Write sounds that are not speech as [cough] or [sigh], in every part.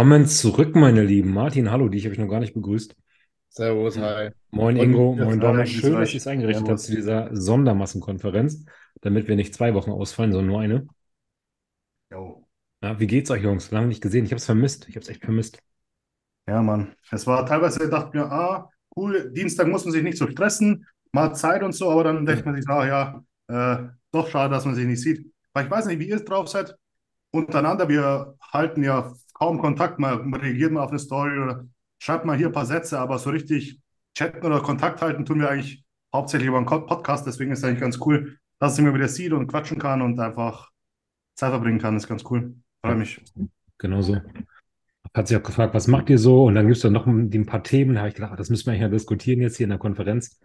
Willkommen zurück, meine Lieben. Martin, hallo, dich habe ich noch gar nicht begrüßt. Servus, hi. Moin Ingo, moin Donner. Schön, dass ihr es eingerichtet habt Servus. zu dieser Sondermassenkonferenz, damit wir nicht zwei Wochen ausfallen, sondern nur eine. Jo. Ja, wie geht's euch, Jungs? Lange nicht gesehen. Ich habe es vermisst. Ich habe es echt vermisst. Ja, Mann. Es war teilweise, dachte ich mir, ah, cool, Dienstag muss man sich nicht so stressen, mal Zeit und so, aber dann denkt man sich, ah ja, äh, doch schade, dass man sich nicht sieht. Weil ich weiß nicht, wie ihr drauf seid. Untereinander, wir halten ja kaum Kontakt, mal reagiert mal auf eine Story oder schreibt mal hier ein paar Sätze, aber so richtig chatten oder Kontakt halten tun wir eigentlich hauptsächlich über einen Podcast, deswegen ist es eigentlich ganz cool, dass ich immer wieder sieht und quatschen kann und einfach Zeit verbringen kann, ist ganz cool. Freue mich. Genau so. Hat sich auch gefragt, was macht ihr so? Und dann gibt es dann noch ein, paar Themen. Da habe ich gedacht, ach, das müssen wir eigentlich ja diskutieren jetzt hier in der Konferenz.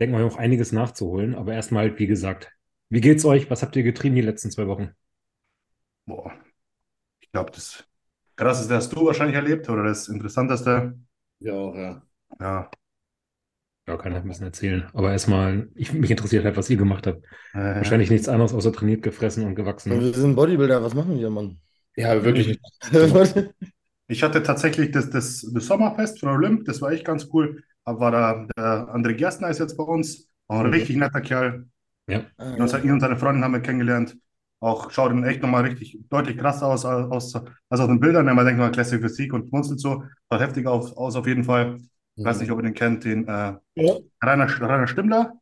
Denken wir noch einiges nachzuholen. Aber erstmal, wie gesagt, wie geht's euch? Was habt ihr getrieben die letzten zwei Wochen? Boah, glaube, das Krasseste hast du wahrscheinlich erlebt oder das Interessanteste. Ja, auch, ja. Ja, Ja, kann ich ein bisschen erzählen. Aber erstmal, ich, mich interessiert halt, was ihr gemacht habt. äh, Wahrscheinlich nichts anderes außer trainiert, gefressen und gewachsen. Wir sind Bodybuilder, was machen wir, Mann? Ja, wirklich nicht. [laughs] ich hatte tatsächlich das, das, das Sommerfest von Olymp, das war echt ganz cool. Da war da der André Gerstner ist jetzt bei uns, auch ein Mhm. richtig netter Kerl. Ja, Ah, und seine ihn und seine Freundin haben wir kennengelernt. Auch schaut ihn echt nochmal richtig deutlich krass aus, aus, als auf den Bildern. Man denkt mal Classic Physik und schmunzelt so. Schaut heftig auf, aus auf jeden Fall. Ich weiß nicht, ob ihr den kennt, den äh, Ja. Rainer, Rainer Stimmler.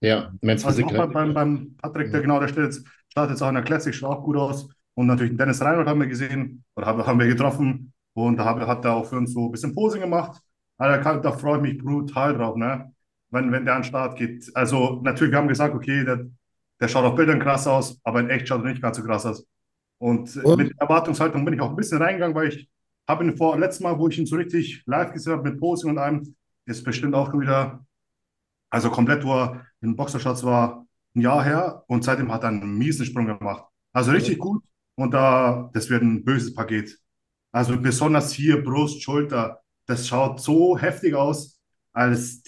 Ja, Men's Also Physik. auch beim, beim, beim Patrick, der genau, der steht jetzt, startet jetzt auch in der Classic, schaut auch gut aus. Und natürlich den Dennis Reinhold haben wir gesehen oder haben, haben wir getroffen. Und da hab- hat er auch für uns so ein bisschen Posing gemacht. Also da, kann, da freue ich mich brutal drauf, ne? Wenn, wenn der an den Start geht. Also natürlich, wir haben gesagt, okay, der, der schaut auf Bildern krass aus, aber in echt schaut er nicht ganz so krass aus. Und, Und? mit Erwartungshaltung bin ich auch ein bisschen reingegangen, weil ich habe ihn vor, letztes Mal, wo ich ihn so richtig live gesehen habe mit Posing und allem, ist bestimmt auch schon wieder also komplett, wo er in Boxershorts war, ein Jahr her und seitdem hat er einen miesen Sprung gemacht. Also richtig gut und da, das wird ein böses Paket. Also besonders hier Brust, Schulter, das schaut so heftig aus, als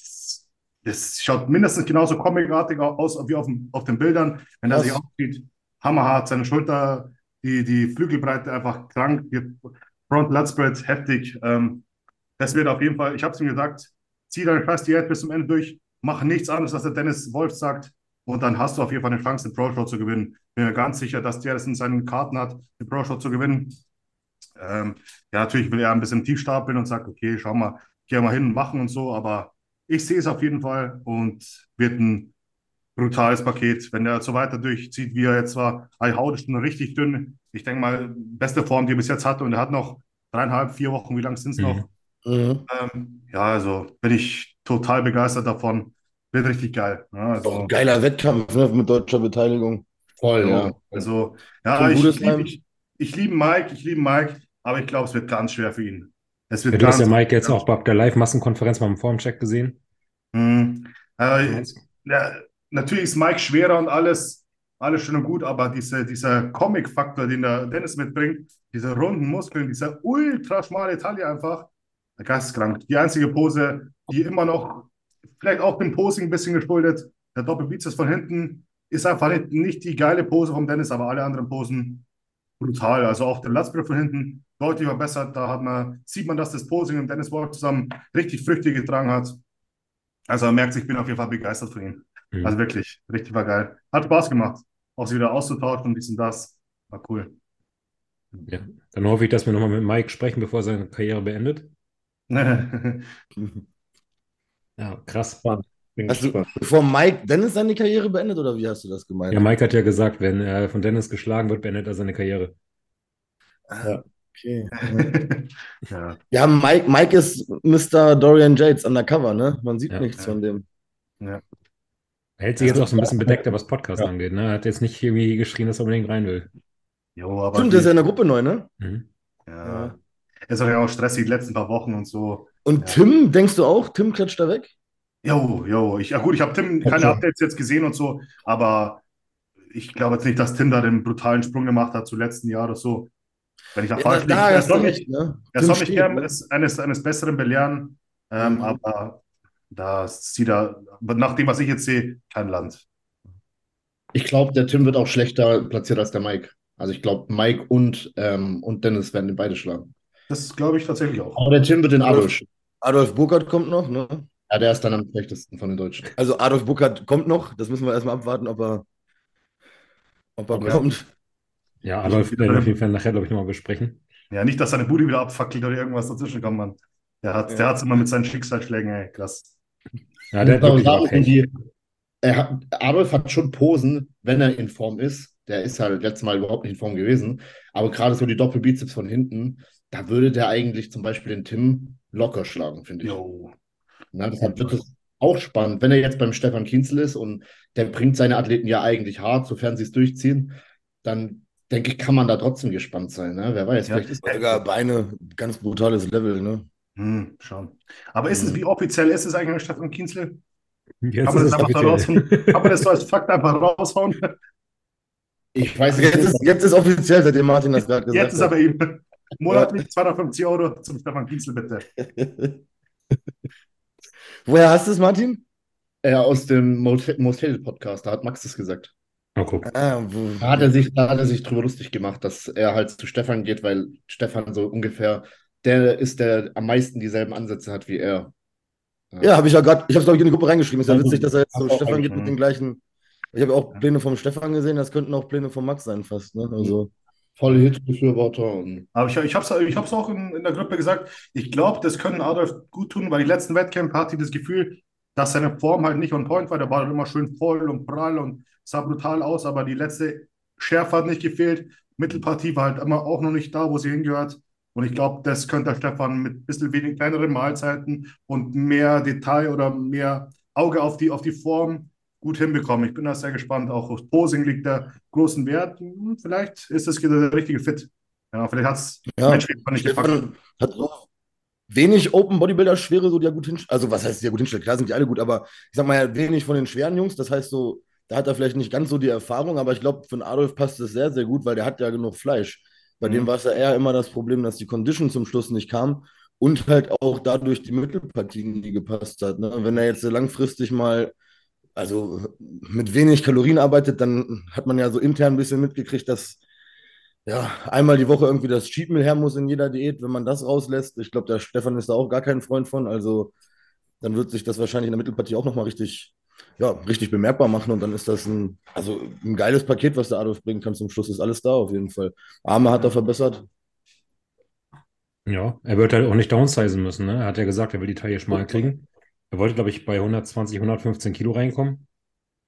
das, schaut mindestens genauso comicartig aus wie auf, dem, auf den Bildern, wenn er sich aufzieht. Hammerhart, seine Schulter, die, die Flügelbreite einfach krank, Front Lat Spread heftig. Ähm, das wird auf jeden Fall, ich habe es ihm gesagt, zieh deine scheiß Diät bis zum Ende durch, mach nichts anderes, als der Dennis Wolf sagt. Und dann hast du auf jeden Fall eine Chance, eine Pro-Show zu gewinnen. Bin mir ganz sicher, dass der das in seinen Karten hat, eine Pro-Show zu gewinnen. Ähm, ja, natürlich will er ein bisschen tief stapeln und sagt, okay, schau mal, geh mal hin und machen und so, aber ich sehe es auf jeden Fall und wird ein brutales Paket. Wenn der so weiter durchzieht, wie er jetzt war, die Haut ist schon richtig dünn. Ich denke mal, beste Form, die er bis jetzt hatte und er hat noch dreieinhalb, vier Wochen, wie lang sind es noch? Mhm. Mhm. Ähm, ja, also bin ich total begeistert davon. Wird richtig geil. Ja, Doch also, ein geiler Wettkampf ne, mit deutscher Beteiligung. Voll, ja, ja. also ja, ich, ich, ich liebe Mike, ich liebe Mike, aber ich glaube, es wird ganz schwer für ihn. Es wird Ja, du hast ja Mike jetzt auch bei der Live-Massenkonferenz beim Formcheck gesehen. Mhm. Äh, ja, natürlich ist Mike schwerer und alles, alles schön und gut, aber diese, dieser Comic-Faktor, den der Dennis mitbringt, diese runden Muskeln, dieser ultra schmale Taille einfach, geisteskrank. Die einzige Pose, die immer noch, vielleicht auch dem Posing ein bisschen geschuldet, der Doppelbizeps von hinten, ist einfach nicht, nicht die geile Pose vom Dennis, aber alle anderen Posen brutal. Also auch der Latzgriff von hinten deutlich verbessert. Da hat man, sieht man, dass das Posing und Dennis Wolf zusammen richtig Früchte getragen hat. Also man merkt, ich bin auf jeden Fall begeistert von ihm. Mhm. Also wirklich, richtig war geil. Hat Spaß gemacht, auch sie wieder auszutauschen und dies und das. War cool. Ja. Dann hoffe ich, dass wir nochmal mit Mike sprechen, bevor er seine Karriere beendet. [laughs] Ja, krass. Bin Hast du, bevor Mike Dennis seine Karriere beendet oder wie hast du das gemeint? Ja, Mike hat ja gesagt, wenn er von Dennis geschlagen wird, beendet er seine Karriere. Ah, okay. [laughs] ja. Ja, Mike, Mike ist Mr. Dorian Yates undercover, ne? Man sieht Ja. nichts von dem. Er hält sich jetzt auch so ein bisschen bedeckter, was Podcast angeht. Ne? Er hat jetzt nicht irgendwie geschrien, dass er unbedingt rein will. Jo, aber Stimmt, der ist ja in der Gruppe neu, ne? Mhm. ja. Ist auch ja auch stressig, die letzten paar Wochen und so. Und Ja. Tim, denkst du auch, Tim klatscht da weg? Jo, jo, ich, ja gut, ich habe Tim keine schon. Updates jetzt gesehen und so, aber ich glaube jetzt nicht, dass Tim da den brutalen Sprung gemacht hat zu letzten Jahr oder so. Wenn ich da Ja, falsch liege, er du soll mich, ne? er soll mich gern ne? eines, eines, Besseren belehren, ähm, Mhm. aber da sieht er, nach dem, was ich jetzt sehe, kein Land. Ich glaube, der Tim wird auch schlechter platziert als der Mike. Also ich glaube, Mike und, ähm, und Dennis werden den beide schlagen. Das glaube ich tatsächlich auch. Aber der Tim wird den Adolf. Adolf Burkhardt kommt noch, ne? Ja, der ist dann am schlechtesten von den Deutschen. Also Adolf Burkhardt kommt noch. Das müssen wir erstmal abwarten, ob er, ob er Okay. kommt. Ja, Adolf werden wir auf jeden Fall nachher, glaube ich, nochmal besprechen. Ja, nicht, dass seine Bude wieder abfackelt oder irgendwas dazwischen kommt, Mann. Der hat Ja. der hat's immer mit seinen Schicksalsschlägen, ey, krass. Ja, der hat man wirklich auch die, er hat, Adolf hat schon Posen, wenn er in Form ist. Der ist halt letztes Mal überhaupt nicht in Form gewesen. Aber gerade so die Doppelbizeps von hinten, da würde der eigentlich zum Beispiel den Tim locker schlagen, finde ich. Jo. Na, deshalb wird es auch spannend, wenn er jetzt beim Stefan Kienzel ist und der bringt seine Athleten ja eigentlich hart, sofern sie es durchziehen, dann denke ich, kann man da trotzdem gespannt sein. Ne? Wer weiß, Ja. vielleicht ist Sogar Beine, ganz brutales Level, ne? Hm, schauen. Aber ist es, wie offiziell ist es eigentlich an Stefan Kienzle? Jetzt Kann man ist das es einfach da offiziell. raushauen? Kann man das so als Fakt einfach raushauen? Ich weiß Jetzt nicht, ist, jetzt ist offiziell, seitdem Martin das gerade gesagt Jetzt ist aber eben monatlich 250 Euro zum Stefan Kienzle, bitte. [laughs] Woher hast du es, Martin? äh, aus dem Motel- Motel-Podcast, da hat Max das gesagt. Mal gucken. Ah, Da hat er sich, da hat er sich drüber lustig gemacht, dass er halt zu Stefan geht, weil Stefan so ungefähr der ist, der am meisten dieselben Ansätze hat wie er. Ja, habe ich ja gerade, ich habe es glaube ich in die Gruppe reingeschrieben. Ist ja witzig, dass er jetzt so hab auch Stefan geht mit den gleichen. Ich habe ja auch Pläne vom Stefan gesehen, das könnten auch Pläne von Max sein fast. Ne? Also, Volle Hit-Befürworter und Aber ich, ich habe es ich auch in, in der Gruppe gesagt, ich glaube, das können Adolf gut tun, weil die letzten Wettkämpfe hatte ich das Gefühl, dass seine Form halt nicht on point war. Der war dann immer schön voll und prall und sah brutal aus, aber die letzte Schärfe hat nicht gefehlt. Mittelpartie war halt immer auch noch nicht da, wo sie hingehört. Und ich glaube, das könnte Stefan mit ein bisschen wenig kleineren Mahlzeiten und mehr Detail oder mehr Auge auf die, auf die Form gut hinbekommen. Ich bin da sehr gespannt. Auch aufs Posing liegt der großen Wert. Hm, Vielleicht ist das der richtige Fit. Ja, vielleicht hat es ja, einfach nicht gepackt. Hat so wenig Open Bodybuilder Schwere, so die er gut hinstellt. Also, was heißt, die er gut hinstellt? Klar sind die alle gut, aber ich sag mal, wenig von den schweren Jungs. Das heißt so, da hat er vielleicht nicht ganz so die Erfahrung, aber ich glaube, für den Adolf passt es sehr, sehr gut, weil der hat ja genug Fleisch. Bei Mhm. dem war es ja eher immer das Problem, dass die Condition zum Schluss nicht kam und halt auch dadurch die Mittelpartie nie gepasst hat. Ne? Wenn er jetzt langfristig mal, also mit wenig Kalorien arbeitet, dann hat man ja so intern ein bisschen mitgekriegt, dass ja, einmal die Woche irgendwie das Cheat Meal her muss in jeder Diät, wenn man das rauslässt. Ich glaube, der Stefan ist da auch gar kein Freund von. Also dann wird sich das wahrscheinlich in der Mittelpartie auch nochmal richtig, ja, richtig bemerkbar machen. Und dann ist das ein, also ein geiles Paket, was der Adolf bringen kann. Zum Schluss ist alles da auf jeden Fall. Arme hat er verbessert. Ja, er wird halt auch nicht downsizen müssen. Ne? Er hat ja gesagt, er will die Taille schmal kriegen. Er wollte, glaube ich, bei 120, 115 Kilo reinkommen.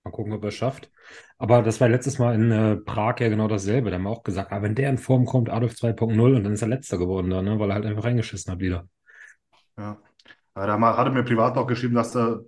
Mal gucken, ob er es schafft. Aber das war letztes Mal in äh, Prag ja genau dasselbe. Da haben wir auch gesagt, ah, wenn der in Form kommt, Adolf 2.0 und dann ist er letzter geworden da, ne? weil er halt einfach reingeschissen hat wieder. Ja. Ja, da hat er mir privat auch geschrieben, dass da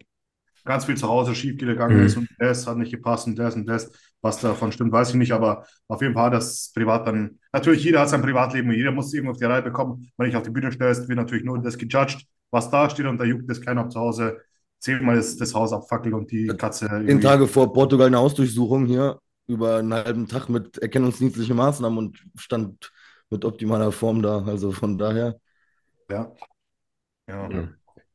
ganz viel zu Hause schief gegangen Mhm. ist und das hat nicht gepasst und das und das. Was davon stimmt, weiß ich nicht, aber auf jeden Fall hat das privat dann. Natürlich, jeder hat sein Privatleben, jeder muss es irgendwie auf die Reihe bekommen. Wenn ich auf die Bühne stellst, wird natürlich nur das gejudged, was da steht und da juckt es keiner, zu Hause zehnmal das, das Haus abfackelt und die Katze Zehn. Tage vor Portugal eine Hausdurchsuchung hier über einen halben Tag mit erkennungsdienstlichen Maßnahmen und stand mit optimaler Form da. Also von daher. Ja. Ja. Ja.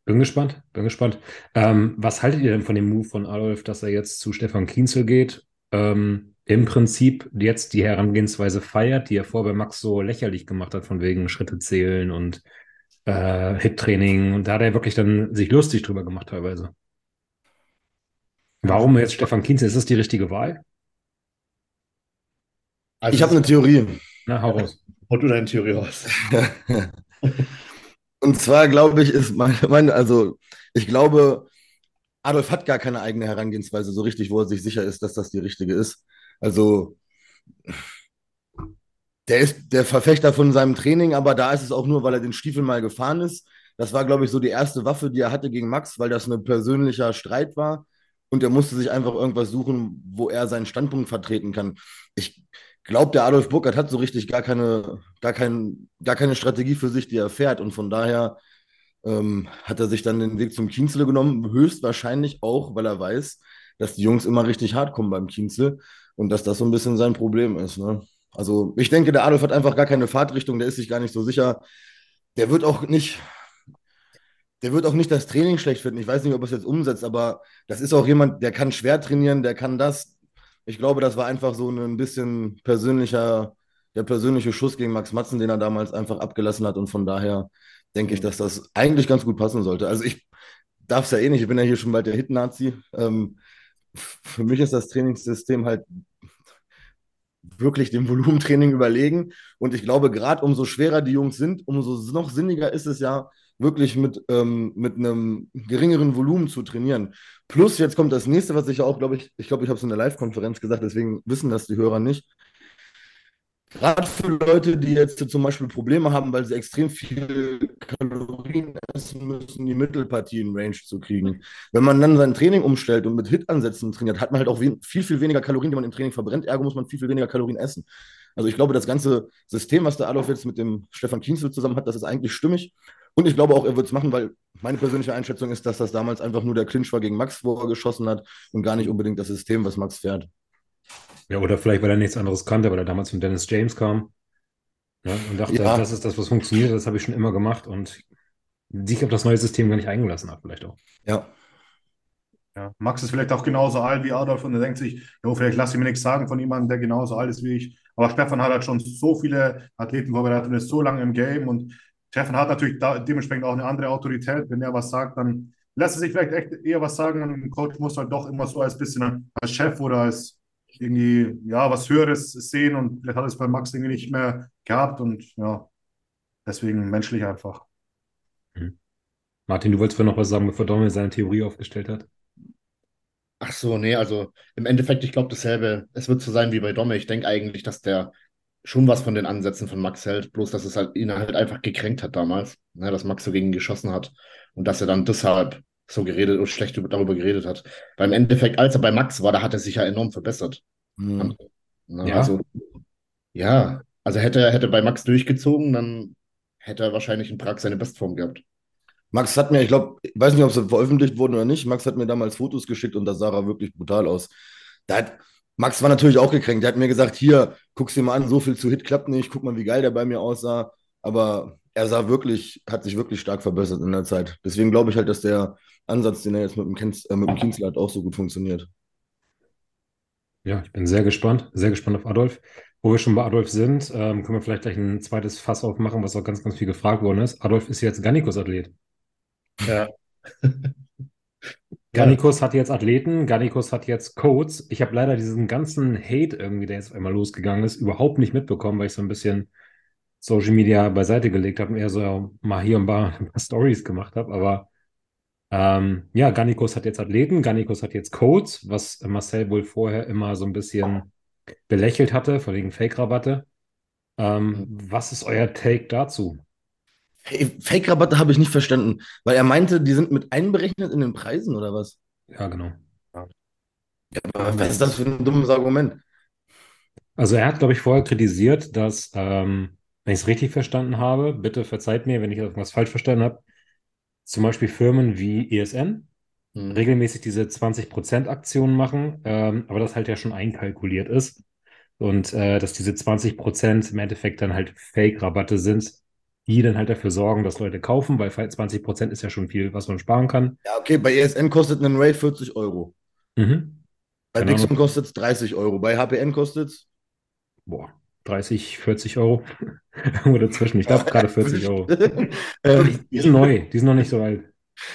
Bin gespannt, bin gespannt. Ähm, was haltet ihr denn von dem Move von Adolf, dass er jetzt zu Stefan Kienzel geht? Ähm, Im Prinzip jetzt die Herangehensweise feiert, die er vorher bei Max so lächerlich gemacht hat, von wegen Schritte zählen und äh, Hit-Training. Und da hat er wirklich dann sich lustig drüber gemacht teilweise. Warum jetzt Stefan Kienzel? Ist das die richtige Wahl? Also Ich habe eine Theorie. Na, hau raus. Hau du deine Theorie raus. [laughs] Und zwar glaube ich, ist meine, meine, also ich glaube, Adolf hat gar keine eigene Herangehensweise so richtig, wo er sich sicher ist, dass das die richtige ist. Also der ist der Verfechter von seinem Training, aber da ist es auch nur, weil er den Stiefel mal gefahren ist. Das war, glaube ich, so die erste Waffe, die er hatte gegen Max, weil das ein persönlicher Streit war. Und er musste sich einfach irgendwas suchen, wo er seinen Standpunkt vertreten kann. Ich glaube, der Adolf Burkhardt hat so richtig gar keine, gar kein, gar keine Strategie für sich, die er fährt. Und von daher ähm, hat er sich dann den Weg zum Kienzle genommen. Höchstwahrscheinlich auch, weil er weiß, dass die Jungs immer richtig hart kommen beim Kienzle und dass das so ein bisschen sein Problem ist. Ne? Also ich denke, der Adolf hat einfach gar keine Fahrtrichtung, der ist sich gar nicht so sicher. Der wird auch nicht, der wird auch nicht das Training schlecht finden. Ich weiß nicht, ob er es jetzt umsetzt, aber das ist auch jemand, der kann schwer trainieren, der kann das. Ich glaube, das war einfach so ein bisschen persönlicher der persönliche Schuss gegen Max Matzen, den er damals einfach abgelassen hat. Und von daher denke ich, dass das eigentlich ganz gut passen sollte. Also ich darf es ja eh nicht, ich bin ja hier schon bald der Hit-Nazi. Ähm, für mich ist das Trainingssystem halt wirklich dem Volumentraining überlegen. Und ich glaube, gerade umso schwerer die Jungs sind, umso noch sinniger ist es ja, wirklich mit, ähm, mit einem geringeren Volumen zu trainieren. Plus, jetzt kommt das nächste, was ich auch, glaube ich, ich glaube, ich habe es in der Live-Konferenz gesagt, deswegen wissen das die Hörer nicht. Gerade für Leute, die jetzt zum Beispiel Probleme haben, weil sie extrem viel Kalorien essen müssen, die Mittelpartie in Range zu kriegen. Wenn man dann sein Training umstellt und mit Hit-Ansätzen trainiert, hat man halt auch viel, viel weniger Kalorien, die man im Training verbrennt. Ergo muss man viel, viel weniger Kalorien essen. Also ich glaube, das ganze System, was der Adolf jetzt mit dem Stefan Kienzel zusammen hat, das ist eigentlich stimmig. Und ich glaube auch, er wird es machen, weil meine persönliche Einschätzung ist, dass das damals einfach nur der Clinch war gegen Max, wo er geschossen hat und gar nicht unbedingt das System, was Max fährt. Ja, oder vielleicht, weil er nichts anderes kannte, weil er damals von Dennis James kam ja, und dachte, ja. das ist das, was funktioniert, das habe ich schon immer gemacht und sich auf das neue System gar nicht eingelassen hat, vielleicht auch. Ja. Ja, Max ist vielleicht auch genauso alt wie Adolf und er denkt sich, jo, vielleicht lasse ich mir nichts sagen von jemandem, der genauso alt ist wie ich. Aber Stefan hat halt schon so viele Athleten vorbereitet und ist so lange im Game und Stefan hat natürlich da, dementsprechend auch eine andere Autorität. Wenn er was sagt, dann lässt er sich vielleicht echt eher was sagen und ein Coach muss halt doch immer so als bisschen als Chef oder als irgendwie, ja, was Höheres sehen und vielleicht hat es bei Max irgendwie nicht mehr gehabt und ja, deswegen menschlich einfach. Mhm. Martin, du wolltest noch was sagen, bevor Dominik seine Theorie aufgestellt hat? Ach so, nee, also im Endeffekt, ich glaube dasselbe. Es wird so sein wie bei Domme. Ich denke eigentlich, dass der schon was von den Ansätzen von Max hält, bloß dass es halt ihn halt einfach gekränkt hat damals, ne, dass Max so gegen ihn geschossen hat und dass er dann deshalb so geredet und schlecht darüber geredet hat. Weil im Endeffekt, als er bei Max war, da hat er sich ja enorm verbessert. Mhm. Ne, ja. Also, ja, also hätte er hätte bei Max durchgezogen, dann hätte er wahrscheinlich in Prag seine Bestform gehabt. Max hat mir, ich glaube, ich weiß nicht, ob sie veröffentlicht wurden oder nicht, Max hat mir damals Fotos geschickt und da sah er wirklich brutal aus. Da hat, Max war natürlich auch gekränkt. Der hat mir gesagt, hier, guck's dir mal an, so viel zu Hit klappt nicht, guck mal, wie geil der bei mir aussah. Aber er sah wirklich, hat sich wirklich stark verbessert in der Zeit. Deswegen glaube ich halt, dass der Ansatz, den er jetzt mit dem, Kenz, äh, mit dem Kienzler hat, auch so gut funktioniert. Ja, ich bin sehr gespannt, sehr gespannt auf Adolf. Wo wir schon bei Adolf sind, ähm, können wir vielleicht gleich ein zweites Fass aufmachen, was auch ganz, ganz viel gefragt worden ist. Adolf ist jetzt Gannikus-Athlet. Ja. [laughs] Gannikus hat jetzt Athleten, Gannikus hat jetzt Codes. Ich habe leider diesen ganzen Hate irgendwie, der jetzt einmal losgegangen ist, überhaupt nicht mitbekommen, weil ich so ein bisschen Social Media beiseite gelegt habe und eher so mal hier und da ein paar Stories gemacht habe. Aber ähm, ja, Gannikus hat jetzt Athleten, Gannikus hat jetzt Codes, was Marcel wohl vorher immer so ein bisschen belächelt hatte, vor wegen Fake-Rabatte. Ähm, was ist euer Take dazu? Hey, Fake-Rabatte habe ich nicht verstanden, weil er meinte, die sind mit einberechnet in den Preisen oder was? Ja, genau. Ja, was ist das für ein dummes Argument? Also er hat, glaube ich, vorher kritisiert, dass, ähm, wenn ich es richtig verstanden habe, bitte verzeiht mir, wenn ich irgendwas falsch verstanden habe, zum Beispiel Firmen wie ESN hm. regelmäßig diese 20%-Aktionen machen, ähm, aber das halt ja schon einkalkuliert ist. Und äh, dass diese 20% im Endeffekt dann halt Fake-Rabatte sind, die dann halt dafür sorgen, dass Leute kaufen, weil 20 Prozent ist ja schon viel, was man sparen kann. Ja, okay, bei ESN kostet ein Ray 40 Euro. Mhm. Bei genau. Dixon kostet es 30 Euro. Bei HPN kostet es. Boah, 30, 40 Euro. [laughs] Irgendwo dazwischen. Ich glaube gerade 40 Euro. [laughs] ähm, die sind neu, die sind noch nicht so alt.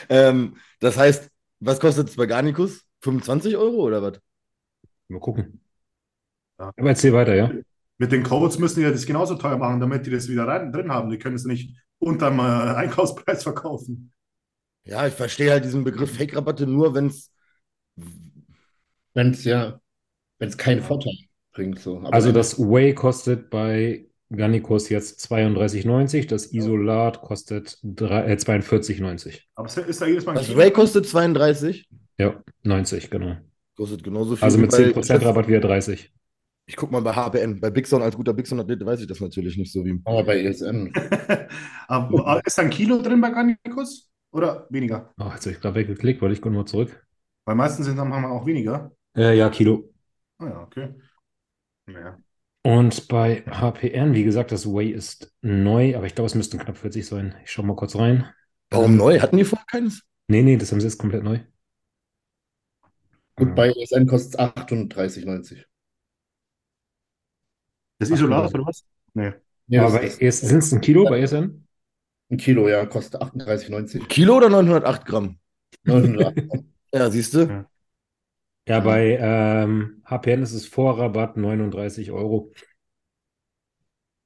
Ähm, das heißt, was kostet es bei Garnicus? 25 Euro oder was? Mal gucken. Ja. Aber erzähl weiter, ja mit den Codes müssen die das genauso teuer machen, damit die das wieder rein, drin haben. Die können es nicht unterm äh, Einkaufspreis [laughs] verkaufen. Ja, ich verstehe halt diesen Begriff Fake-Rabatte nur, wenn es. Wenn es ja, wenn es keinen Vorteil bringt. So. Aber also das Way kostet bei Gannikos jetzt 32,90, das Isolat kostet äh, 42,90. Aber ist da jedes Mal Das Way kostet 32? Ja, 90, genau. Kostet genauso viel. Also mit 10% Rabatt wieder 30. Ich gucke mal bei HBN. Bei Bigson als guter Bigson-Athlet weiß ich das natürlich nicht so wie. [laughs] Aber bei ESN. ist da ein Kilo drin bei Garnikus? Oder weniger? Oh, jetzt habe ich gerade weggeklickt, weil ich komme mal zurück. Weil meistens sind dann auch weniger. Äh, ja, Kilo. Ah ja, okay. Ja. Und bei HPN, wie gesagt, das Way ist neu, aber ich glaube, es müssten knapp 40 sein. Ich schaue mal kurz rein. Warum neu? Hatten die vorher keines? Nee, nee, das haben sie jetzt komplett neu. Und bei ESN kostet es 38,90. Das Isolat oder was? Nee. Nee, Aber bei ist sind es ein Kilo bei ESN? ein Kilo, ja, kostet 38,90. Kilo oder 908 Gramm? [laughs] 908. Ja, siehst du? Ja. Ja, bei ähm, HPN ist es vor Rabatt 39 Euro.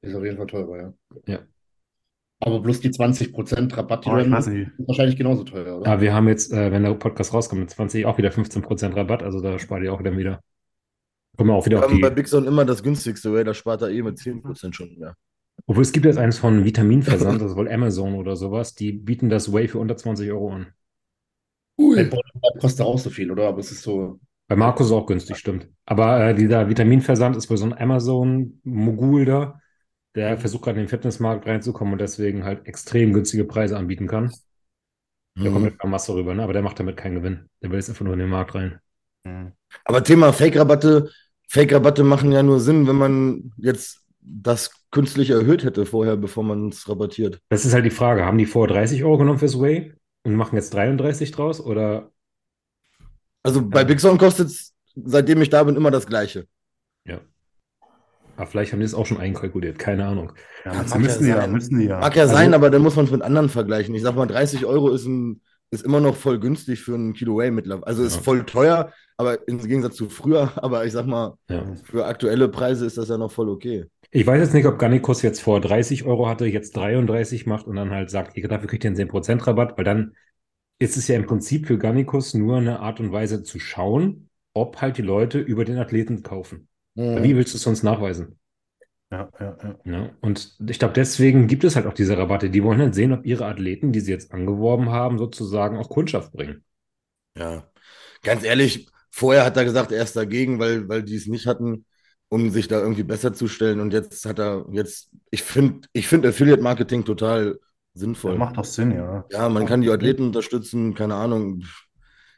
Ist auf jeden Fall teurer, ja. Ja. Aber bloß die 20% Rabatt, die Oh, ist wahrscheinlich genauso teuer, oder? Aber wir haben jetzt, äh, wenn der Podcast rauskommt, mit 20 auch wieder 15% Rabatt, also da spart ihr auch dann wieder. Kommen wir auch wieder Wir auf haben bei die. Big Son immer das günstigste, weil da spart er eh mit 10% schon mehr. Obwohl es gibt jetzt eins von Vitaminversand, das ist wohl Amazon oder sowas, die bieten das Way für unter 20 Euro an. Red Bull kostet auch so viel, oder? Aber es ist so. Bei Markus ist auch günstig, stimmt. Aber äh, dieser Vitaminversand ist wohl so ein Amazon-Mogul da, der versucht gerade in den Fitnessmarkt reinzukommen und deswegen halt extrem günstige Preise anbieten kann. Der kommt Mhm. mit Masse rüber, ne? aber der macht damit keinen Gewinn. Der will jetzt einfach nur in den Markt rein. Hm. Aber Thema Fake-Rabatte, Fake-Rabatte machen ja nur Sinn, wenn man jetzt das künstlich erhöht hätte vorher, bevor man es rabattiert. Das ist halt die Frage. Haben die vorher 30 Euro genommen fürs Way und machen jetzt 33 draus? Oder Also bei Big Son kostet es, seitdem ich da bin, immer das Gleiche. ah, vielleicht haben die es auch schon einkalkuliert, keine Ahnung. Ja, Ja, müssen die ja ja, sein. müssen die ja. Mag ja Also- sein, aber dann muss man es mit anderen vergleichen. Ich sag mal, 30 Euro ist, ein, ist immer noch voll günstig für ein Kilo Whey mittlerweile. Also ist Ja. voll teuer, aber im Gegensatz zu früher. [laughs] Aber ich sag mal, Ja. für aktuelle Preise ist das ja noch voll okay. Ich weiß jetzt nicht, ob Gannikus jetzt vor 30 Euro hatte, jetzt 33 macht und dann halt sagt, ihr dafür kriegt ihr einen 10% Rabatt, weil dann ist es ja im Prinzip für Gannikus nur eine Art und Weise zu schauen, ob halt die Leute über den Athleten kaufen. Wie willst du es sonst nachweisen? Ja, ja, ja. Ja, und ich glaube, deswegen gibt es halt auch diese Rabatte. Die wollen halt sehen, ob ihre Athleten, die sie jetzt angeworben haben, sozusagen auch Kundschaft bringen. Ja, ganz ehrlich, vorher hat er gesagt, er ist dagegen, weil, weil die es nicht hatten, um sich da irgendwie besser zu stellen. Und jetzt hat er, jetzt, ich finde, ich finde Affiliate Marketing total sinnvoll. Das macht doch Sinn, ja. Ja, man kann die Athleten unterstützen, keine Ahnung.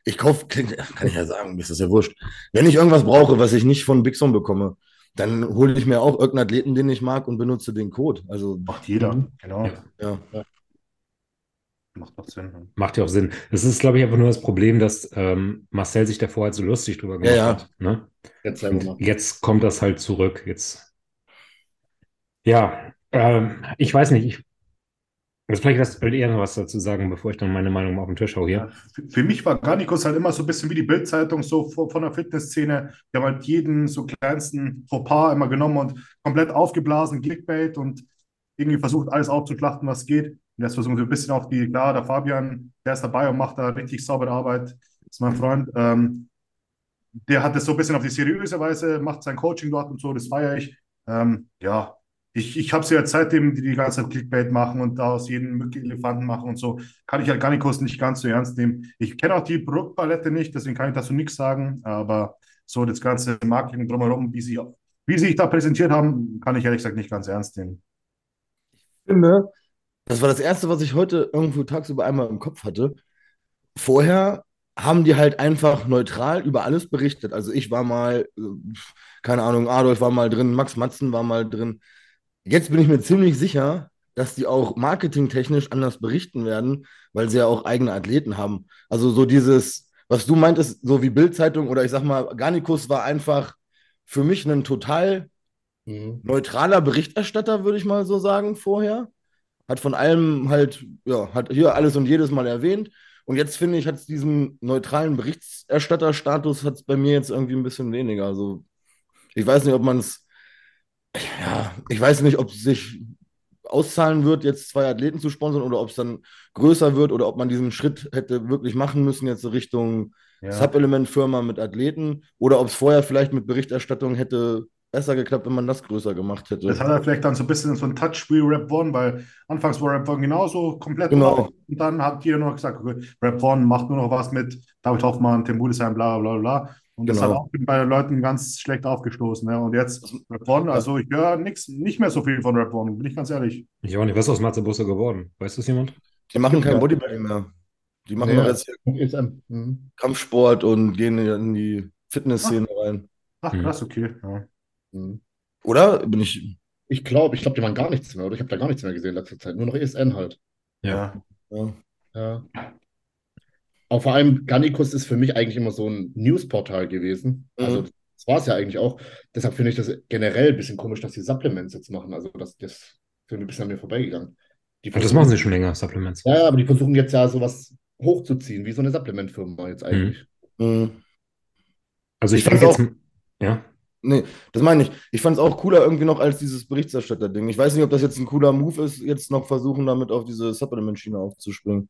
Ich kaufe, [laughs] kann ich ja sagen, mir ist das ja wurscht. Wenn ich irgendwas brauche, was ich nicht von Bixon bekomme, dann hole ich mir auch irgendeinen Athleten, den ich mag und benutze den Code. Also, Macht jeder. Genau. Ja. ja. Macht doch Sinn. ja. Macht ja auch Sinn. Das ist, glaube ich, einfach nur das Problem, dass ähm, Marcel sich davor halt so lustig drüber gemacht ja. hat. Ne? Jetzt jetzt kommt das halt zurück. Jetzt. Ja, ähm, ich weiß nicht. Ich, jetzt vielleicht hast du eher noch was dazu sagen, bevor ich dann meine Meinung auf den Tisch hau hier. Für- mich war Garnicus halt immer so ein bisschen wie die Bild-Zeitung so von der Fitnessszene. Die haben halt jeden so kleinsten Fauxpas immer genommen und komplett aufgeblasen, Clickbait und irgendwie versucht, alles aufzuschlachten, was geht. Und jetzt versuchen wir ein bisschen auf die, klar, der Fabian, der ist dabei und macht da richtig saubere Arbeit. Ist mein Freund. Ähm, der hat das so ein bisschen auf die seriöse Weise, macht sein Coaching dort und so, das feiere ich. Ähm, ja, ich, ich habe sie jetzt seitdem, die die ganze Zeit Clickbait machen und da aus jedem Mücke Elefanten machen und so, kann ich halt Garnicus nicht ganz so ernst nehmen. Ich kenne auch die Produktpalette nicht, deswegen kann ich dazu nichts sagen, aber so das ganze Marketing drumherum, wie sie, wie sie sich da präsentiert haben, kann ich ehrlich gesagt nicht ganz ernst nehmen. finde, das war das Erste, was ich heute irgendwo tagsüber einmal im Kopf hatte. Vorher haben die halt einfach neutral über alles berichtet. Also ich war mal, äh, keine Ahnung, Adolf war mal drin, Max Matzen war mal drin. Jetzt bin ich mir ziemlich sicher, dass die auch marketingtechnisch anders berichten werden, weil sie ja auch eigene Athleten haben. Also so dieses, was du meintest, so wie Bild-Zeitung oder ich sag mal, Garnicus war einfach für mich ein total Mhm. neutraler Berichterstatter, würde ich mal so sagen, vorher. Hat von allem halt, ja, hat hier alles und jedes Mal erwähnt. Und jetzt finde ich, hat es diesen neutralen Berichterstatterstatus hat es bei mir jetzt irgendwie ein bisschen weniger. Also ich weiß nicht, ob man es, ja, ich weiß nicht, ob es sich auszahlen wird, jetzt zwei Athleten zu sponsern oder ob es dann größer wird oder ob man diesen Schritt hätte wirklich machen müssen, jetzt Richtung Ja. Supplement-Firma mit Athleten oder ob es vorher vielleicht mit Berichterstattung hätte besser geklappt, wenn man das größer gemacht hätte. Das hat er vielleicht dann so ein bisschen so ein Touch wie Rap One, weil anfangs war Rap One genauso komplett Genau. Und dann hat jeder nur gesagt, okay, Rap One macht nur noch was mit David Hoffmann, Tim Budesheim, bla bla bla. Und das Genau. hat auch bei den Leuten ganz schlecht aufgestoßen. Ne? Und jetzt Rap One, also ich höre nix, nicht mehr so viel von Rap One, bin ich ganz ehrlich. Ich auch nicht. Was ist aus Matze Busse geworden? Weiß das jemand? Die machen kein. Bodybuilding mehr. Die machen Ja. jetzt ESM. Mhm. Kampfsport und gehen in die Fitnessszene rein. Ach Mhm. krass, okay. Ja. Mhm. Oder? Bin ich. Ich glaube, ich glaube, die waren gar nichts mehr, oder? Ich habe da gar nichts mehr gesehen in letzter Zeit. Nur noch ESN halt. Ja. Ja. Ja. Auch vor allem Gannikus ist für mich eigentlich immer so ein Newsportal gewesen. Mhm. Also Das war es ja eigentlich auch. Deshalb finde ich das generell ein bisschen komisch, dass die Supplements jetzt machen. Also das, das ist ein bisschen an mir vorbeigegangen. Die das machen sie schon länger, Supplements. Ja, aber die versuchen jetzt ja sowas hochzuziehen, wie so eine Supplementfirma jetzt eigentlich. Mhm. Also ich, ich fand jetzt, auch, ja. Nee, das meine ich. Ich fand es auch cooler irgendwie noch als dieses Berichterstatter-Ding. Ich weiß nicht, ob das jetzt ein cooler Move ist, jetzt noch versuchen, damit auf diese Supplement-Schiene aufzuspringen.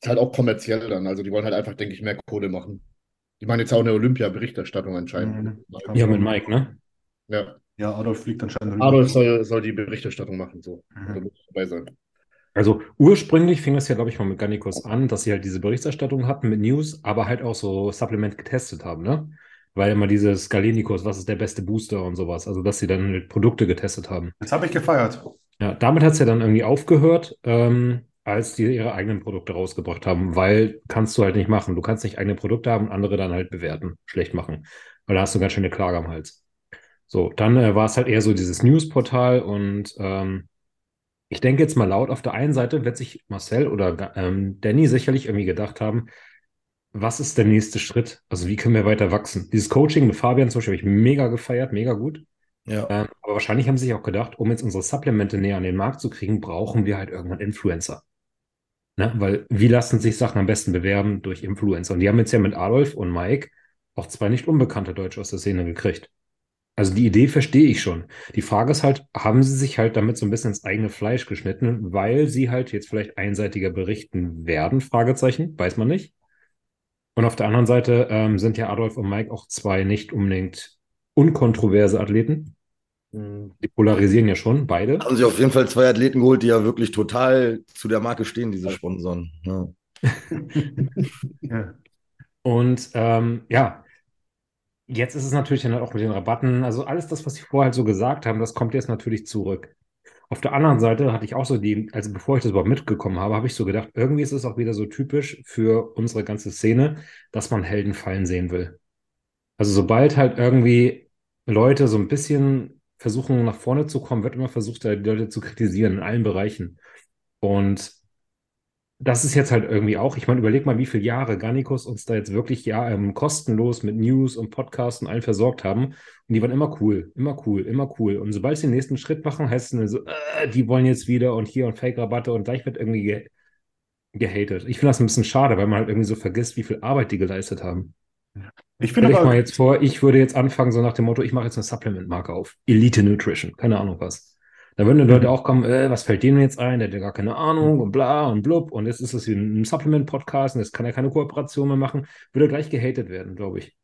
Ist halt auch kommerziell dann. Also die wollen halt einfach, denke ich, mehr Kohle machen. Die machen jetzt auch eine Olympia-Berichterstattung anscheinend. Mhm. Ja, mit Mike, ne? Ja. Ja, Adolf fliegt anscheinend. Adolf soll, soll die Berichterstattung machen, so. Mhm. Da muss dabei sein. Also ursprünglich fing das ja, glaube ich, mal mit Gannikos an, dass sie halt diese Berichterstattung hatten mit News, aber halt auch so Supplement getestet haben, ne? Weil immer dieses Galenikos, was ist der beste Booster und sowas, also dass sie dann Produkte getestet haben. Das habe ich gefeiert. Ja, damit hat es ja dann irgendwie aufgehört, ähm, als die ihre eigenen Produkte rausgebracht haben, weil kannst du halt nicht machen. Du kannst nicht eigene Produkte haben und andere dann halt bewerten, schlecht machen, weil da hast du ganz schön eine Klage am Hals. So, dann äh, war es halt eher so dieses Newsportal und ähm, ich denke jetzt mal laut, auf der einen Seite wird sich Marcel oder ähm, Danny sicherlich irgendwie gedacht haben, was ist der nächste Schritt? Also wie können wir weiter wachsen? Dieses Coaching mit Fabian zum Beispiel habe ich mega gefeiert, mega gut. Ja. Ähm, aber wahrscheinlich haben sie sich auch gedacht, um jetzt unsere Supplemente näher an den Markt zu kriegen, brauchen wir halt irgendwann Influencer. Ne? Weil wie lassen sich Sachen am besten bewerben? Durch Influencer. Und die haben jetzt ja mit Adolf und Mike auch zwei nicht unbekannte Deutsche aus der Szene gekriegt. Also die Idee verstehe ich schon. Die Frage ist halt, haben sie sich halt damit so ein bisschen ins eigene Fleisch geschnitten, weil sie halt jetzt vielleicht einseitiger berichten werden? Fragezeichen, weiß man nicht. Und auf der anderen Seite ähm, sind ja Adolf und Mike auch zwei nicht unbedingt unkontroverse Athleten. Mhm. Die polarisieren ja schon, beide. Haben sie auf jeden Fall zwei Athleten geholt, die ja wirklich total zu der Marke stehen, diese Sponsoren. Ja. ja. Und ähm, ja, Jetzt ist es natürlich dann auch mit den Rabatten, also alles das, was sie vorher halt so gesagt haben, das kommt jetzt natürlich zurück. Auf der anderen Seite hatte ich auch so die, also bevor ich das überhaupt mitgekommen habe, habe ich so gedacht, irgendwie ist es auch wieder so typisch für unsere ganze Szene, dass man Helden fallen sehen will. Also sobald halt irgendwie Leute so ein bisschen versuchen nach vorne zu kommen, wird immer versucht, die Leute zu kritisieren in allen Bereichen. Und das ist jetzt halt irgendwie auch, ich meine, überleg mal, wie viele Jahre Garnicus uns da jetzt wirklich ja ähm, kostenlos mit News und Podcasts und allen versorgt haben. Und die waren immer cool, immer cool, immer cool. Und sobald sie den nächsten Schritt machen, heißt es so, äh, die wollen jetzt wieder und hier und Fake-Rabatte und gleich wird irgendwie ge gehatet. Ich finde das ein bisschen schade, weil man halt irgendwie so vergisst, wie viel Arbeit die geleistet haben. Ich finde aber. Ich mal jetzt vor, ich würde jetzt anfangen, so nach dem Motto, ich mache jetzt eine Supplement-Marke auf. Elite Nutrition, keine Ahnung was. Da würden die Leute mhm. auch kommen, äh, was fällt denen jetzt ein? Der hat ja gar keine Ahnung und bla und blub. Und jetzt ist das hier ein Supplement-Podcast und jetzt kann er keine Kooperation mehr machen. Würde gleich gehatet werden, glaube ich.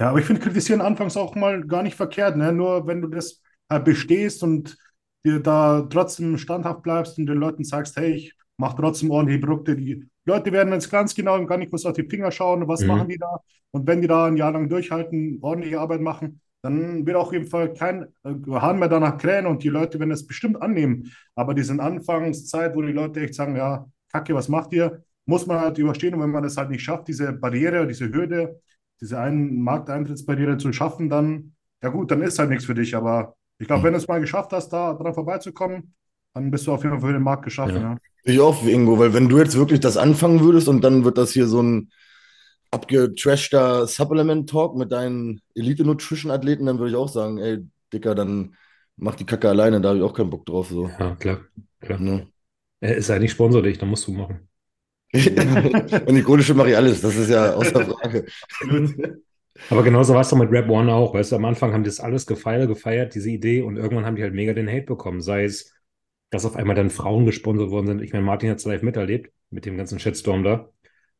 Ja, aber ich finde kritisieren anfangs auch mal gar nicht verkehrt. Ne? Nur wenn du das halt bestehst und dir da trotzdem standhaft bleibst und den Leuten sagst, hey, ich mache trotzdem ordentliche Produkte. Die Leute werden jetzt ganz genau gar nicht kurz auf die Finger schauen, was mhm. machen die da. Und wenn die da ein Jahr lang durchhalten, ordentliche Arbeit machen, dann wird auf jeden Fall kein äh, Hahn mehr danach krähen und die Leute werden es bestimmt annehmen. Aber diese Anfangszeit, wo die Leute echt sagen, ja, Kacke, was macht ihr? Muss man halt überstehen. Und wenn man das halt nicht schafft, diese Barriere, diese Hürde, diese einen Markteintrittsbarriere zu schaffen, dann, ja gut, dann ist halt nichts für dich. Aber ich glaube, wenn du es mal geschafft hast, da dran vorbeizukommen, dann bist du auf jeden Fall für den Markt geschaffen. Ja. Ja. Ich auch, Ingo, weil wenn du jetzt wirklich das anfangen würdest und dann wird das hier so ein abgetrashter Supplement-Talk mit deinen Elite-Nutrition-Athleten, dann würde ich auch sagen, ey, Dicker, dann mach die Kacke alleine, da habe ich auch keinen Bock drauf. So. Ja, klar. klar. Ne? Er ist ja nicht Sponsor dich, dann musst du machen. [laughs] Wenn ich Kohle mache ich alles, das ist ja außer [laughs] Frage. Aber genauso war es doch mit Rap One auch, weißt du, am Anfang haben die das alles gefeiert, gefeiert, diese Idee, und irgendwann haben die halt mega den Hate bekommen, sei es, dass auf einmal dann Frauen gesponsert worden sind. Ich meine, Martin hat es live miterlebt, mit dem ganzen Shitstorm da.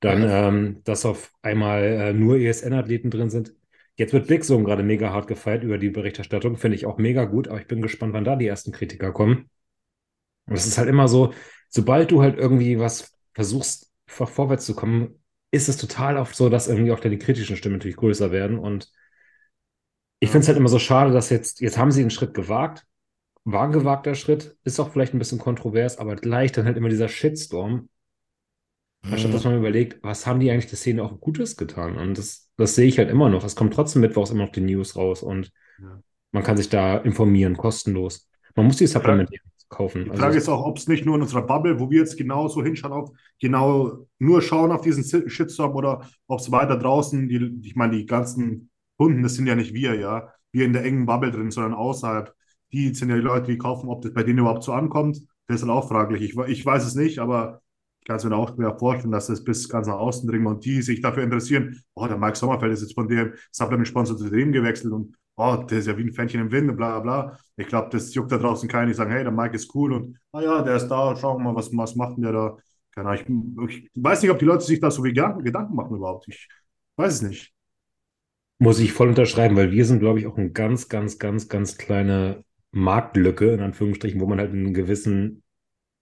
Dann, ähm, dass auf einmal äh, nur ESN-Athleten drin sind. Jetzt wird Big Zoom gerade mega hart gefeiert über die Berichterstattung. Finde ich auch mega gut, aber ich bin gespannt, wann da die ersten Kritiker kommen. Und es ist halt immer so, sobald du halt irgendwie was versuchst, vor, vorwärts zu kommen, ist es total oft so, dass irgendwie auch die kritischen Stimmen natürlich größer werden. Und ich finde es halt immer so schade, dass jetzt, jetzt haben sie einen Schritt gewagt, war ein gewagter Schritt, ist auch vielleicht ein bisschen kontrovers, aber gleich dann halt immer dieser Shitstorm, Anstatt dass man überlegt, was haben die eigentlich der Szene auch Gutes getan? Und das, das sehe ich halt immer noch. Es kommt trotzdem mittwochs immer noch die News raus und ja. man kann sich da informieren, kostenlos. Man muss die Supplemente kaufen. Die Frage also, ist auch, ob es nicht nur in unserer Bubble, wo wir jetzt genau so hinschauen, auf, genau nur schauen auf diesen Shitstorm oder ob es weiter draußen, die, ich meine, die ganzen Kunden, das sind ja nicht wir, ja. Wir in der engen Bubble drin, sondern außerhalb. Die sind ja die Leute, die kaufen, ob das bei denen überhaupt so ankommt. Das ist dann auch fraglich. Ich, ich weiß es nicht, aber ich kann es mir auch vorstellen, dass das bis ganz nach außen dringt und die sich dafür interessieren. Oh, der Mike Sommerfeld ist jetzt von dem Supplement-Sponsor zu dem gewechselt und oh, der ist ja wie ein Fähnchen im Wind und bla bla. Ich glaube, das juckt da draußen keinen. Die sagen, hey, der Mike ist cool und ah ja, der ist da, schauen wir mal, was, was macht denn der da? Keine Ahnung. Ich, ich weiß nicht, ob die Leute sich da so Gedanken machen überhaupt. Ich weiß es nicht. Muss ich voll unterschreiben, weil wir sind, glaube ich, auch eine ganz, ganz, ganz, ganz kleine Marktlücke, in Anführungsstrichen, wo man halt einen gewissen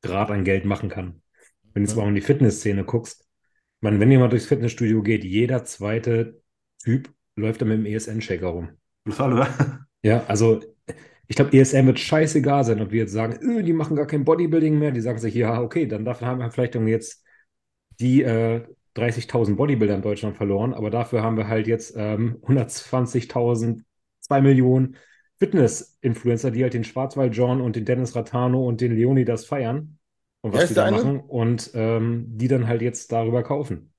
Grad an Geld machen kann. Wenn du jetzt mal in die Fitnessszene guckst, meine, wenn jemand durchs Fitnessstudio geht, jeder zweite Typ läuft da mit dem ESN-Shaker rum. Total, oder? Ja, also ich glaube, ESN wird scheißegal sein, ob wir jetzt sagen, öh, die machen gar kein Bodybuilding mehr. Die sagen sich, ja, okay, dann dafür haben wir vielleicht jetzt die äh, 30.000 Bodybuilder in Deutschland verloren, aber dafür haben wir halt jetzt ähm, 120.000, 2 Millionen Fitness-Influencer, die halt den Schwarzwald John und den Dennis Ratano und den Leonidas feiern und was die da eine? machen und ähm, die dann halt jetzt darüber kaufen.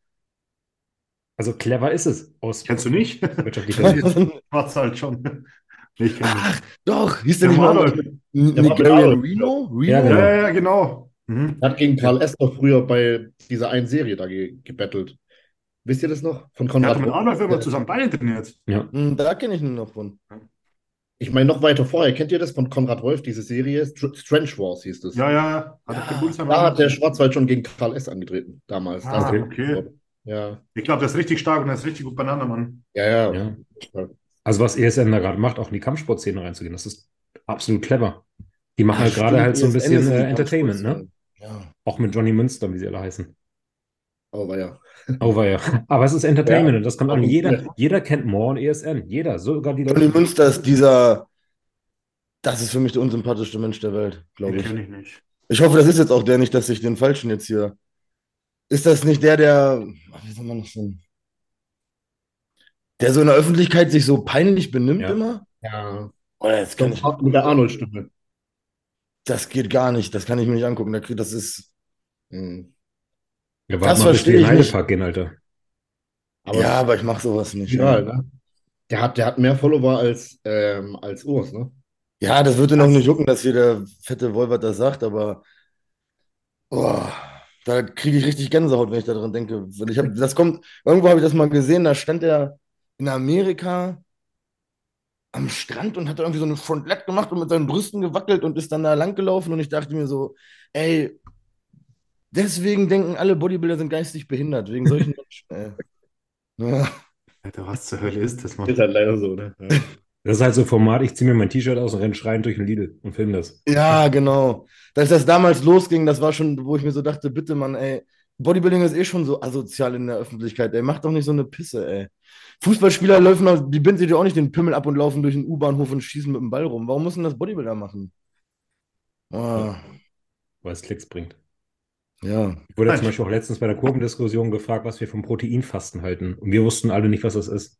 Also clever ist es aus Kennst du nicht? halt [laughs] schon. Ich kenn Ach, doch, hieß Der der nicht Manuel. Nigerian Reno? Reno? Ja, genau. Ja, ja, ja, genau. Mhm. Er hat gegen Karl Esper früher bei dieser einen Serie da ge gebettelt. Wisst ihr das noch? Von Er Konrad hat mit? Arnold immer zusammen Beine trainiert. Ja. Hm, Da kenne ich ihn noch von. Ich meine, noch weiter vorher. Kennt ihr das von Konrad Wolf, diese Serie? Str Strange Wars hieß das. Ja, ja. Hat er Geburtstag Da hat der Schwarzwald schon gegen Karl S. angetreten, damals. Ah, er- okay. Ja, Ich glaube, der ist richtig stark und der ist richtig gut beieinander, Mann. ja, ja. Ja. Also was ESN da gerade macht, auch in die Kampfsportszene reinzugehen, das ist absolut clever. Die machen halt gerade halt so ein ESN bisschen äh, Entertainment, ne? Ja. Auch mit Johnny Münster, wie sie alle heißen. Aber ja. Oh, war ja. Aber es ist Entertainment Ja. und das kommt an. Jeder, jeder kennt More und ESN. Jeder, sogar die Johnny Leute. Münster ist dieser. Das ist für mich der unsympathischste Mensch der Welt, glaube Den ich. kenne ich nicht. Ich hoffe, das ist jetzt auch der nicht, dass ich den falschen jetzt hier. Ist das nicht der, der. ach, Wie soll man das denn? Der so in der Öffentlichkeit sich so peinlich benimmt Ja. immer? Ja. Oder das kann ich. Mit der Arnold-Stimme. Das geht gar nicht. Das kann ich mir nicht angucken. Das ist. Mhm. Ja, Das warte mal, bis verstehe ich nicht. Gehen, Alter. Aber ja, aber ich mache sowas nicht. egal, ne? Der hat, der hat mehr Follower als, ähm, als Urs, ne? Ja, das würde noch nicht jucken, dass hier der fette Wolvert das sagt, aber oh, da kriege ich richtig Gänsehaut, wenn ich daran denke. Ich hab, das kommt, irgendwo habe ich das mal gesehen, da stand er in Amerika am Strand und hat irgendwie so eine Frontlet gemacht und mit seinen Brüsten gewackelt und ist dann da lang gelaufen und ich dachte mir so, ey, deswegen denken alle Bodybuilder sind geistig behindert, wegen solchen [laughs] Menschen, ey. Ja. Alter, was zur Hölle ist das, Mann? Ist halt leider so, ne? Ja. Das ist halt so Format, ich ziehe mir mein T-Shirt aus und renne schreiend durch den Lidl und filme das. Ja, genau. Dass das damals losging, das war schon, wo ich mir so dachte, bitte, Mann, ey, Bodybuilding ist eh schon so asozial in der Öffentlichkeit, ey, mach doch nicht so eine Pisse, ey. Fußballspieler laufen, auch- die binden sich dir auch nicht den Pimmel ab und laufen durch den U-Bahnhof und schießen mit dem Ball rum. Warum müssen das Bodybuilder machen? Ah, Weil es Klicks bringt. Ja. Ich wurde ja Nein. zum Beispiel auch letztens bei der Kurvendiskussion gefragt, was wir vom Proteinfasten halten. Und wir wussten alle nicht, was das ist.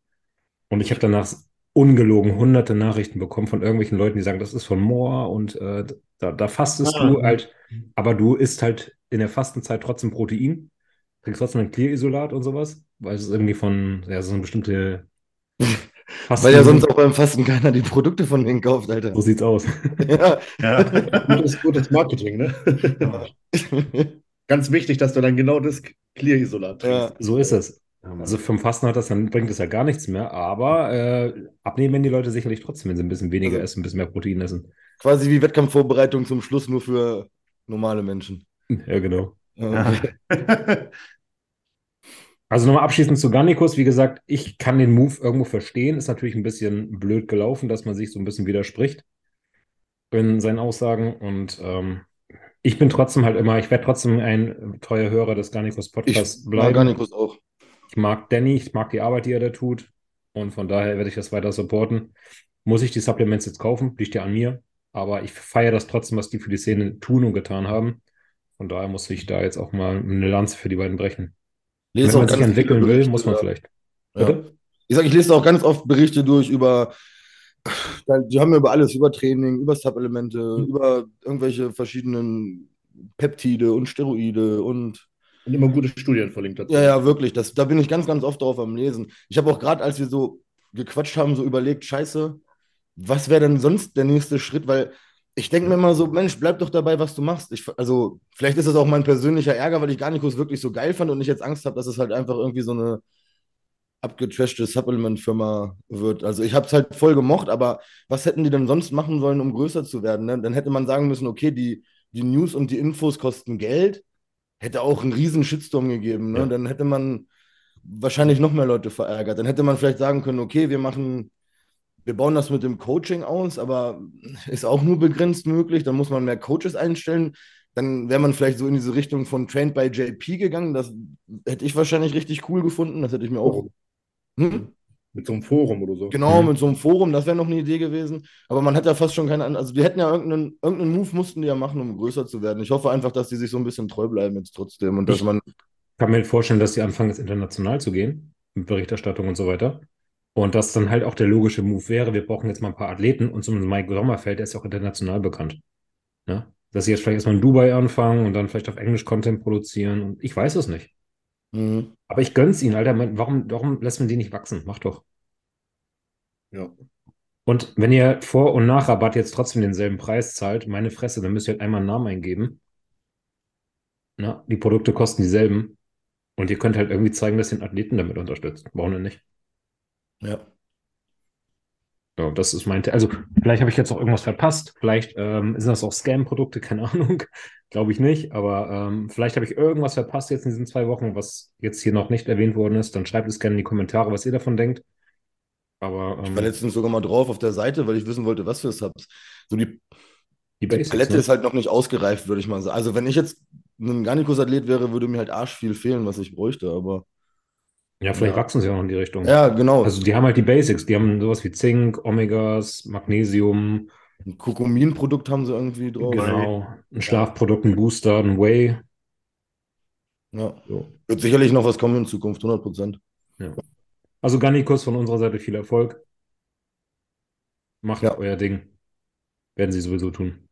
Und ich habe danach ungelogen hunderte Nachrichten bekommen von irgendwelchen Leuten, die sagen, das ist von Moor und äh, da, da fastest Ah. du halt, aber du isst halt in der Fastenzeit trotzdem Protein, kriegst trotzdem ein Clear-Isolat und sowas, weil es ist irgendwie von, ja, so eine bestimmte [laughs] Fasten. Weil ja sonst auch beim Fasten keiner die Produkte von denen kauft, Alter. So sieht's aus. Ja. Ja. Gutes, gutes Marketing, ne? Ganz wichtig, dass du dann genau das Clear-Isolat Ja. trinkst. So ist es. Also vom Fasten hat das, dann bringt es ja gar nichts mehr, aber äh, abnehmen werden die Leute sicherlich trotzdem, wenn sie ein bisschen weniger Also- essen, ein bisschen mehr Protein essen. Quasi wie Wettkampfvorbereitung zum Schluss nur für normale Menschen. Ja, genau. Ja. Ja. [laughs] Also nochmal abschließend zu Gannikus. Wie gesagt, ich kann den Move irgendwo verstehen. Ist natürlich ein bisschen blöd gelaufen, dass man sich so ein bisschen widerspricht in seinen Aussagen. Und ähm, ich bin trotzdem halt immer, ich werde trotzdem ein treuer Hörer des Gannikus Ich Podcasts mag bleiben. Garnikus auch. Ich mag Danny, ich mag die Arbeit, die er da tut. Und von daher werde ich das weiter supporten. Muss ich die Supplements jetzt kaufen? Liegt ja an mir. Aber ich feiere das trotzdem, was die für die Szene tun und getan haben. Von daher muss ich da jetzt auch mal eine Lanze für die beiden brechen. Lese Wenn man sich entwickeln will, muss man vielleicht. Ja. Ich sag, ich lese auch ganz oft Berichte durch über, die haben über alles, über Training, über Subelemente, Mhm. über irgendwelche verschiedenen Peptide und Steroide und Und immer gute Studien verlinkt dazu. ja, ja, wirklich, das, da bin ich ganz, ganz oft drauf am Lesen. Ich habe auch gerade, als wir so gequatscht haben, so überlegt, scheiße, was wäre denn sonst der nächste Schritt? Weil ich denke mir immer so, Mensch, bleib doch dabei, was du machst. Ich, also, vielleicht ist das auch mein persönlicher Ärger, weil ich Garnicus wirklich so geil fand und ich jetzt Angst habe, dass es halt einfach irgendwie so eine abgetrashte Supplement-Firma wird. Also ich habe es halt voll gemocht, aber was hätten die denn sonst machen sollen, um größer zu werden? Ne? Dann hätte man sagen müssen, okay, die, die News und die Infos kosten Geld. Hätte auch einen riesen Shitstorm gegeben. Ne? Ja. Dann hätte man wahrscheinlich noch mehr Leute verärgert. Dann hätte man vielleicht sagen können, okay, wir machen, wir bauen das mit dem Coaching aus, aber ist auch nur begrenzt möglich. Dann muss man mehr Coaches einstellen. Dann wäre man vielleicht so in diese Richtung von Trained by JP gegangen. Das hätte ich wahrscheinlich richtig cool gefunden. Das hätte ich mir auch. Hm? Mit so einem Forum oder so. Genau, Mhm. mit so einem Forum, das wäre noch eine Idee gewesen. Aber man hat ja fast schon keine, also die hätten ja irgendeinen, irgendeinen Move mussten die ja machen, um größer zu werden. Ich hoffe einfach, dass die sich so ein bisschen treu bleiben jetzt trotzdem und dass Ich- man, kann mir vorstellen, dass die anfangen, jetzt international zu gehen, mit Berichterstattung und so weiter. Und dass dann halt auch der logische Move wäre, wir brauchen jetzt mal ein paar Athleten und so ein Mike Sommerfeld, der ist ja auch international bekannt. Ne? Dass sie jetzt vielleicht erstmal in Dubai anfangen und dann vielleicht auf Englisch Content produzieren und ich weiß es nicht. Mhm. Aber ich gönn's ihnen, Alter. Man- Warum, warum lässt man die nicht wachsen? Mach doch. Ja. Und wenn ihr Vor- und Nachrabatt jetzt trotzdem denselben Preis zahlt, meine Fresse, dann müsst ihr halt einmal einen Namen eingeben. Na, die Produkte kosten dieselben. Und ihr könnt halt irgendwie zeigen, dass ihr den Athleten damit unterstützt. Warum denn nicht? ja. Ja, das ist mein. Also, vielleicht habe ich jetzt auch irgendwas verpasst. Vielleicht ähm, sind das auch Scam-Produkte, keine [laughs] Ahnung. Glaube ich nicht. Aber ähm, vielleicht habe ich irgendwas verpasst jetzt in diesen zwei Wochen, was jetzt hier noch nicht erwähnt worden ist. Dann schreibt es gerne in die Kommentare, was ihr davon denkt. Aber Ich ähm, war letztens sogar mal drauf auf der Seite, weil ich wissen wollte, was für Subs. So die, die die Basics, Palette ne? ist halt noch nicht ausgereift, würde ich mal sagen. Also wenn ich jetzt ein Garnicus-Athlet wäre, würde mir halt arsch viel fehlen, was ich bräuchte, aber Ja, vielleicht Ja. wachsen sie auch noch in die Richtung. ja, genau. Also die haben halt die Basics. Die haben sowas wie Zink, Omegas, Magnesium, ein Kurkumin-Produkt haben sie irgendwie drauf. genau, ein Schlafprodukt, ein Booster, ein Whey. Ja. So. Wird sicherlich noch was kommen in Zukunft, 100 Prozent. Also Garnikus von unserer Seite viel Erfolg. Macht Ja. euer Ding. Werden sie sowieso tun.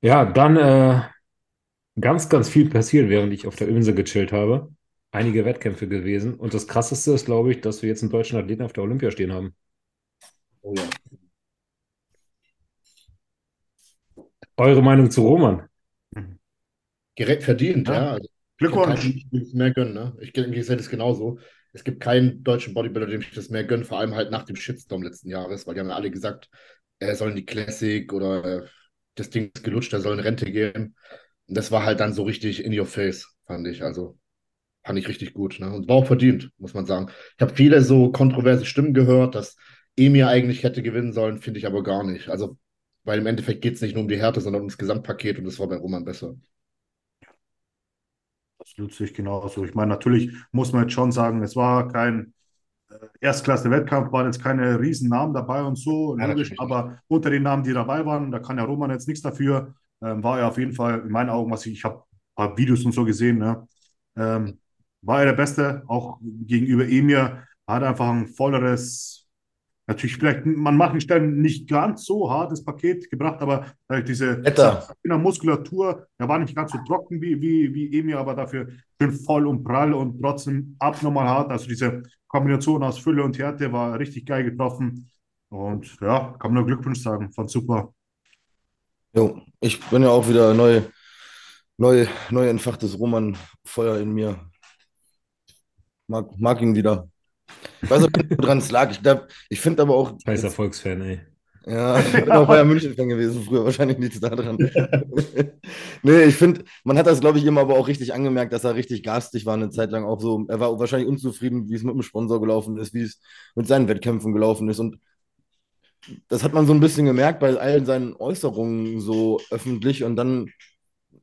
Ja, dann äh, ganz, ganz viel passiert, während ich auf der Insel gechillt habe. Einige Wettkämpfe gewesen. Und das Krasseste ist, glaube ich, dass wir jetzt einen deutschen Athleten auf der Olympia stehen haben. Oh ja. Eure Meinung zu Roman? Gerät verdient, Ja. ja. Also, ich kann Glückwunsch. das mehr gönnen, ne? Ich, denke, ich sehe das genauso. Es gibt keinen deutschen Bodybuilder, dem ich das mehr gönne, vor allem halt nach dem Shitstorm letzten Jahres, weil die haben ja alle gesagt, er soll in die Classic oder das Ding ist gelutscht, er soll in Rente gehen. Und das war halt dann so richtig in your face, fand ich. Also fand ich richtig gut, ne? Und war auch verdient, muss man sagen. Ich habe viele so kontroverse Stimmen gehört, dass Emir eigentlich hätte gewinnen sollen, finde ich aber gar nicht. Also, weil im Endeffekt geht es nicht nur um die Härte, sondern ums Gesamtpaket und das war bei Roman besser. Absolut sehe ich genauso. Ich meine, natürlich muss man jetzt schon sagen, es war kein äh, Erstklasse-Wettkampf, waren jetzt keine riesen Namen dabei und so, Ja, logisch, aber unter den Namen, die dabei waren, da kann ja Roman jetzt nichts dafür, ähm, war er auf jeden Fall in meinen Augen, was ich, ich habe ein paar Videos und so gesehen, ne? ähm, war er der Beste, auch gegenüber Emir, hat einfach ein volleres, natürlich vielleicht an manchen Stellen nicht ganz so hartes Paket gebracht, aber diese in der Muskulatur, er war nicht ganz so trocken wie, wie, wie Emir, aber dafür schön voll und prall und trotzdem abnormal hart. Also diese Kombination aus Fülle und Härte war richtig geil getroffen. Und ja, kann man nur Glückwunsch sagen, fand super. Jo, ich bin ja auch wieder neu, neu, neu entfachtes Roman-Feuer in mir. Mag, mag ihn wieder. Ich weiß auch nicht, woran es lag. Ich, ich finde aber auch, Scheiß Erfolgsfan, ey. ja, ich bin auch Bayern München-Fan gewesen früher, wahrscheinlich nichts daran. [laughs] nee, ich finde, man hat das, glaube ich, ihm aber auch richtig angemerkt, dass er richtig garstig war eine Zeit lang auch so. Er war wahrscheinlich unzufrieden, wie es mit dem Sponsor gelaufen ist, wie es mit seinen Wettkämpfen gelaufen ist. Und das hat man so ein bisschen gemerkt bei allen seinen Äußerungen so öffentlich. Und dann,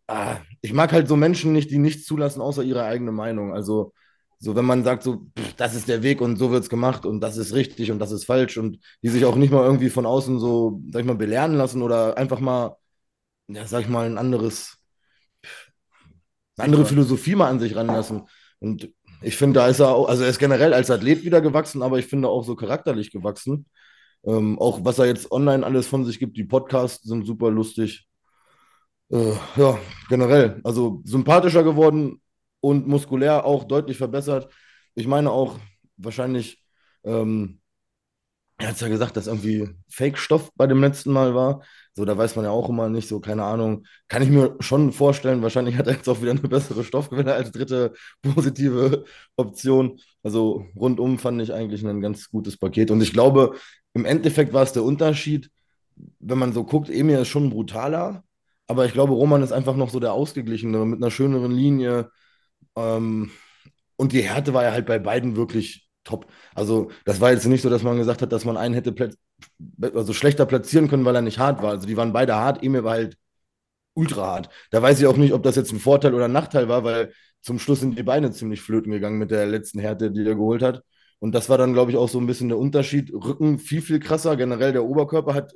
ah, ich mag halt so Menschen nicht, die nichts zulassen, außer ihre eigene Meinung. Also, so wenn man sagt, so, pff, das ist der Weg und so wird es gemacht und das ist richtig und das ist falsch und die sich auch nicht mal irgendwie von außen so, sag ich mal, belehren lassen oder einfach mal, ja, sag ich mal, ein anderes, eine andere Philosophie mal an sich ranlassen. Und ich finde, da ist er auch, also er ist generell als Athlet wieder gewachsen, aber ich finde auch so charakterlich gewachsen. Ähm, auch was er jetzt online alles von sich gibt, die Podcasts sind super lustig. Äh, ja, generell, also sympathischer geworden und muskulär auch deutlich verbessert. Ich meine auch wahrscheinlich Ähm, er hat ja gesagt, dass irgendwie Fake-Stoff bei dem letzten Mal war. So, da weiß man ja auch immer nicht, so, keine Ahnung. Kann ich mir schon vorstellen, wahrscheinlich hat er jetzt auch wieder eine bessere Stoffquelle als dritte positive Option. Also rundum fand ich eigentlich ein ganz gutes Paket. Und ich glaube, im Endeffekt war es der Unterschied, wenn man so guckt, Emir ist schon brutaler, aber ich glaube, Roman ist einfach noch so der Ausgeglichene mit einer schöneren Linie. Ähm, und die Härte war ja halt bei beiden wirklich top. Also, das war jetzt nicht so, dass man gesagt hat, dass man einen hätte also schlechter platzieren können, weil er nicht hart war. Also, die waren beide hart. Emir war halt ultra hart. Da weiß ich auch nicht, ob das jetzt ein Vorteil oder ein Nachteil war, weil zum Schluss sind die Beine ziemlich flöten gegangen mit der letzten Härte, die er geholt hat. Und das war dann, glaube ich, auch so ein bisschen der Unterschied. Rücken viel, viel krasser. Generell der Oberkörper hat,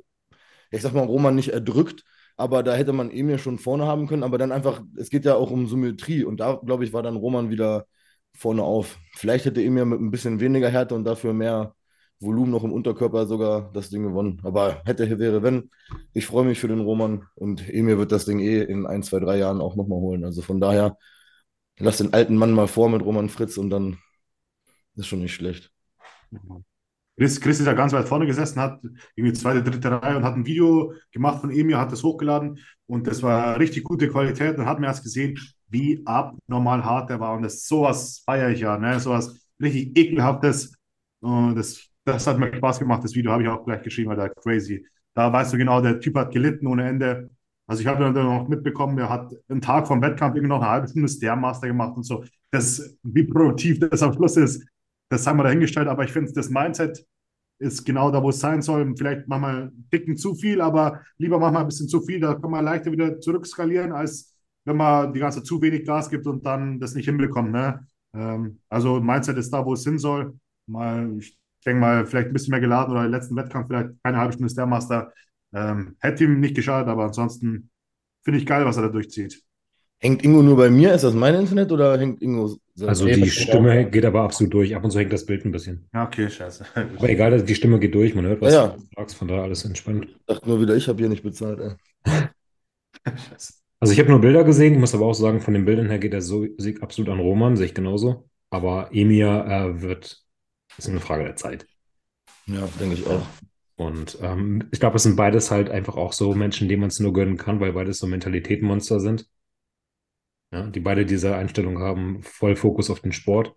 ich sag mal, Roman nicht erdrückt, aber da hätte man Emir schon vorne haben können. Aber dann einfach, es geht ja auch um Symmetrie. Und da, glaube ich, war dann Roman wieder vorne auf. Vielleicht hätte Emir mit ein bisschen weniger Härte und dafür mehr Volumen noch im Unterkörper sogar das Ding gewonnen. Aber hätte, wäre, wenn. Ich freue mich für den Roman und Emir wird das Ding eh in ein, zwei, drei Jahren auch nochmal holen. Also von daher, lass den alten Mann mal vor mit Roman Fritz und dann ist schon nicht schlecht. Chris, Chris ist ja ganz weit vorne gesessen, hat irgendwie zweite, dritte Reihe und hat ein Video gemacht von Emir, hat das hochgeladen und das war richtig gute Qualität und hat mir erst gesehen, wie abnormal hart der war und das sowas feiere ich ja, ne? sowas richtig ekelhaftes. Und das, das hat mir Spaß gemacht, das Video habe ich auch gleich geschrieben, weil da crazy. Da weißt du genau, der Typ hat gelitten ohne Ende. Also ich habe dann noch mitbekommen, er hat einen Tag vom Wettkampf irgendwie noch eine halbe Stunde Stairmaster gemacht und so. Das, wie produktiv das am Schluss ist, das haben wir dahingestellt, aber ich finde, das Mindset ist genau da, wo es sein soll. Vielleicht manchmal einen Ticken zu viel, aber lieber manchmal ein bisschen zu viel, da kann man leichter wieder zurückskalieren, als wenn man die ganze zu wenig Gas gibt und dann das nicht hinbekommt. Ne? Ähm, also Mindset ist da, wo es hin soll. Mal, ich denke mal, vielleicht ein bisschen mehr geladen oder im letzten Wettkampf vielleicht keine halbe Stunde Stairmaster. Ähm, hätte ihm nicht geschadet, aber ansonsten finde ich geil, was er da durchzieht. Hängt Ingo nur bei mir? Ist das mein Internet oder hängt Ingo? So also die Stimme geht aber absolut durch. Ab und zu hängt das Bild ein bisschen. Ja, okay, scheiße. [laughs] aber egal, die Stimme geht durch. Man hört, was ja, du sagst. Von daher alles entspannt. Ich dachte nur wieder, ich habe hier nicht bezahlt. Ey. also ich habe nur Bilder gesehen. Ich muss aber auch sagen, von den Bildern her geht der Sieg absolut an Roman. Sehe ich genauso. Aber Emir äh, wird, ist eine Frage der Zeit. Ja, denke ich auch. Und ähm, ich glaube, es sind beides halt einfach auch so Menschen, denen man es nur gönnen kann, weil beides so Mentalitätenmonster sind ja, die beide diese Einstellung haben, voll Fokus auf den Sport.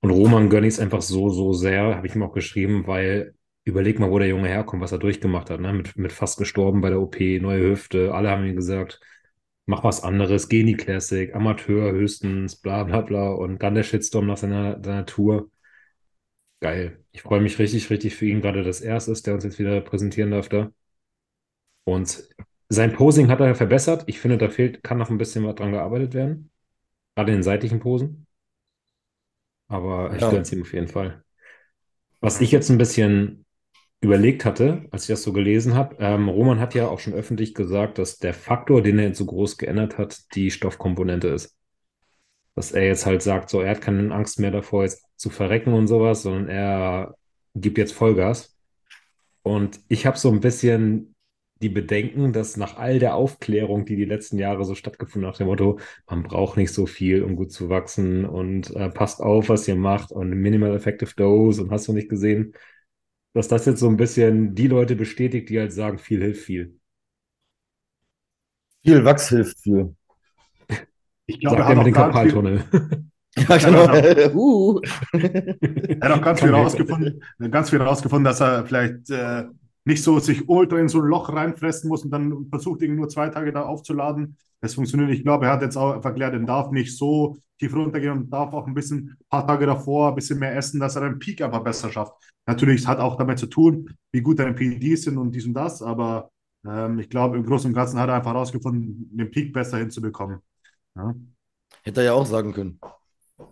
Und Roman gönne ich es einfach so, so sehr, habe ich ihm auch geschrieben, weil überleg mal, wo der Junge herkommt, was er durchgemacht hat, ne? mit, mit fast gestorben bei der OP, neue Hüfte, alle haben ihm gesagt, mach was anderes, geh in Classic, Amateur höchstens, bla bla bla und dann der Shitstorm nach seiner, seiner Tour. Geil. Ich freue mich richtig, richtig für ihn, gerade dass er es ist, der uns jetzt wieder präsentieren darf da. Und sein Posing hat er verbessert. Ich finde, da fehlt, kann noch ein bisschen was dran gearbeitet werden. Gerade in den seitlichen Posen. Aber ich ja. gönne es ihm auf jeden Fall. Was ich jetzt ein bisschen überlegt hatte, als ich das so gelesen habe, ähm, Roman hat ja auch schon öffentlich gesagt, dass der Faktor, den er jetzt so groß geändert hat, die Stoffkomponente ist. Dass er jetzt halt sagt, so er hat keine Angst mehr davor, jetzt zu verrecken und sowas, sondern er gibt jetzt Vollgas. Und ich habe so ein bisschen die Bedenken, dass nach all der Aufklärung, die die letzten Jahre so stattgefunden hat, nach dem Motto, man braucht nicht so viel, um gut zu wachsen und äh, passt auf, was ihr macht und Minimal Effective Dose und hast du nicht gesehen, dass das jetzt so ein bisschen die Leute bestätigt, die halt sagen, viel hilft viel. Viel Wachs hilft viel. Ich glaube, er hat mit den Karpaltunnel. [laughs] Ja, genau. [laughs] uh. er hat auch ganz viel rausgefunden, ganz viel rausgefunden, dass er vielleicht äh, nicht so sich ultra in so ein Loch reinfressen muss und dann versucht, irgendwie nur zwei Tage da aufzuladen. Das funktioniert. Ich glaube, er hat jetzt auch einfach gelernt, er darf nicht so tief runtergehen und darf auch ein bisschen, ein paar Tage davor, ein bisschen mehr essen, dass er den Peak aber besser schafft. Natürlich, es hat auch damit zu tun, wie gut deine PEDs sind und dies und das, aber ähm, ich glaube, im Großen und Ganzen hat er einfach herausgefunden, den Peak besser hinzubekommen. Ja. Hätte er ja auch sagen können.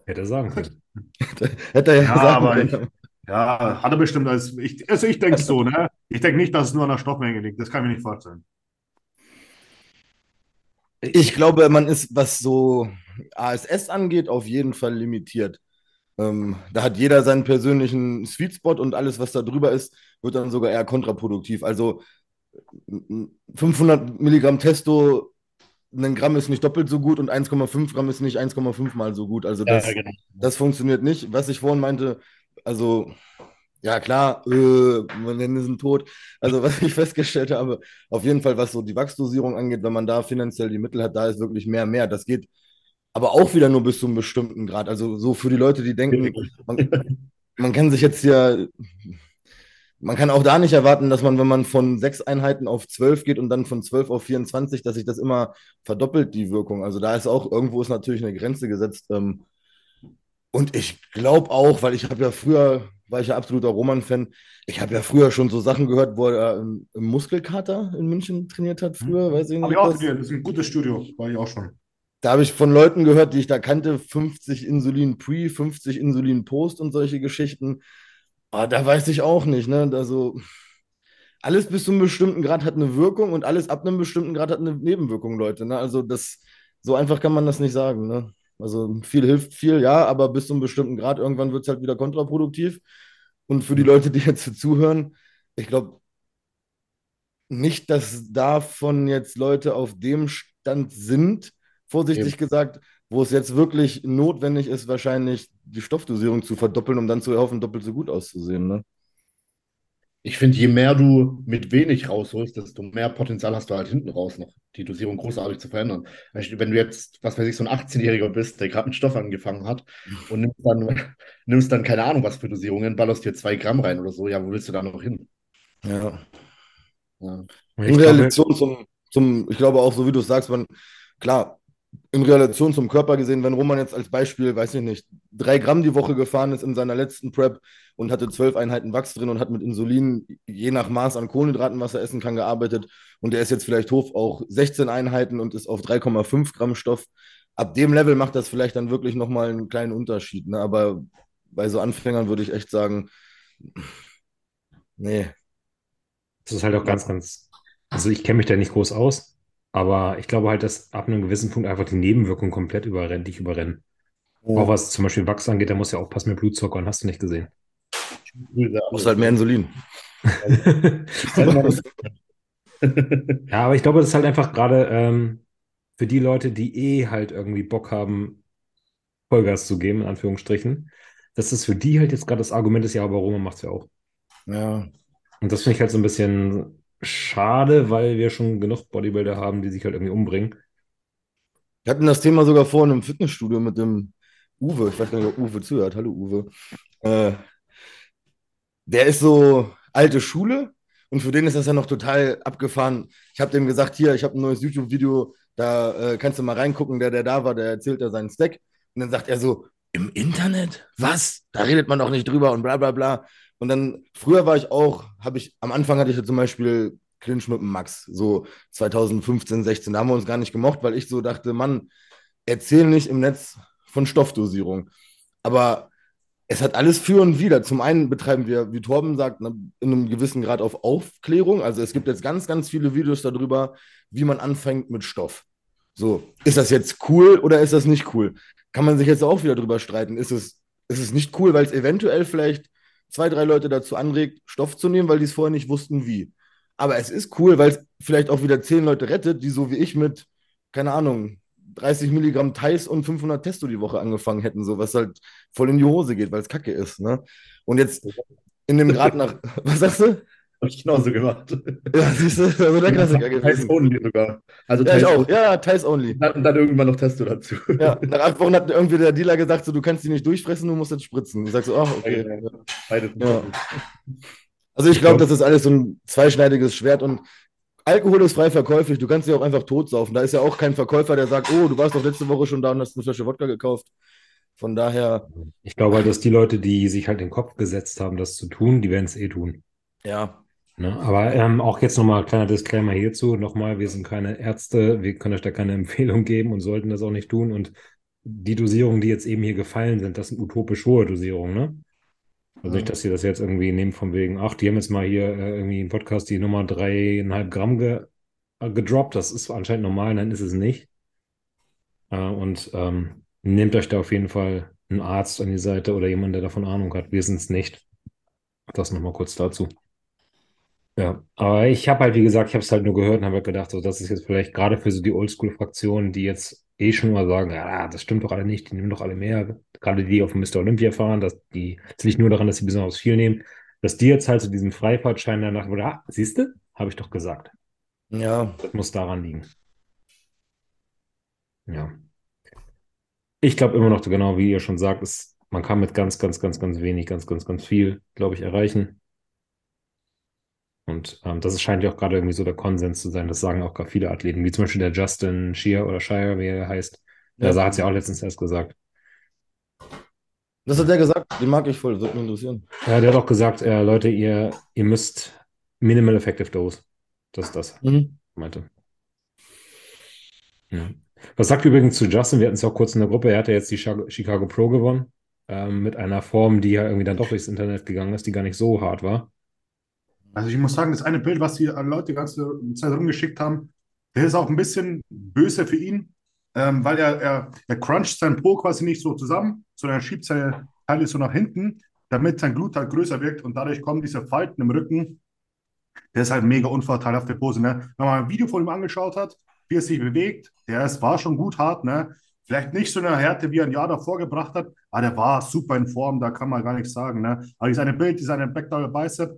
Hätte er sagen können. [laughs] hätte er ja, ja sagen aber können. Ja, hat er bestimmt. Als, ich, also ich denke so, ne? Ich denke nicht, dass es nur an der Stoffmenge liegt. Das kann ich mir nicht vorstellen. Ich glaube, man ist, was so ASS angeht, auf jeden Fall limitiert. Ähm, da hat jeder seinen persönlichen Sweet Spot und alles, was da drüber ist, wird dann sogar eher kontraproduktiv. Also 500 Milligramm Testo, ein Gramm ist nicht doppelt so gut und 1,5 Gramm ist nicht 1,5 mal so gut. Also das, ja, genau. das funktioniert nicht. Was ich vorhin meinte, also Ja, klar, äh, meine Hände sind tot. Also, [laughs] was ich festgestellt habe, auf jeden Fall, was so die Wachsdosierung angeht, wenn man da finanziell die Mittel hat, da ist wirklich mehr, mehr. Das geht aber auch wieder nur bis zu einem bestimmten Grad. Also, so für die Leute, die denken, man, man kann sich jetzt ja, man kann auch da nicht erwarten, dass man, wenn man von sechs Einheiten auf zwölf geht und dann von zwölf auf 24, dass sich das immer verdoppelt, die Wirkung. Also, da ist auch, irgendwo ist natürlich eine Grenze gesetzt. Ähm, und ich glaube auch, weil ich habe ja früher war ich ja absoluter Roman-Fan. Ich habe ja früher schon so Sachen gehört, wo er im, im Muskelkater in München trainiert hat, früher, weiß ich nicht. Ich auch trainiert, das ist ein gutes Studio, war ich auch schon. Da habe ich von Leuten gehört, die ich da kannte, 50 Insulin Pre, 50 Insulin Post und solche Geschichten. Aber da weiß ich auch nicht, ne? Also alles bis zu einem bestimmten Grad hat eine Wirkung und alles ab einem bestimmten Grad hat eine Nebenwirkung, Leute. Ne? Also das, so einfach kann man das nicht sagen, ne? Also viel hilft viel, ja, aber bis zu einem bestimmten Grad irgendwann wird es halt wieder kontraproduktiv. Und für die Leute, die jetzt zuhören, ich glaube nicht, dass davon jetzt Leute auf dem Stand sind, vorsichtig Eben. gesagt, wo es jetzt wirklich notwendig ist, wahrscheinlich die Stoffdosierung zu verdoppeln, um dann zu erhoffen, doppelt so gut auszusehen. Ne? Ich finde, je mehr du mit wenig rausholst, desto mehr Potenzial hast du halt hinten raus noch, die Dosierung großartig zu verändern. Wenn du jetzt, was weiß ich, so ein 18-Jähriger bist, der gerade einen Stoff angefangen hat [laughs] und nimmst dann, nimmst dann keine Ahnung was für Dosierungen, ballerst dir zwei Gramm rein oder so, ja, wo willst du da noch hin? Ja. ja. In Relation zum, zum, ich glaube auch, so wie du es sagst, man, klar, in Relation zum Körper gesehen, wenn Roman jetzt als Beispiel, weiß ich nicht, drei Gramm die Woche gefahren ist in seiner letzten Prep und hatte zwölf Einheiten Wachs drin und hat mit Insulin je nach Maß an Kohlenhydraten, was er essen kann, gearbeitet und er ist jetzt vielleicht hoch auch 16 Einheiten und ist auf 3,5 Gramm Stoff. Ab dem Level macht das vielleicht dann wirklich nochmal einen kleinen Unterschied. Ne? Aber bei so Anfängern würde ich echt sagen, nee. Das ist halt auch ganz, ganz, also ich kenne mich da nicht groß aus, aber ich glaube halt, dass ab einem gewissen Punkt einfach die Nebenwirkungen komplett überrennt, dich überrennen. Oh. Auch was zum Beispiel Wachs angeht, da muss ja auch passen mit Blutzucker und hast du nicht gesehen. Du brauchst halt mehr Insulin. [laughs] ja, aber ich glaube, das ist halt einfach gerade ähm, für die Leute, die eh halt irgendwie Bock haben, Vollgas zu geben, in Anführungsstrichen, dass das für die halt jetzt gerade das Argument ist, ja, aber Roma macht es ja auch. Ja. Und das finde ich halt so ein bisschen schade, weil wir schon genug Bodybuilder haben, die sich halt irgendwie umbringen. Wir hatten das Thema sogar vorhin im Fitnessstudio mit dem Uwe. Ich weiß gar nicht, ob Uwe zuhört. Hallo Uwe. Äh, der ist so alte Schule und für den ist das ja noch total abgefahren. Ich habe dem gesagt, hier, ich habe ein neues YouTube-Video, da äh, kannst du mal reingucken, der, der da war, der erzählt da seinen Stack. Und dann sagt er so, im Internet? Was? Da redet man doch nicht drüber und bla bla bla. Und dann, früher war ich auch, habe ich, am Anfang hatte ich ja zum Beispiel Clinch mit dem Max, so 2015, 16. Da haben wir uns gar nicht gemocht, weil ich so dachte, Mann, erzähl nicht im Netz von Stoffdosierung. Aber es hat alles für und wider. Zum einen betreiben wir, wie Torben sagt, ne, in einem gewissen Grad auf Aufklärung. Also es gibt jetzt ganz, ganz viele Videos darüber, wie man anfängt mit Stoff. So, ist das jetzt cool oder ist das nicht cool? Kann man sich jetzt auch wieder drüber streiten. Ist es, ist es nicht cool, weil es eventuell vielleicht zwei, drei Leute dazu anregt, Stoff zu nehmen, weil die es vorher nicht wussten, wie. Aber es ist cool, weil es vielleicht auch wieder zehn Leute rettet, die so wie ich mit, keine Ahnung, 30 Milligramm Thais und 500 Testo die Woche angefangen hätten, so was halt voll in die Hose geht, weil es kacke ist. Ne? Und jetzt in dem Grad nach, [laughs] was sagst du? [laughs] Habe ich genauso gemacht. Ja, siehst du, also [laughs] der Klassiker gewesen. Thais Only sogar. Also ja, ich auch. Ja, Thais Only. Und dann, dann irgendwann noch Testo dazu. Ja, [laughs] nach acht Wochen hat irgendwie der Dealer gesagt, so, du kannst die nicht durchfressen, du musst jetzt spritzen. Ich sag so, ach, okay. Ja. Ja. Also ich glaube, das ist alles so ein zweischneidiges Schwert und Alkohol ist frei verkäuflich, du kannst dich auch einfach totsaufen. Da ist ja auch kein Verkäufer, der sagt, oh, du warst doch letzte Woche schon da und hast eine Flasche Wodka gekauft. Von daher. Ich glaube halt, dass die Leute, die sich halt in den Kopf gesetzt haben, das zu tun, die werden es eh tun. Ja. Ne? Aber ähm, auch jetzt nochmal kleiner Disclaimer hierzu. Nochmal, wir sind keine Ärzte, wir können euch da keine [laughs] Empfehlung geben und sollten das auch nicht tun. Und die Dosierungen, die jetzt eben hier gefallen sind, das sind utopisch hohe Dosierungen, ne? Also nicht, dass sie das jetzt irgendwie nehmen von wegen, ach, die haben jetzt mal hier äh, irgendwie im Podcast die Nummer dreieinhalb Gramm ge äh, gedroppt. Das ist anscheinend normal, nein, ist es nicht. Äh, und ähm, nehmt euch da auf jeden Fall einen Arzt an die Seite oder jemand, der davon Ahnung hat. Wir sind es nicht. Das nochmal kurz dazu. Ja, aber ich habe halt, wie gesagt, ich habe es halt nur gehört und habe halt gedacht, so, das ist jetzt vielleicht gerade für so die Oldschool-Fraktionen, die jetzt eh schon mal sagen, ja, das stimmt doch alle nicht, die nehmen doch alle mehr. Gerade die auf dem Mr. Olympia fahren, dass die, das liegt nur daran, dass sie besonders viel nehmen. dass die jetzt halt zu diesem Freifahrtschein danach wurde, ah, siehst du, habe ich doch gesagt. Ja, Das muss daran liegen. Ja. Ich glaube immer noch, genau wie ihr schon sagt, ist, man kann mit ganz, ganz, ganz, ganz wenig, ganz, ganz, ganz viel, glaube ich, erreichen. Und ähm, das scheint ja auch gerade irgendwie so der Konsens zu sein. Das sagen auch gar viele Athleten, wie zum Beispiel der Justin Shear oder Shire, wie er heißt. Der Ja. hat es ja auch letztens erst gesagt. das hat der gesagt. Den mag ich voll. Das würde mich interessieren. Ja, der hat auch gesagt, äh, Leute, ihr, ihr müsst Minimal Effective Dose. Das ist das, Mhm. meinte. Ja. Was sagt übrigens zu Justin? Wir hatten es ja auch kurz in der Gruppe. Er hat ja jetzt die Chicago, Chicago Pro gewonnen. Ähm, mit einer Form, die ja irgendwie dann doch durchs Internet gegangen ist, die gar nicht so hart war. Also ich muss sagen, das eine Bild, was die Leute die ganze Zeit rumgeschickt haben, der ist auch ein bisschen böse für ihn, ähm, weil er, er, er cruncht sein Po quasi nicht so zusammen, sondern er schiebt seine Teile so nach hinten, damit sein Glut halt größer wirkt und dadurch kommen diese Falten im Rücken. Der ist halt mega unvorteilhafte Pose, ne? Wenn man ein Video von ihm angeschaut hat, wie er sich bewegt, der ist, war schon gut hart, ne? Vielleicht nicht so eine Härte, wie er ein Jahr davor gebracht hat, aber der war super in Form, da kann man gar nichts sagen, ne? Aber seine Bild, seine Backdouble Bicep,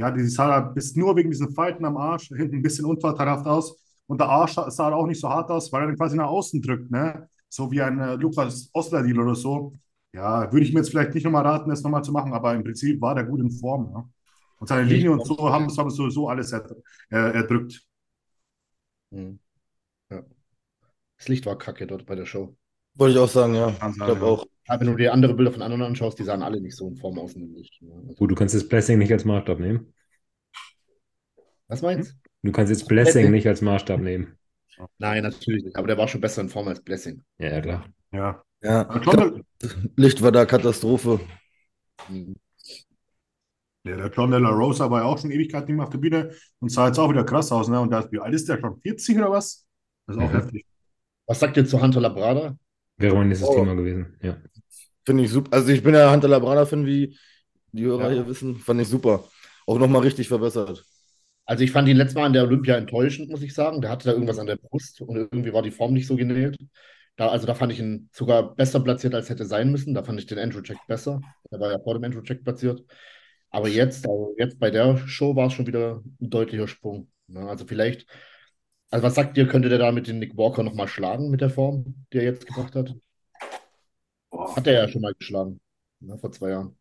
ja, die sah bis nur wegen diesen Falten am Arsch hinten ein bisschen unvorteilhaft aus. Und der Arsch sah auch nicht so hart aus, weil er dann quasi nach außen drückt, ne? So wie ein äh, Lukas Osler-Deal oder so. Ja, würde ich mir jetzt vielleicht nicht nochmal raten, das nochmal zu machen, aber im Prinzip war der gut in Form. Ne? Und seine Linie und so haben es sowieso alles er, er, erdrückt. Mhm. Ja. Das Licht war kacke dort bei der Show. Wollte ich auch sagen, ja. Ich glaube ja. auch. Aber wenn du dir andere Bilder von anderen anschaust, die sahen alle nicht so in Form aus in dem Licht. ne? Also, Gut, du kannst jetzt Blessing nicht als Maßstab nehmen. was meinst du? Du kannst jetzt Blessing nicht als Maßstab nehmen. Nein, natürlich nicht. Aber der war schon besser in Form als Blessing. Ja, ja, klar. Ja. Ja. Licht war da Katastrophe. Mhm. ja, der John De La Rosa war ja auch schon Ewigkeit nicht mehr auf der Bühne und sah jetzt auch wieder krass aus. Ne? Und der, wie alt ist der schon? 40 oder was? Das ist auch Mhm. heftig. Was sagt ihr zu Hunter Labrada? Wäre mein nächstes Oh. Thema gewesen. Ja. Finde ich super. Also ich bin ja Hunter Labrada-Fan, wie die Hörer Ja. hier wissen. Fand ich super. Auch nochmal richtig verbessert. Also ich fand ihn letztes Mal an der Olympia enttäuschend, muss ich sagen. Der hatte da irgendwas an der Brust und irgendwie war die Form nicht so genäht. Da, also da fand ich ihn sogar besser platziert, als hätte sein müssen. Da fand ich den Andrew-Check besser. Der war ja vor dem Andrew-Check platziert. Aber jetzt, also jetzt bei der Show war es schon wieder ein deutlicher Sprung. Ne? Also vielleicht, also was sagt ihr, könnte der da mit dem Nick Walker nochmal schlagen mit der Form, die er jetzt gebracht hat? Boah, Hat er ja schon mal geschlagen, ne, vor zwei Jahren.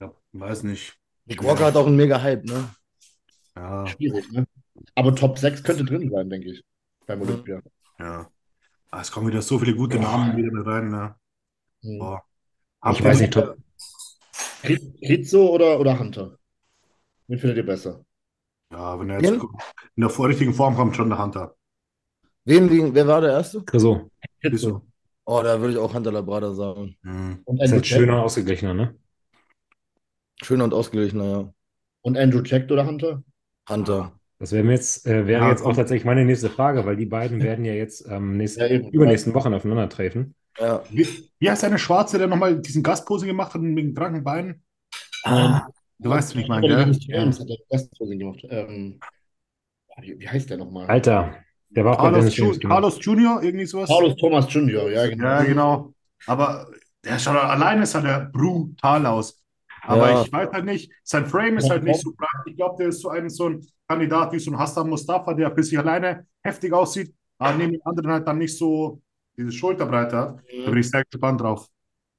ja, weiß nicht. Nick Walker hat auch einen mega Hype, ne? Ja, Schwierig, ne? Aber Top 6 könnte drin sein, denke ich, beim Olympia. ja. Ah, es kommen wieder so viele gute Namen wieder mit rein. Ne? Mhm. Boah. Ich weiß nicht, Top, Ri- Rizzo oder, oder Hunter? Wen findet ihr besser? Ja, wenn er jetzt Wen? in der vor- richtigen Form kommt, schon der Hunter. Wen, wen, wer war der Erste? so. Wieso? Oh, da würde ich auch Hunter Labrada sagen. Mhm. Und Ist Andrew, halt Jack, schöner und ausgeglichener, ne? Schöner und ausgeglichener, ja. und Andrew Jack oder Hunter? Hunter. Das wäre jetzt, äh, wäre Ja, jetzt auch tatsächlich meine nächste Frage, weil die beiden werden ja jetzt ähm, nächsten, Ja, eben. übernächsten Wochen aufeinandertreffen. Ja. Wie, wie heißt eine Schwarze, der nochmal diesen Gastpose gemacht hat mit den kranken Beinen? Ah, Du weißt, wie ich meine, gell? Der Gastposing gemacht. Ähm, wie, wie heißt der nochmal? Alter, der war Carlos. Ju genau. Carlos Junior, irgendwie sowas? Carlos Thomas Jr., ja, genau. Ja, genau. Aber der schaut alleine sah der brutal aus. Aber Ja. ich weiß halt nicht, sein Frame ist halt nicht so breit. Ich glaube, der ist so ein, so ein Kandidat wie so ein Hassan Mustafa, der für sich alleine heftig aussieht, aber neben den anderen halt dann nicht so diese Schulterbreite hat. Da bin ich sehr gespannt drauf.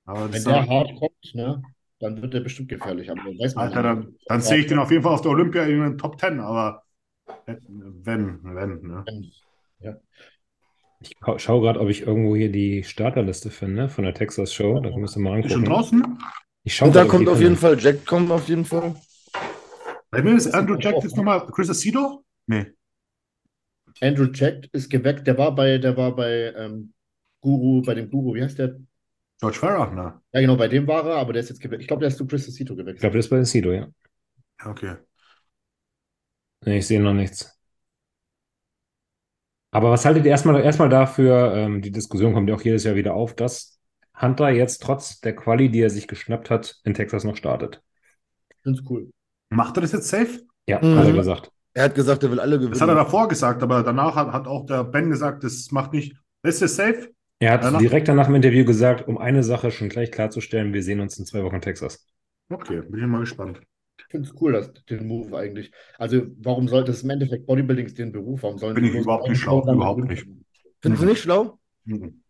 Aber Wenn der äh, hart kommt, ne, dann wird der bestimmt gefährlich. Aber weiß man Alter, dann, dann sehe ich den auf jeden Fall auf der Olympia in den Top 10, aber wenn, wenn, ne? Ich ka- schaue gerade, ob ich irgendwo hier die Starterliste finde von der Texas Show. Da müsst ihr mal Ist schon angucken. draußen? Ich schaue Und da ich kommt auf jeden finde. Fall, Jack kommt auf jeden Fall. Bei mir ist Andrew Jack jetzt nochmal Chris Acedo? Nee. Andrew Jack ist geweckt, der war bei, der war bei ähm, Guru, bei dem Guru, wie heißt der? George Farah? Na, Ja, genau, bei dem war er, aber der ist jetzt geweckt. Ich glaube, der ist zu Chris Cito Ich gewechselt. glaube, das ist bei ja. ja, okay. Nee, ich sehe noch nichts. Aber was haltet ihr erstmal, erstmal dafür, ähm, die Diskussion kommt ja auch jedes Jahr wieder auf, dass Hunter jetzt trotz der Quali, die er sich geschnappt hat, in Texas noch startet? Es cool. Macht er das jetzt safe? Ja, Mhm. hat er gesagt. Er hat gesagt, er will alle Das hat er gewinnen. davor gesagt, aber danach hat, hat auch der Ben gesagt, das macht nicht. Ist das safe? Er hat Danach- direkt danach im Interview gesagt, um eine Sache schon gleich klarzustellen, wir sehen uns in zwei Wochen in Texas. Okay, bin ich mal gespannt. Ich finde es cool, dass den Move eigentlich. Also, warum sollte es im Endeffekt Bodybuilding ist den Beruf? Warum sollen Bin ich überhaupt nicht schlau, überhaupt nicht. können? Findest du nicht schlau? Mhm.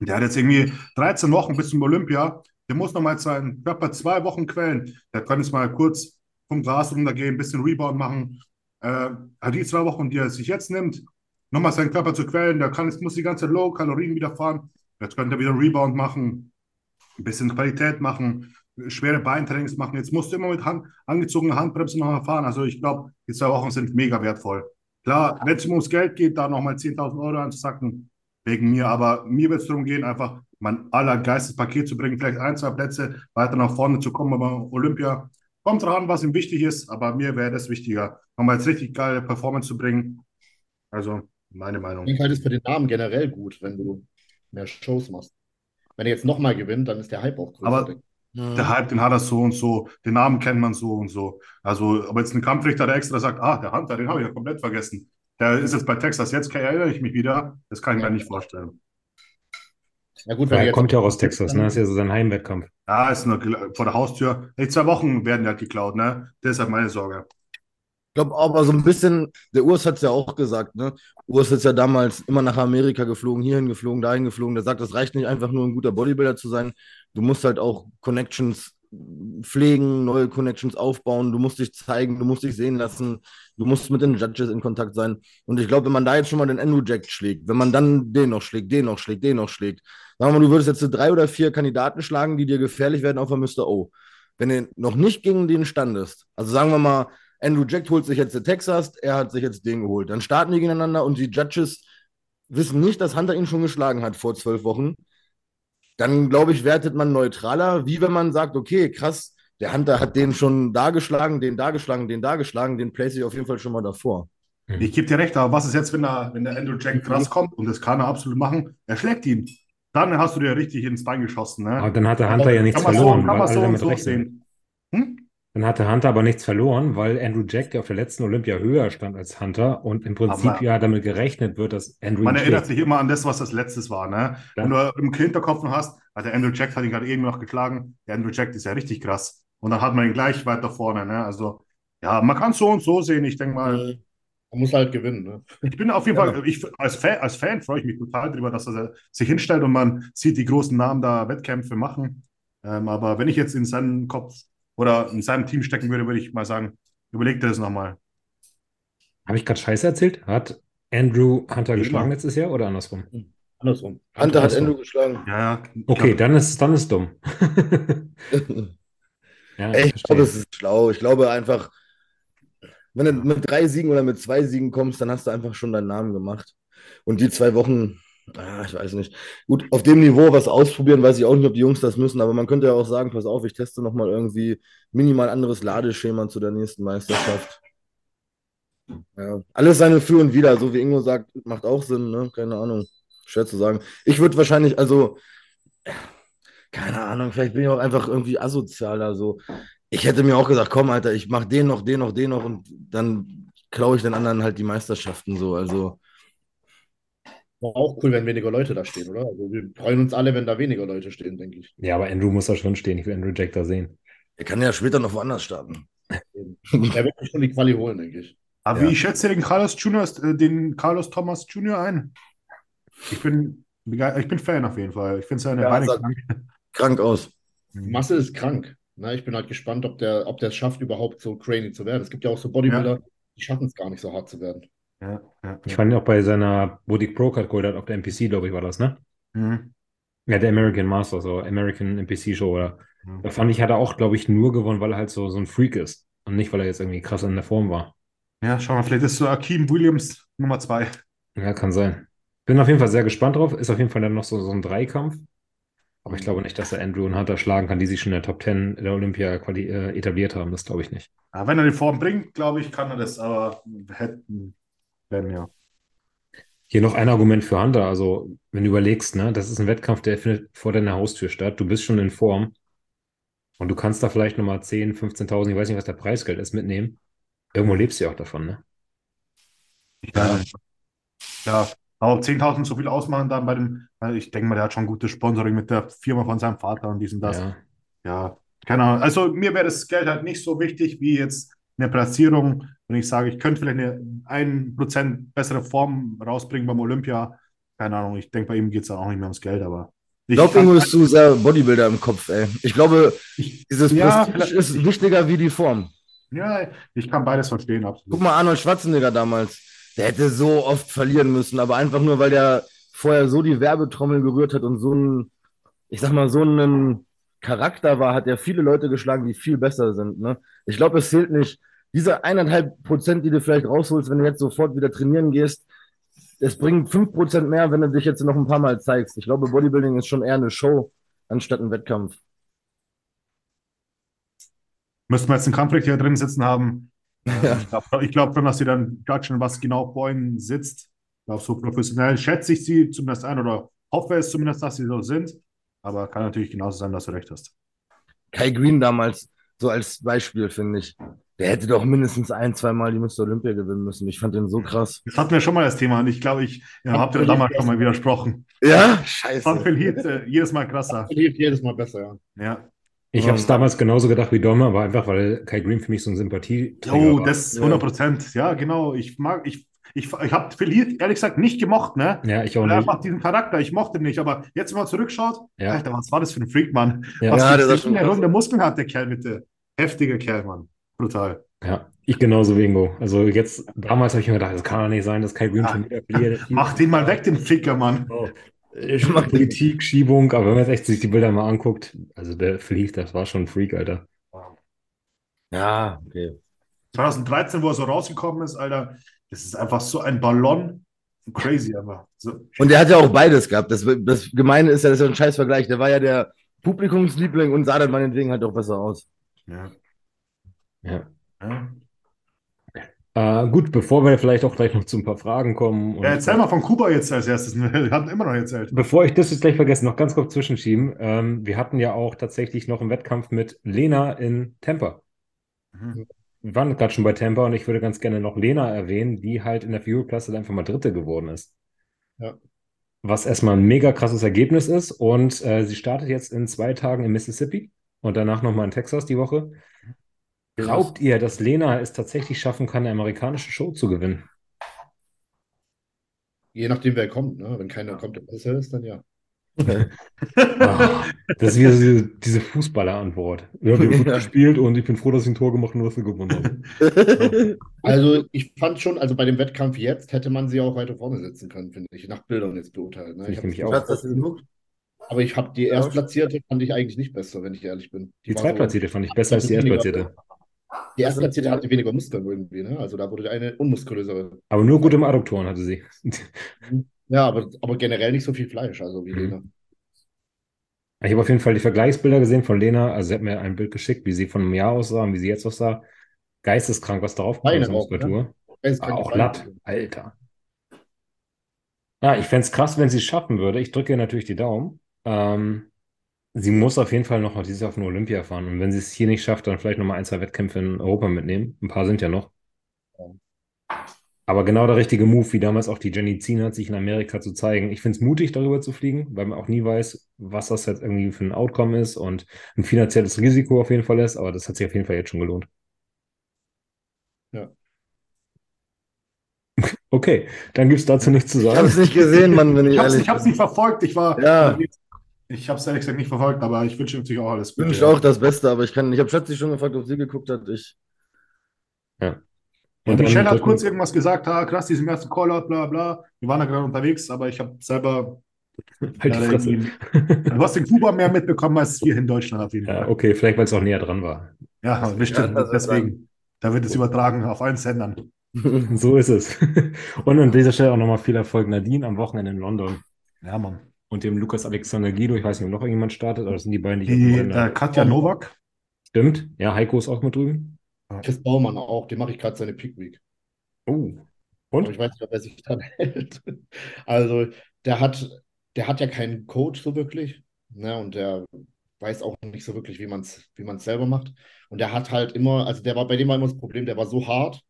Der hat jetzt irgendwie 13 Wochen bis zum Olympia. Der muss nochmal seinen Körper zwei Wochen quälen. Der kann jetzt mal kurz vom Gras runtergehen, ein bisschen Rebound machen. Äh, hat die zwei Wochen, die er sich jetzt nimmt, nochmal seinen Körper zu quälen. Der kann, jetzt muss die ganze Low-Kalorien wieder fahren. Jetzt könnte er wieder Rebound machen, ein bisschen Qualität machen, schwere Beintrainings machen. Jetzt musst du immer mit Hand, angezogener Handbremse nochmal fahren. Also ich glaube, die zwei Wochen sind mega wertvoll. Klar, wenn es ums Geld geht, da nochmal 10.000 Euro anzusacken, wegen mir. Aber mir wird es darum gehen, einfach mein allergeistes Paket zu bringen, vielleicht ein, zwei Plätze weiter nach vorne zu kommen, aber Olympia kommt dran, was ihm wichtig ist, aber mir wäre das wichtiger, nochmal jetzt richtig geile Performance zu bringen. Also, meine Meinung. Ich halte es für den Namen generell gut, wenn du mehr Shows machst. Wenn er jetzt nochmal gewinnt, dann ist der Hype auch größer. Aber der Hype, den hat er so und so, den Namen kennt man so und so. Also, aber jetzt ein Kampfrichter, der extra sagt, ah, der Hunter, den habe ich ja komplett vergessen. Der ist jetzt bei Texas, jetzt erinnere ich mich wieder. Das kann ich mir nicht vorstellen. Ja gut, wenn Er er kommt ja auch aus Texas, ne? Das ist ja so sein Heimwettkampf. Ja, ist nur vor der Haustür. Die zwei Wochen werden ja geklaut, ne? Deshalb meine Sorge. Ich glaube aber so ein bisschen, der Urs hat es ja auch gesagt, ne? Urs ist ja damals immer nach Amerika geflogen, hierhin geflogen, dahin geflogen. Der sagt, es reicht nicht einfach nur ein guter Bodybuilder zu sein. Du musst halt auch Connections pflegen, neue Connections aufbauen, du musst dich zeigen, du musst dich sehen lassen, du musst mit den Judges in Kontakt sein. Und ich glaube, wenn man da jetzt schon mal den Andrew Jack schlägt, wenn man dann den noch schlägt, den noch schlägt, den noch schlägt, sagen wir mal, du würdest jetzt drei oder vier Kandidaten schlagen, die dir gefährlich werden auf der Mr. O. Wenn du noch nicht gegen den standest, also sagen wir mal, Andrew Jack holt sich jetzt den Texas, er hat sich jetzt den geholt. Dann starten die gegeneinander und die Judges wissen nicht, dass Hunter ihn schon geschlagen hat vor zwölf Wochen. Dann, glaube ich, wertet man neutraler, wie wenn man sagt, okay, krass, der Hunter hat den schon da geschlagen, den da geschlagen, den da geschlagen, den place ich auf jeden Fall schon mal davor. Ich gebe dir recht, aber was ist jetzt, wenn der, wenn der Andrew Jack krass kommt und das kann er absolut machen? Er schlägt ihn. Dann hast du dir richtig ins Bein geschossen, ne? Aber dann hat der Hunter ja nichts Kann man so, verloren, kann weil man alle so so sehen. Hm? Dann hatte Hunter aber nichts verloren, weil Andrew Jack ja auf der letzten Olympia höher stand als Hunter und im Prinzip Aber- ja damit gerechnet wird, dass Andrew Man ihn erinnert sich immer an das, was das letztes war, ne? Ja. Wenn du im Hinterkopf noch hast, also der Andrew Jack hat ihn gerade eben noch geschlagen. Der Andrew Jack ist ja richtig krass. Und dann hat man ihn gleich weiter vorne, ne? Also, ja, man kann es so und so sehen. Ich denke mal, Man muss halt gewinnen. Ne? ich bin auf jeden Ja. Fall, ich, als, Fan, als Fan freue ich mich total darüber, dass er sich hinstellt und man sieht die großen Namen da Wettkämpfe machen. Ähm, aber wenn ich jetzt in seinen Kopf oder in seinem Team stecken würde, würde ich mal sagen, überleg dir das nochmal. Habe ich gerade Scheiße erzählt? Hat Andrew Hunter Wie geschlagen letztes Jahr oder andersrum? Andersrum. Hunter hat Achso. Andrew geschlagen. Ja, ja. Okay, glaub, dann ist dann ist dumm. [laughs] Ja, ich glaube, es ist schlau. Ich glaube einfach, wenn du mit drei Siegen oder mit zwei Siegen kommst, dann hast du einfach schon deinen Namen gemacht. Und die zwei Wochen, ah, ich weiß nicht. Gut, auf dem Niveau was ausprobieren, weiß ich auch nicht, ob die Jungs das müssen, aber man könnte ja auch sagen, pass auf, ich teste nochmal irgendwie minimal anderes Ladeschema zu der nächsten Meisterschaft. Ja, alles seine Für und Wider, so wie Ingo sagt, macht auch Sinn, ne? Keine Ahnung. Schwer zu sagen. Ich würde wahrscheinlich, also, keine Ahnung, vielleicht bin ich auch einfach irgendwie asozialer, so. Ich hätte mir auch gesagt, komm, Alter, ich mach den noch, den noch, den noch und dann klaue ich den anderen halt die Meisterschaften so. Also, auch cool, wenn weniger Leute da stehen, oder? Also wir freuen uns alle, wenn da weniger Leute stehen, denke ich. Ja, aber Andrew muss da schon stehen. Ich will Andrew Jack da sehen. er kann ja später noch woanders starten. Der [laughs] wird sich schon die Quali holen, denke ich. Aber Ja. wie schätzt ihr den Carlos Junior, äh, den Carlos Thomas Junior ein? Ich bin, ich bin Fan auf jeden Fall. Ich finde seine Ja, Beine krank. Krank aus. Masse ist krank. Na, ich bin halt gespannt, ob der, ob der es schafft, überhaupt so crazy zu werden. Es gibt ja auch so Bodybuilder, die schaffen es gar nicht so hart zu werden. Ja, ja, Ich fand ihn auch bei seiner, wo Pro Card geholt hat, auf der NPC, glaube ich, war das, ne? Mhm. Ja, der American Masters, so American NPC Show, oder? Mhm. Da fand ich, hat er auch, glaube ich, nur gewonnen, weil er halt so, so ein Freak ist. Und nicht, weil er jetzt irgendwie krass in der Form war. Ja, schau mal, vielleicht ist so Akeem Williams Nummer zwei. Ja, kann sein. Bin auf jeden Fall sehr gespannt drauf. Ist auf jeden Fall dann noch so, so ein Dreikampf. Aber ich glaube nicht, dass er Andrew und Hunter schlagen kann, die sich schon in der Top 10 der Olympia äh, etabliert haben. Das glaube ich nicht. Ja, wenn er die Form bringt, glaube ich, kann er das, aber hätten, werden ja. Hier noch ein Argument für Hunter. Also, wenn du überlegst, ne, das ist ein Wettkampf, der findet vor deiner Haustür statt. Du bist schon in Form. Und du kannst da vielleicht nochmal 10, 15.000, ich weiß nicht, was der Preisgeld ist, mitnehmen. Irgendwo lebst du ja auch davon, ne? Ja, ja. aber ob 10.000 so viel ausmachen dann bei dem, ich denke mal, der hat schon gutes Sponsoring mit der Firma von seinem Vater und diesen das. Ja. Ja, keine Ahnung. Also mir wäre das Geld halt nicht so wichtig wie jetzt eine Platzierung. Und ich sage, ich könnte vielleicht eine 1% bessere Form rausbringen beim Olympia. Keine Ahnung, ich denke, bei ihm geht es auch nicht mehr ums Geld, aber. Ich glaube, irgendwo bist du sehr Bodybuilder im Kopf, ey. Ich glaube, dieses Ja, Prestige ist wichtiger wie die Form. ja, ich kann beides verstehen, absolut. Guck mal, Arnold Schwarzenegger damals. Der hätte so oft verlieren müssen, aber einfach nur, weil der vorher so die Werbetrommel gerührt hat und so ein, ich sag mal, so einen Charakter war, hat er viele Leute geschlagen, die viel besser sind. Ne? Ich glaube, es zählt nicht. Diese eineinhalb Prozent, die du vielleicht rausholst, wenn du jetzt sofort wieder trainieren gehst, es bringt fünf Prozent mehr, wenn du dich jetzt noch ein paar Mal zeigst. Ich glaube, Bodybuilding ist schon eher eine Show anstatt ein Wettkampf. Müssten wir jetzt einen Kampfrichter drin sitzen haben. Ja. [laughs] Ich glaube glaub schon, dass sie dann judgen, was genau vor ihnen sitzt. Ich glaube, so professionell schätze ich sie zumindest ein oder hoffe es zumindest, dass sie so sind. Aber kann natürlich genauso sein, dass du recht hast. Kai Green damals, so als Beispiel, finde ich. Der hätte doch mindestens ein, zweimal die Mr. Olympia gewinnen müssen. Ich fand den so krass. Das hatten wir schon mal das Thema und ich glaube, ich ja, habe dir damals schon mal widersprochen. Ja? Scheiße. Phil Heath äh, jedes Mal krasser. Verliert jedes Mal besser, ja. Ja. Ich habe es damals genauso gedacht wie Dolmer, aber einfach, weil Kai Green für mich so ein Sympathieträger Oh, war. das 100 Prozent. Ja, genau. Ich mag, ich, ich, ich habe Phil Heath ehrlich gesagt nicht gemocht, ne? Ja, ich auch Weil er nicht. einfach diesen Charakter, ich mochte ihn nicht. Aber jetzt, wenn man zurückschaut, Ja. Alter, was war das für ein Freak, Mann? Ja. Was Ja, der schon eine krass runde Muskeln hat der Kerl, bitte. Heftiger Kerl, Mann. Brutal. Ja, ich genauso wie Ingo. Also jetzt, damals habe ich mir gedacht, das kann doch nicht sein, dass Kai Green Ja. schon wieder verliert. Mach den mal weg, den Ficker, Mann. Oh. Ich mag Politik, Schiebung, aber wenn man jetzt echt sich die Bilder mal anguckt, also der Phil das war schon ein Freak, Alter. Ja, okay. 2013, wo er so rausgekommen ist, Alter, das ist einfach so ein Ballon. Crazy, aber. So. Und der hat ja auch beides gehabt. Das, das Gemeine ist ja, das ist ja ein scheiß Vergleich. Der war ja der Publikumsliebling und sah dann meinetwegen halt auch besser aus. Ja. Ja. Ja. Äh, gut, bevor wir vielleicht auch gleich noch zu ein paar Fragen kommen. Ja, erzähl mal von Kuba jetzt als erstes. [laughs] Wir hatten immer noch erzählt. Bevor ich das jetzt gleich vergesse, noch ganz kurz zwischenschieben. Ähm, wir hatten ja auch tatsächlich noch einen Wettkampf mit Lena in Tampa. Mhm. Wir waren gerade schon bei Tampa und ich würde ganz gerne noch Lena erwähnen, die halt in der Fuel-Klasse einfach mal Dritte geworden ist. Ja. Was erstmal ein mega krasses Ergebnis ist. Und äh, sie startet jetzt in zwei Tagen in Mississippi und danach nochmal in Texas die Woche. Glaubt ihr, dass Lena es tatsächlich schaffen kann, eine amerikanische Show zu gewinnen? Je nachdem, wer kommt, ne? Wenn keiner kommt, der besser ist, dann ja. [laughs] Das ist wieder diese, diese Fußballer-Antwort. Ja, wir haben gut Ja. gespielt und ich bin froh, dass ich ein Tor gemacht habe und dass wir gewonnen haben. [laughs] Also ich fand schon, also bei dem Wettkampf jetzt hätte man sie auch weiter vorne setzen können, finde ich, nach Bildern jetzt beurteilt. Ne? Finde ich hab- nämlich auch. Geguckt? Aber ich habe die Erstplatzierte fand ich eigentlich nicht besser, wenn ich ehrlich bin. Die so- Zweitplatzierte fand ich besser als die Erstplatzierte. Die Erstplatzierte hatte weniger Muskeln irgendwie, ne? Also da wurde eine unmuskulösere. Aber nur gut im Adduktoren hatte sie. Ja, aber, aber generell nicht so viel Fleisch, also wie Mhm. Lena. Ich habe auf jeden Fall die Vergleichsbilder gesehen von Lena. Also sie hat mir ein Bild geschickt, wie sie von einem Jahr aussah und wie sie jetzt aussah. Geisteskrank, was darauf kommt, aus auch, Muskulatur. Es Ah, auch Latt, Alter. Ja, ich fände es krass, wenn sie es schaffen würde. Ich drücke ihr natürlich die Daumen. Ähm, sie muss auf jeden Fall noch dieses Jahr auf eine Olympia fahren. Und wenn sie es hier nicht schafft, dann vielleicht nochmal ein, zwei Wettkämpfe in Europa mitnehmen. Ein paar sind ja noch. Aber genau der richtige Move, wie damals auch die Jenny Zien hat, sich in Amerika zu zeigen. Ich finde es mutig, darüber zu fliegen, weil man auch nie weiß, was das jetzt irgendwie für ein Outcome ist und ein finanzielles Risiko auf jeden Fall ist. Aber das hat sich auf jeden Fall jetzt schon gelohnt. Ja. Okay, dann gibt es dazu nichts zu Ich habe es sagen. nicht gesehen, Mann, wenn ich Ich hab's, ehrlich ich hab's nicht verfolgt. Ich war. Ja. Ich hab's ehrlich gesagt nicht verfolgt, aber ich wünsche ihm natürlich auch alles Ich Gute. wünsche auch das Beste, aber ich kann. Ich habe Schätze schon gefragt, ob sie geguckt hat. Ich. Ja, Und dann Michelle hat kurz irgendwas gesagt, ah, krass, diesen ersten Callout, bla bla. Wir waren da gerade unterwegs, aber ich habe selber. [laughs] Halt die leider Fresse. irgendwie- Du hast in Kuba mehr mitbekommen als wir in Deutschland auf jeden Ja, Fall. okay, vielleicht weil es auch näher dran war. Ja, bestimmt. Ja, das ist deswegen. Da wird es übertragen auf allen Sendern. [laughs] So ist es. [laughs] Und an dieser Stelle auch nochmal viel Erfolg Nadine am Wochenende in London Ja, Mann. Und dem Lukas Alexander Guido. Ich weiß nicht, ob noch irgendjemand startet, aber das sind die beiden, die Die äh, Katja Nowak. Stimmt. Ja, Heiko ist auch mit drüben. Chris Baumann auch, dem mache ich gerade seine Peak Week. Oh. Aber Und? ich weiß nicht, ob er sich dran [laughs] hält. Also, der hat, der hat ja keinen Coach so wirklich. Ne? Und der weiß auch nicht so wirklich, wie man es wie man's selber macht. Und der hat halt immer, also der war, bei dem war immer das Problem, der war so hart,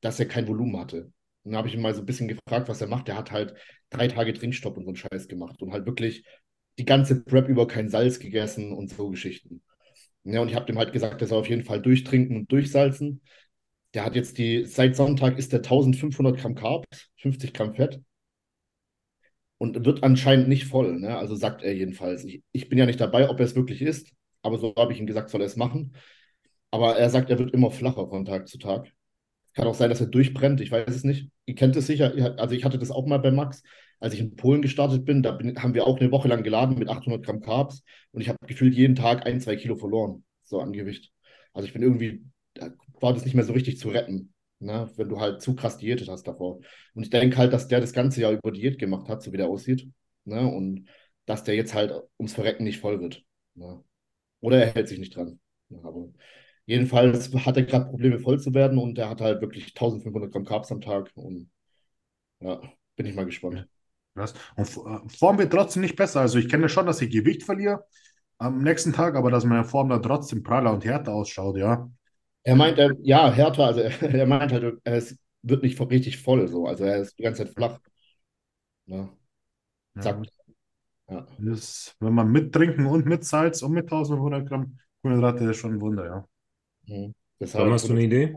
dass er kein Volumen hatte. Dann habe ich ihn mal so ein bisschen gefragt, was er macht. Der hat halt drei Tage Trinkstopp und so einen Scheiß gemacht und halt wirklich die ganze Prep über kein Salz gegessen und so Geschichten. Ja, und ich habe dem halt gesagt, der soll auf jeden Fall durchtrinken und durchsalzen. Der hat jetzt die, seit Sonntag ist der 1500 Gramm Carbs, 50 Gramm Fett und wird anscheinend nicht voll, ne? Also sagt er jedenfalls. Ich, ich bin ja nicht dabei, ob er es wirklich ist, aber so habe ich ihm gesagt, soll er es machen. Aber er sagt, er wird immer flacher von Tag zu Tag. Kann auch sein, dass er durchbrennt, ich weiß es nicht. Ihr kennt es sicher, also ich hatte das auch mal bei Max, als ich in Polen gestartet bin, da bin, haben wir auch eine Woche lang geladen mit 800 Gramm Carbs und ich habe gefühlt jeden Tag ein, zwei Kilo verloren, so an Gewicht. Also ich bin irgendwie, da war das nicht mehr so richtig zu retten, ne? wenn du halt zu krass diätet hast davor. Und ich denke halt, dass der das ganze Jahr über Diät gemacht hat, so wie der aussieht. Ne? Und dass der jetzt halt ums Verrecken nicht voll wird. Ne? Oder er hält sich nicht dran. Ja, aber jedenfalls hat er gerade Probleme voll zu werden und er hat halt wirklich 1500 Gramm Carbs am Tag. Und ja, bin ich mal gespannt. Krass. Und äh, Form wird trotzdem nicht besser. Also ich kenne schon, dass ich Gewicht verliere am nächsten Tag, aber dass meine Form dann trotzdem praller und härter ausschaut, ja. Er meint, er, ja, härter, also [laughs] er meint halt, es wird nicht richtig voll so. Also er ist die ganze Zeit flach. Ja. Zack. Ja. Das, wenn man mit Trinken und mit Salz und mit 1500 Gramm Kohlenhydrate, ist schon ein Wunder, ja. Mhm. Deshalb hast du eine Idee?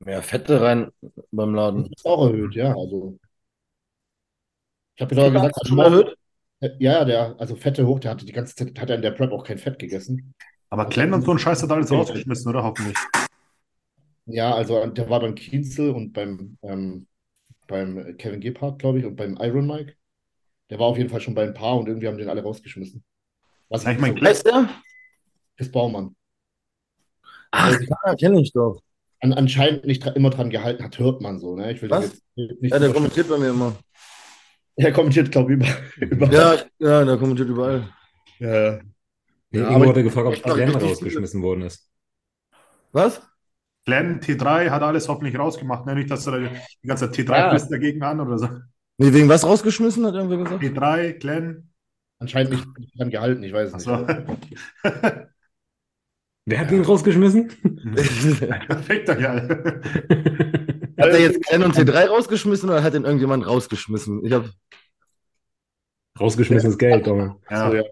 Mehr Fette rein beim Laden. Das ist auch erhöht, ja. Also ich habe ja gesagt, schon erhöht? Ja, der, also Fette hoch, der hatte die ganze Zeit, hat er in der Prep auch kein Fett gegessen. Aber Glenn und so ein Scheiß hat alles rausgeschmissen, oder? Hoffentlich. Ja, also der war beim Kienzel und beim, ähm, beim Kevin Gebhardt, glaube ich, und beim Iron Mike. Der war auf jeden Fall schon bei ein paar und irgendwie haben den alle rausgeschmissen. Was ich mein, so? Chris Baumann. Ach, also, kenne ich doch. An, anscheinend nicht immer dran gehalten hat, hört man so. Ne? Ich will Was? Jetzt nicht ja, der kommentiert bei mir immer. Er kommentiert, glaube ich, überall. [laughs] Ja, ja, der kommentiert überall. Ja. Nee, ja, hatte gefragt, ob Glenn rausgeschmissen worden ist. Was? Glenn T3 hat alles hoffentlich rausgemacht. Ne? Nicht, dass er die ganze T3 ja. dagegen an oder so. Nee, wegen was rausgeschmissen, hat irgendwer gesagt? T3, Glenn. Anscheinend nicht dran gehalten, ich weiß es so. nicht. [laughs] Wer hat ihn rausgeschmissen? Perfekter ja. [laughs] Hat er jetzt Glenn und T3 rausgeschmissen oder hat ihn irgendjemand rausgeschmissen? Ich habe Rausgeschmissenes Geld, Junge. Ja. So, ja.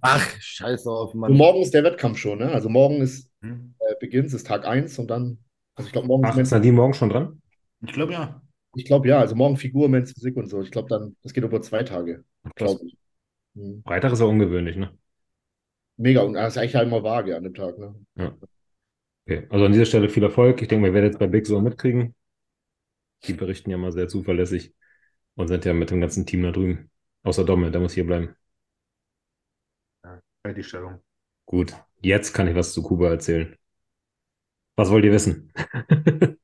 Ach, scheiße auf, Mann. Und morgen ist der Wettkampf schon, ne? Also morgen ist hm. äh, Beginn, ist Tag 1 und dann, also ich glaube, morgen Ach, ist Nadine morgen schon dran? Ich glaube ja. Ich glaube ja, also morgen Figur, Men's Physik und so. Ich glaube dann, das geht über zwei Tage. Glaube ich. Hm. Freitag ist ja ungewöhnlich, ne? Mega, und das ist eigentlich halt immer vage an dem Tag, ne? Ja. Okay, also an dieser Stelle viel Erfolg. Ich denke, wir werden jetzt bei Big so mitkriegen. Die berichten ja mal sehr zuverlässig und sind ja mit dem ganzen Team da drüben. Außer Dommel, der muss hier bleiben. Ja, Fertigstellung. Gut, jetzt kann ich was zu Kuba erzählen. Was wollt ihr wissen? [laughs]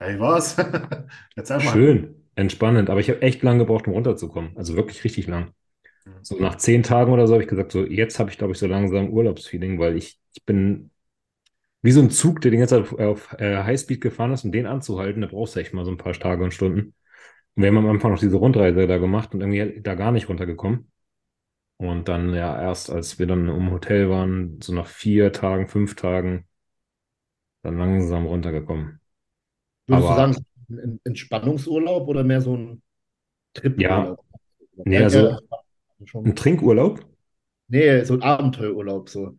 hey, was? [laughs] Schön, entspannend, aber ich habe echt lange gebraucht, um runterzukommen. Also wirklich richtig lang. So nach zehn Tagen oder so habe ich gesagt, so jetzt habe ich, glaube ich, so langsam Urlaubsfeeling, weil ich, ich bin wie so ein Zug, der den ganze Zeit auf, auf äh, Highspeed gefahren ist, um den anzuhalten, da brauchst du echt mal so ein paar Tage und Stunden. Und wir haben am Anfang noch diese Rundreise da gemacht und irgendwie da gar nicht runtergekommen. Und dann ja erst, als wir dann im Hotel waren, so nach vier Tagen, fünf Tagen, dann langsam runtergekommen. Würdest Aber, du sagen, ein Entspannungsurlaub oder mehr so ein Tripurlaub? Ja, nee, also ein Trinkurlaub? Nee, so ein Abenteuerurlaub, so.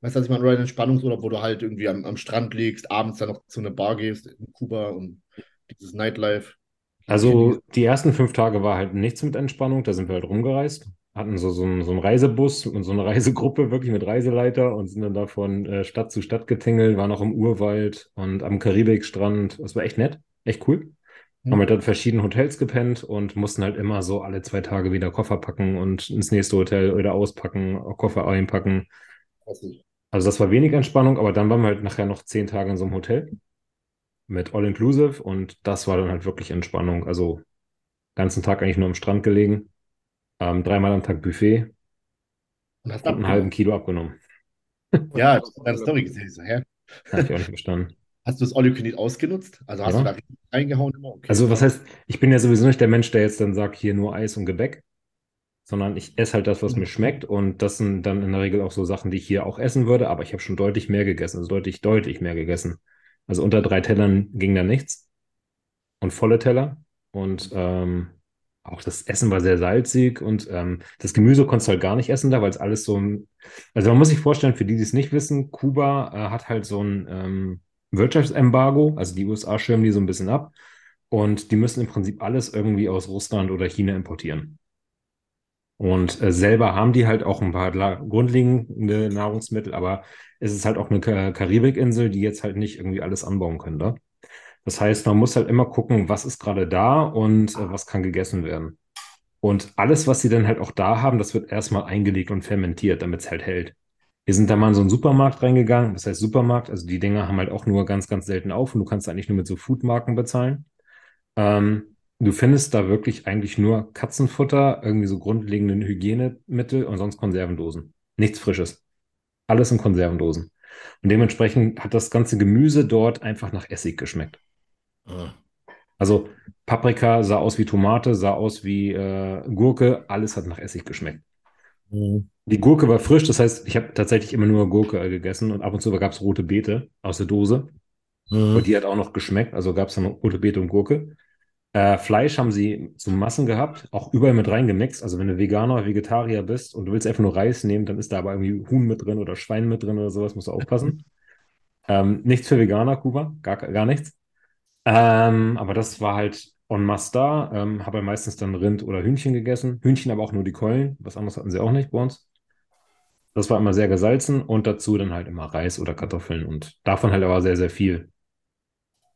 Weißt du, was ich meine? Oder ein Entspannungsurlaub, wo du halt irgendwie am, am Strand liegst, abends dann noch zu einer Bar gehst in Kuba und dieses Nightlife. Also die ersten fünf Tage war halt nichts mit Entspannung, da sind wir halt rumgereist, hatten so, so, einen, so einen Reisebus und so eine [laughs] Reisegruppe wirklich mit Reiseleiter und sind dann da von äh, Stadt zu Stadt getingelt, waren auch im Urwald und am Karibikstrand. Das war echt nett, echt cool. Mhm. Haben wir dann verschiedene Hotels gepennt und mussten halt immer so alle zwei Tage wieder Koffer packen und ins nächste Hotel oder auspacken, Koffer einpacken. Also das war wenig Entspannung, aber dann waren wir halt nachher noch zehn Tage in so einem Hotel mit All-Inclusive und das war dann halt wirklich Entspannung. Also ganzen Tag eigentlich nur am Strand gelegen, ähm, dreimal am Tag Buffet und, hast und einen halben Kilo abgenommen. Ja, [laughs] das ist eine Story gesehen. So, hä? Hab ich auch nicht verstanden. Hast du das All You ausgenutzt? Also hast ja. du da reingehauen immer? Okay. Also was heißt, ich bin ja sowieso nicht der Mensch, der jetzt dann sagt, hier nur Eis und Gebäck sondern ich esse halt das, was mir schmeckt. Und das sind dann in der Regel auch so Sachen, die ich hier auch essen würde, aber ich habe schon deutlich mehr gegessen, also deutlich, deutlich mehr gegessen. Also unter drei Tellern ging da nichts. Und volle Teller. Und ähm, Auch das Essen war sehr salzig und ähm, das Gemüse konntest du halt gar nicht essen da, weil es alles so ein. Also man muss sich vorstellen, für die, die es nicht wissen, Kuba äh, hat halt so ein ähm, Wirtschaftsembargo, also die USA schirmen die so ein bisschen ab und die müssen im Prinzip alles irgendwie aus Russland oder China importieren. Und äh, selber haben die halt auch ein paar grundlegende Nahrungsmittel, aber es ist halt auch eine Kar Karibikinsel, die jetzt halt nicht irgendwie alles anbauen können. Da. Das heißt, man muss halt immer gucken, was ist gerade da und äh, was kann gegessen werden. Und alles, was sie dann halt auch da haben, das wird erstmal eingelegt und fermentiert, damit es halt hält. Wir sind da mal in so einen Supermarkt reingegangen. Das heißt Supermarkt, also die Dinger haben halt auch nur ganz, ganz selten auf und du kannst eigentlich nur mit so Foodmarken bezahlen. Ähm, du findest da wirklich eigentlich nur Katzenfutter, irgendwie so grundlegende Hygienemittel und sonst Konservendosen. Nichts Frisches. Alles in Konservendosen. Und dementsprechend hat das ganze Gemüse dort einfach nach Essig geschmeckt. Also Paprika sah aus wie Tomate, sah aus wie äh, Gurke, alles hat nach Essig geschmeckt. Die Gurke war frisch, das heißt, ich habe tatsächlich immer nur Gurke gegessen und ab und zu gab es rote Beete aus der Dose. Mhm. Und die hat auch noch geschmeckt, also gab es dann rote Beete und Gurke. Äh, Fleisch haben sie zu Massen gehabt, auch überall mit reingemixt. Also wenn du Veganer oder Vegetarier bist und du willst einfach nur Reis nehmen, dann ist da aber irgendwie Huhn mit drin oder Schwein mit drin oder sowas, musst du aufpassen. ähm, nichts für Veganer, Kuba, gar, gar nichts. Ähm, aber das war halt en masse da. Ähm, habe meistens dann Rind oder Hühnchen gegessen. Hühnchen aber auch nur die Keulen. Was anderes hatten sie auch nicht bei uns. Das war immer sehr gesalzen und dazu dann halt immer Reis oder Kartoffeln und davon halt aber sehr, sehr viel.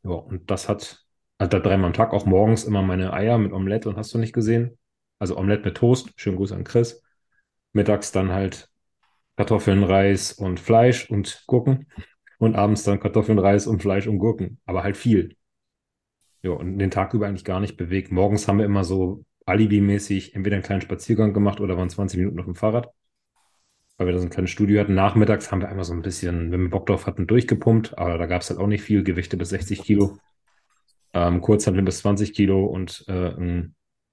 Ja, und das hat, hat da dreimal am Tag auch morgens immer meine Eier mit Omelette und hast du nicht gesehen? Also Omelette mit Toast. Schönen Gruß an Chris. Mittags dann halt Kartoffeln, Reis und Fleisch und Gurken. Und abends dann Kartoffeln, Reis und Fleisch und Gurken. Aber halt viel. Ja, und den Tag über eigentlich gar nicht bewegt. Morgens haben wir immer so Alibi-mäßig entweder einen kleinen Spaziergang gemacht oder waren 20 Minuten auf dem Fahrrad, weil wir da so ein kleines Studio hatten. Nachmittags haben wir einmal so ein bisschen, wenn wir Bock drauf hatten, durchgepumpt, aber da gab es halt auch nicht viel, Gewichte bis 60 Kilo, ähm, Kurzhanteln bis 20 Kilo und äh,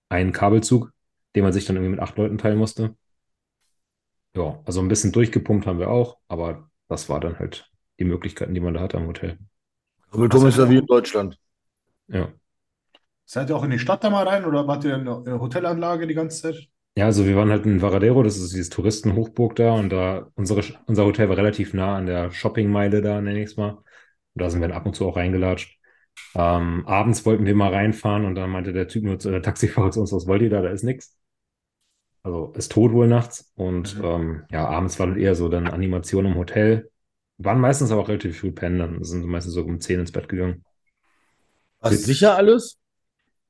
einen Kabelzug, den man sich dann irgendwie mit acht Leuten teilen musste. Ja, also ein bisschen durchgepumpt haben wir auch, aber das war dann halt die Möglichkeiten, die man da hatte am Hotel. Kabelturm ist ja wie in Deutschland. Ja. Seid ihr auch in die Stadt da mal rein oder wart ihr in der Hotelanlage die ganze Zeit? Ja, also wir waren halt in Varadero, das ist dieses Touristenhochburg da und da unsere, unser Hotel war relativ nah an der Shoppingmeile da, nenne ich es mal. Und da sind wir dann ab und zu auch reingelatscht. Ähm, abends wollten wir mal reinfahren und dann meinte der Typ nur zu der Taxifahrer zu uns, was wollt ihr da? Da ist nichts. Also ist tot wohl nachts. Und mhm. ähm, ja, abends war dann eher so dann Animation im Hotel. Waren meistens aber auch relativ früh pennen, dann sind meistens so um 10 ins Bett gegangen. Was sicher alles?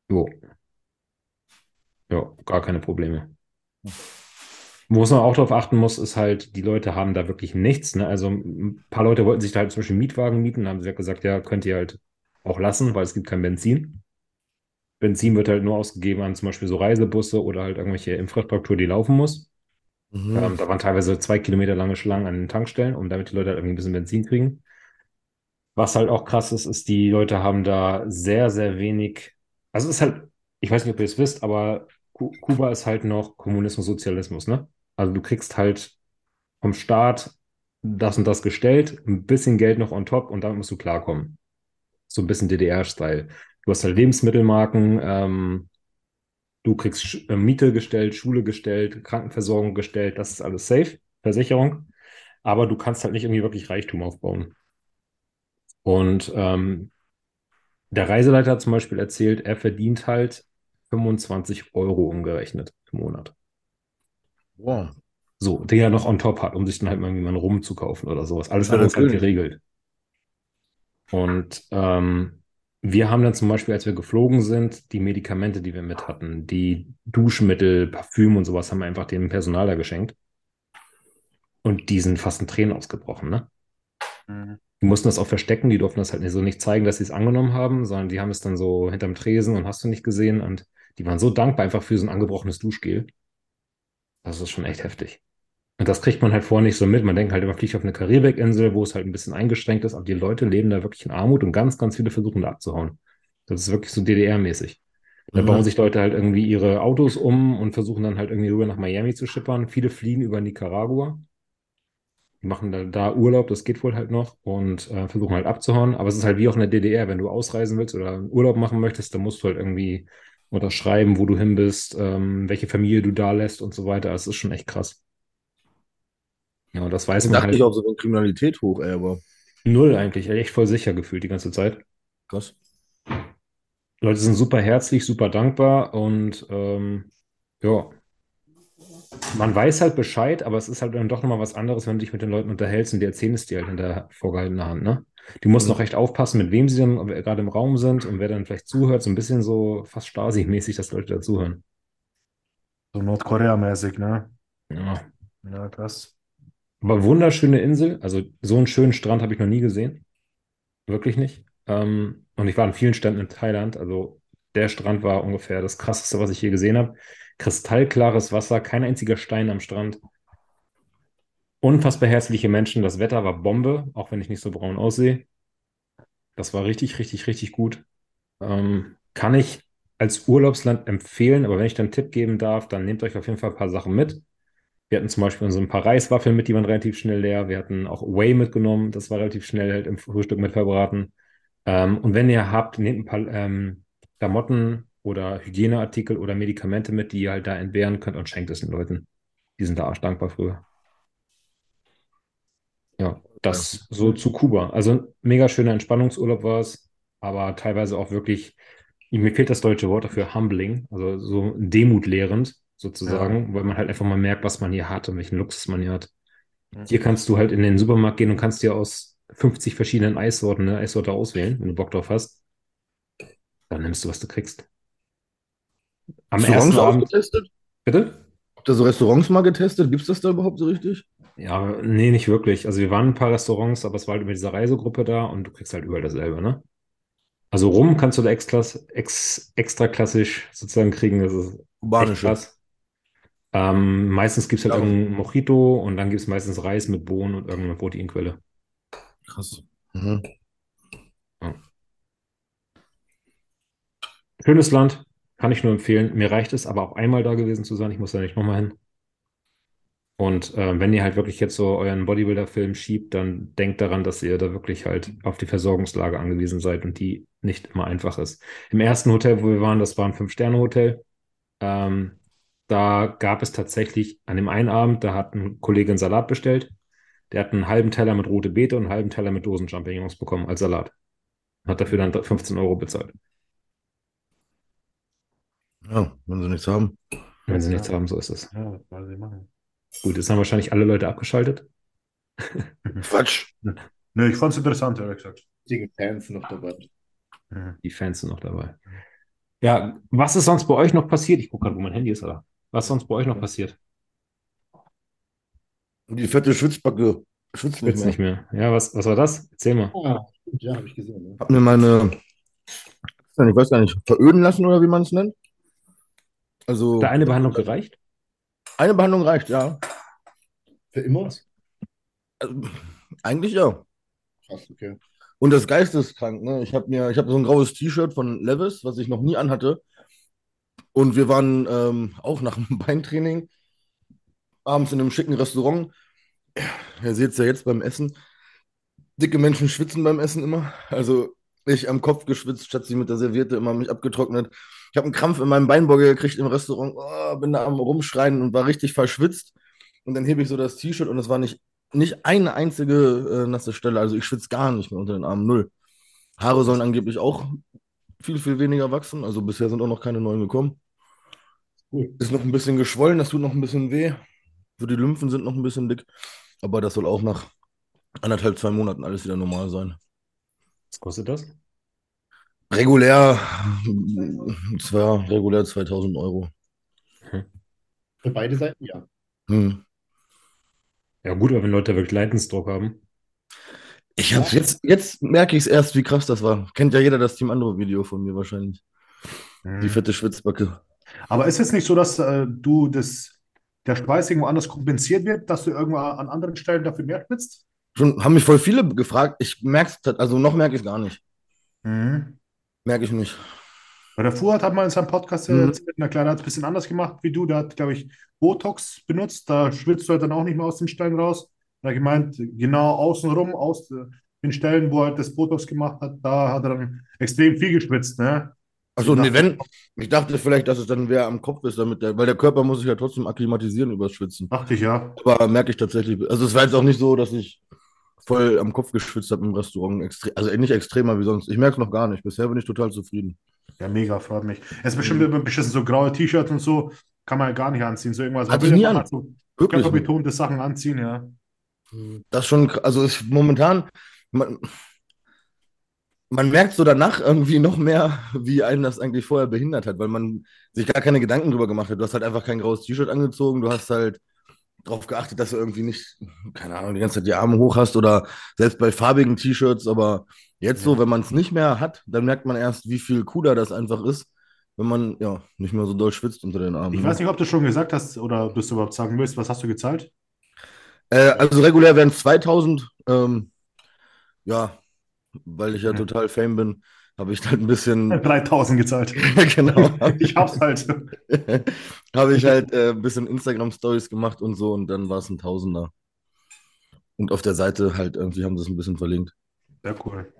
Jo. Ja, gar keine Probleme. Wo man auch darauf achten muss, ist halt, die Leute haben da wirklich nichts. Ne? Also ein paar Leute wollten sich da halt zum Beispiel einen Mietwagen mieten, haben sie gesagt, ja, könnt ihr halt auch lassen, weil es gibt kein Benzin. Benzin wird halt nur ausgegeben an zum Beispiel so Reisebusse oder halt irgendwelche Infrastruktur, die laufen muss. Mhm. Ähm, da waren teilweise zwei Kilometer lange Schlangen an den Tankstellen, um damit die Leute halt irgendwie ein bisschen Benzin kriegen. Was halt auch krass ist, ist, die Leute haben da sehr, sehr wenig. Also es ist halt, ich weiß nicht, ob ihr es wisst, aber Kuba ist halt noch Kommunismus, Sozialismus, ne? Also du kriegst halt vom Staat das und das gestellt, ein bisschen Geld noch on top und damit musst du klarkommen. So ein bisschen DDR-Style. Du hast halt Lebensmittelmarken, ähm, du kriegst äh, Miete gestellt, Schule gestellt, Krankenversorgung gestellt, das ist alles safe, Versicherung. Aber du kannst halt nicht irgendwie wirklich Reichtum aufbauen. Und ähm, der Reiseleiter hat zum Beispiel erzählt, er verdient halt 25 Euro umgerechnet im Monat. Wow. So, den er noch on top hat, um sich dann halt mal irgendwie mal Rum zu kaufen oder sowas. Alles andere ist halt geregelt. Und ähm, wir haben dann zum Beispiel, als wir geflogen sind, die Medikamente, die wir mit hatten, die Duschmittel, Parfüm und sowas, haben wir einfach dem Personal da geschenkt. Und die sind fast in Tränen ausgebrochen, ne? Mhm. Die mussten das auch verstecken, die durften das halt so nicht zeigen, dass sie es angenommen haben, sondern die haben es dann so hinterm Tresen und hast du nicht gesehen und die waren so dankbar einfach für so ein angebrochenes Duschgel. Das ist schon echt heftig. Und das kriegt man halt vorher nicht so mit. Man denkt halt immer, fliegt auf eine Karibikinsel, wo es halt ein bisschen eingeschränkt ist, aber die Leute leben da wirklich in Armut und ganz, ganz viele versuchen da abzuhauen. Das ist wirklich so DDR-mäßig. Da mhm. bauen sich Leute halt irgendwie ihre Autos um und versuchen dann halt irgendwie rüber nach Miami zu schippern. Viele fliegen über Nicaragua die machen da, da, Urlaub, das geht wohl halt noch und äh, versuchen halt abzuhauen. Aber es ist halt wie auch in der DDR, wenn du ausreisen willst oder Urlaub machen möchtest, dann musst du halt irgendwie oder schreiben, wo du hin bist, ähm, welche Familie du da lässt und so weiter. Das ist schon echt krass. Ja, und das weiß Da man halt ich auch so eine Kriminalität hoch, ey, aber null eigentlich, echt voll sicher gefühlt die ganze Zeit. krass. Leute sind super herzlich, super dankbar und ähm, ja, man weiß halt Bescheid, aber es ist halt dann doch nochmal was anderes, wenn du dich mit den Leuten unterhältst und die erzählen es dir halt in der vorgehaltenen Hand, ne? Die musst Mhm. noch recht aufpassen, mit wem sie dann gerade im Raum sind und wer dann vielleicht zuhört, so ein bisschen so fast Stasi-mäßig, dass Leute dazuhören. So Nordkorea-mäßig, ne? Ja. Ja, krass. Aber wunderschöne Insel, also so einen schönen Strand habe ich noch nie gesehen. Wirklich nicht. Ähm, und ich war an vielen Ständen in Thailand, also der Strand war ungefähr das krasseste, was ich je gesehen habe. Kristallklares Wasser, kein einziger Stein am Strand. Unfassbar herzliche Menschen. Das Wetter war Bombe, auch wenn ich nicht so braun aussehe. Das war richtig, richtig, richtig gut. Ähm, kann ich als Urlaubsland empfehlen, aber wenn ich dann einen Tipp geben darf, dann nehmt euch auf jeden Fall ein paar Sachen mit. Wir hatten zum Beispiel so ein paar Reiswaffeln mit, die waren relativ schnell leer. Wir hatten auch Whey mitgenommen, das war relativ schnell halt im Frühstück mit verbraten. Ähm, und wenn ihr habt, nehmt ein paar ähm, Klamotten oder Hygieneartikel oder Medikamente mit, die ihr halt da entbehren könnt und schenkt es den Leuten. Die sind da arschdankbar früher. Ja, das so zu Kuba. Also ein mega schöner Entspannungsurlaub war es, aber teilweise auch wirklich, mir fehlt das deutsche Wort dafür, humbling, also so demutlehrend sozusagen, weil man halt einfach mal merkt, was man hier hat und welchen Luxus man hier hat. Hier kannst du halt in den Supermarkt gehen und kannst dir aus 50 verschiedenen Eissorten eine Eissorte auswählen, wenn du Bock drauf hast. Dann nimmst du, was du kriegst. Am Restaurants ersten Abend, getestet? bitte? Habt ihr so Restaurants mal getestet? Gibt es das da überhaupt so richtig? Ja, nee, nicht wirklich. Also wir waren in ein paar Restaurants, aber es war halt über diese Reisegruppe da und du kriegst halt überall dasselbe, ne? Also rum kannst du da extra, ex, extra klassisch sozusagen kriegen. Das ist Kubanische. krass. Ähm, meistens gibt es halt Ja. irgendein Mojito und dann gibt es meistens Reis mit Bohnen und irgendeine Proteinquelle. Krass. Mhm. Schönes Land, kann ich nur empfehlen. Mir reicht es aber auch einmal da gewesen zu sein. Ich muss da nicht nochmal hin. Und äh, wenn ihr halt wirklich jetzt so euren Bodybuilder-Film schiebt, dann denkt daran, dass ihr da wirklich halt auf die Versorgungslage angewiesen seid und die nicht immer einfach ist. Im ersten Hotel, wo wir waren, das war ein Fünf-Sterne-Hotel. Ähm, da gab es tatsächlich an dem einen Abend, da hat ein Kollege einen Salat bestellt. Der hat einen halben Teller mit rote Beete und einen halben Teller mit Dosen-Champignons bekommen als Salat. Hat dafür dann 15 Euro bezahlt. Ja, wenn sie nichts haben. Wenn sie Ja. nichts haben, so ist es. Ja, was ich machen? Gut, jetzt haben wahrscheinlich alle Leute abgeschaltet. [laughs] Quatsch. Nö, ich fand's interessant, ehrlich gesagt. Richtige Fans sind noch dabei. Die Fans sind noch dabei. Ja, was ist sonst bei euch noch passiert? Ich gucke gerade, wo mein Handy ist, oder? Was ist sonst bei euch noch passiert? Die fette Schwitzbacke schwitzt nicht nicht mehr. Ja, was, was war das? Erzähl mal. Ah, stimmt, ja, habe ich gesehen. Ne? Hab mir meine, ich weiß gar nicht, veröden lassen oder wie man es nennt. Also Hat da eine Behandlung gereicht? eine Behandlung reicht, ja. Für immer? Also, eigentlich ja. Krass, okay. Und das geisteskrank, ne? Ich habe mir, ich habe so ein graues T-Shirt von Levis, was ich noch nie anhatte. Und wir waren ähm, auch nach dem [laughs] Beintraining abends in einem schicken Restaurant. Ihr seht es ja jetzt beim Essen. Dicke Menschen schwitzen beim Essen immer. Also ich am Kopf geschwitzt, statt sie mit der Serviette immer mich abgetrocknet. Ich habe einen Krampf in meinem Beinbeuge gekriegt im Restaurant. Oh, bin da am Rumschreien und war richtig verschwitzt. Und dann hebe ich so das T-Shirt und es war nicht, nicht eine einzige äh, nasse Stelle. Also ich schwitze gar nicht mehr unter den Armen. Null. Haare sollen angeblich auch viel, viel weniger wachsen. Also bisher sind auch noch keine neuen gekommen. Cool. Ist noch ein bisschen geschwollen, das tut noch ein bisschen weh. So die Lymphen sind noch ein bisschen dick. Aber das soll auch nach anderthalb, zwei Monaten alles wieder normal sein. Was kostet das? Regulär, zwar regulär 2000 Euro. Für beide Seiten, ja. Hm. Ja, gut, aber wenn Leute wirklich Leidensdruck haben. Ich hab's jetzt, jetzt merke ich es erst, wie krass das war. Kennt ja jeder das Team Andro Video von mir wahrscheinlich. Mhm. Die fette Schwitzbacke. Aber ist es nicht so, dass äh, du das, der Schweiß irgendwo anders kompensiert wird, dass du irgendwo an anderen Stellen dafür mehr schwitzt? Schon haben mich voll viele gefragt. Ich merke es, also noch merke ich es gar nicht. Mhm. Merke ich nicht. Weil der Fuhrt hat mal in seinem Podcast Mhm. erzählt, na klar, der hat es ein bisschen anders gemacht wie du. Der hat, glaube ich, Botox benutzt. Da schwitzt du halt dann auch nicht mehr aus den Stellen raus. Er hat gemeint, genau außenrum, aus äh, den Stellen, wo er das Botox gemacht hat, da hat er dann extrem viel geschwitzt. Ne? Achso, nee, wenn. Ich dachte vielleicht, dass es dann wer am Kopf ist, damit der, weil der Körper muss sich ja trotzdem akklimatisieren übers Schwitzen. Dachte ich, ja. Aber merke ich tatsächlich. Also es war jetzt auch nicht so, dass ich voll am Kopf geschwitzt habe im Restaurant. Extre also nicht extremer wie sonst. Ich merke es noch gar nicht. Bisher bin ich total zufrieden. Ja, mega, freut mich. Es ist bestimmt immer beschissen, so graue T-Shirts und so, kann man ja gar nicht anziehen. So irgendwas. Hatte ich nie an. So Wirklich. körperbetonte Sachen anziehen, ja. Das schon, also ist momentan, man, man merkt so danach irgendwie noch mehr, wie einen das eigentlich vorher behindert hat, weil man sich gar keine Gedanken drüber gemacht hat. Du hast halt einfach kein graues T-Shirt angezogen, du hast halt darauf geachtet, dass du irgendwie nicht, keine Ahnung, die ganze Zeit die Arme hoch hast oder selbst bei farbigen T-Shirts, aber jetzt so, wenn man es nicht mehr hat, dann merkt man erst, wie viel cooler das einfach ist, wenn man ja nicht mehr so doll schwitzt unter den Armen. Ich weiß nicht, ob du schon gesagt hast oder ob du es überhaupt sagen willst. Was hast du gezahlt? Äh, also regulär wären es 2000. Ähm, ja, weil ich ja total Fame bin, habe ich halt ein bisschen, 3000 gezahlt. [laughs] genau, Ich hab's halt. [laughs] habe ich halt äh, ein bisschen Instagram-Stories gemacht und so und dann war es ein Tausender. Und auf der Seite halt irgendwie haben sie es ein bisschen verlinkt. Sehr cool.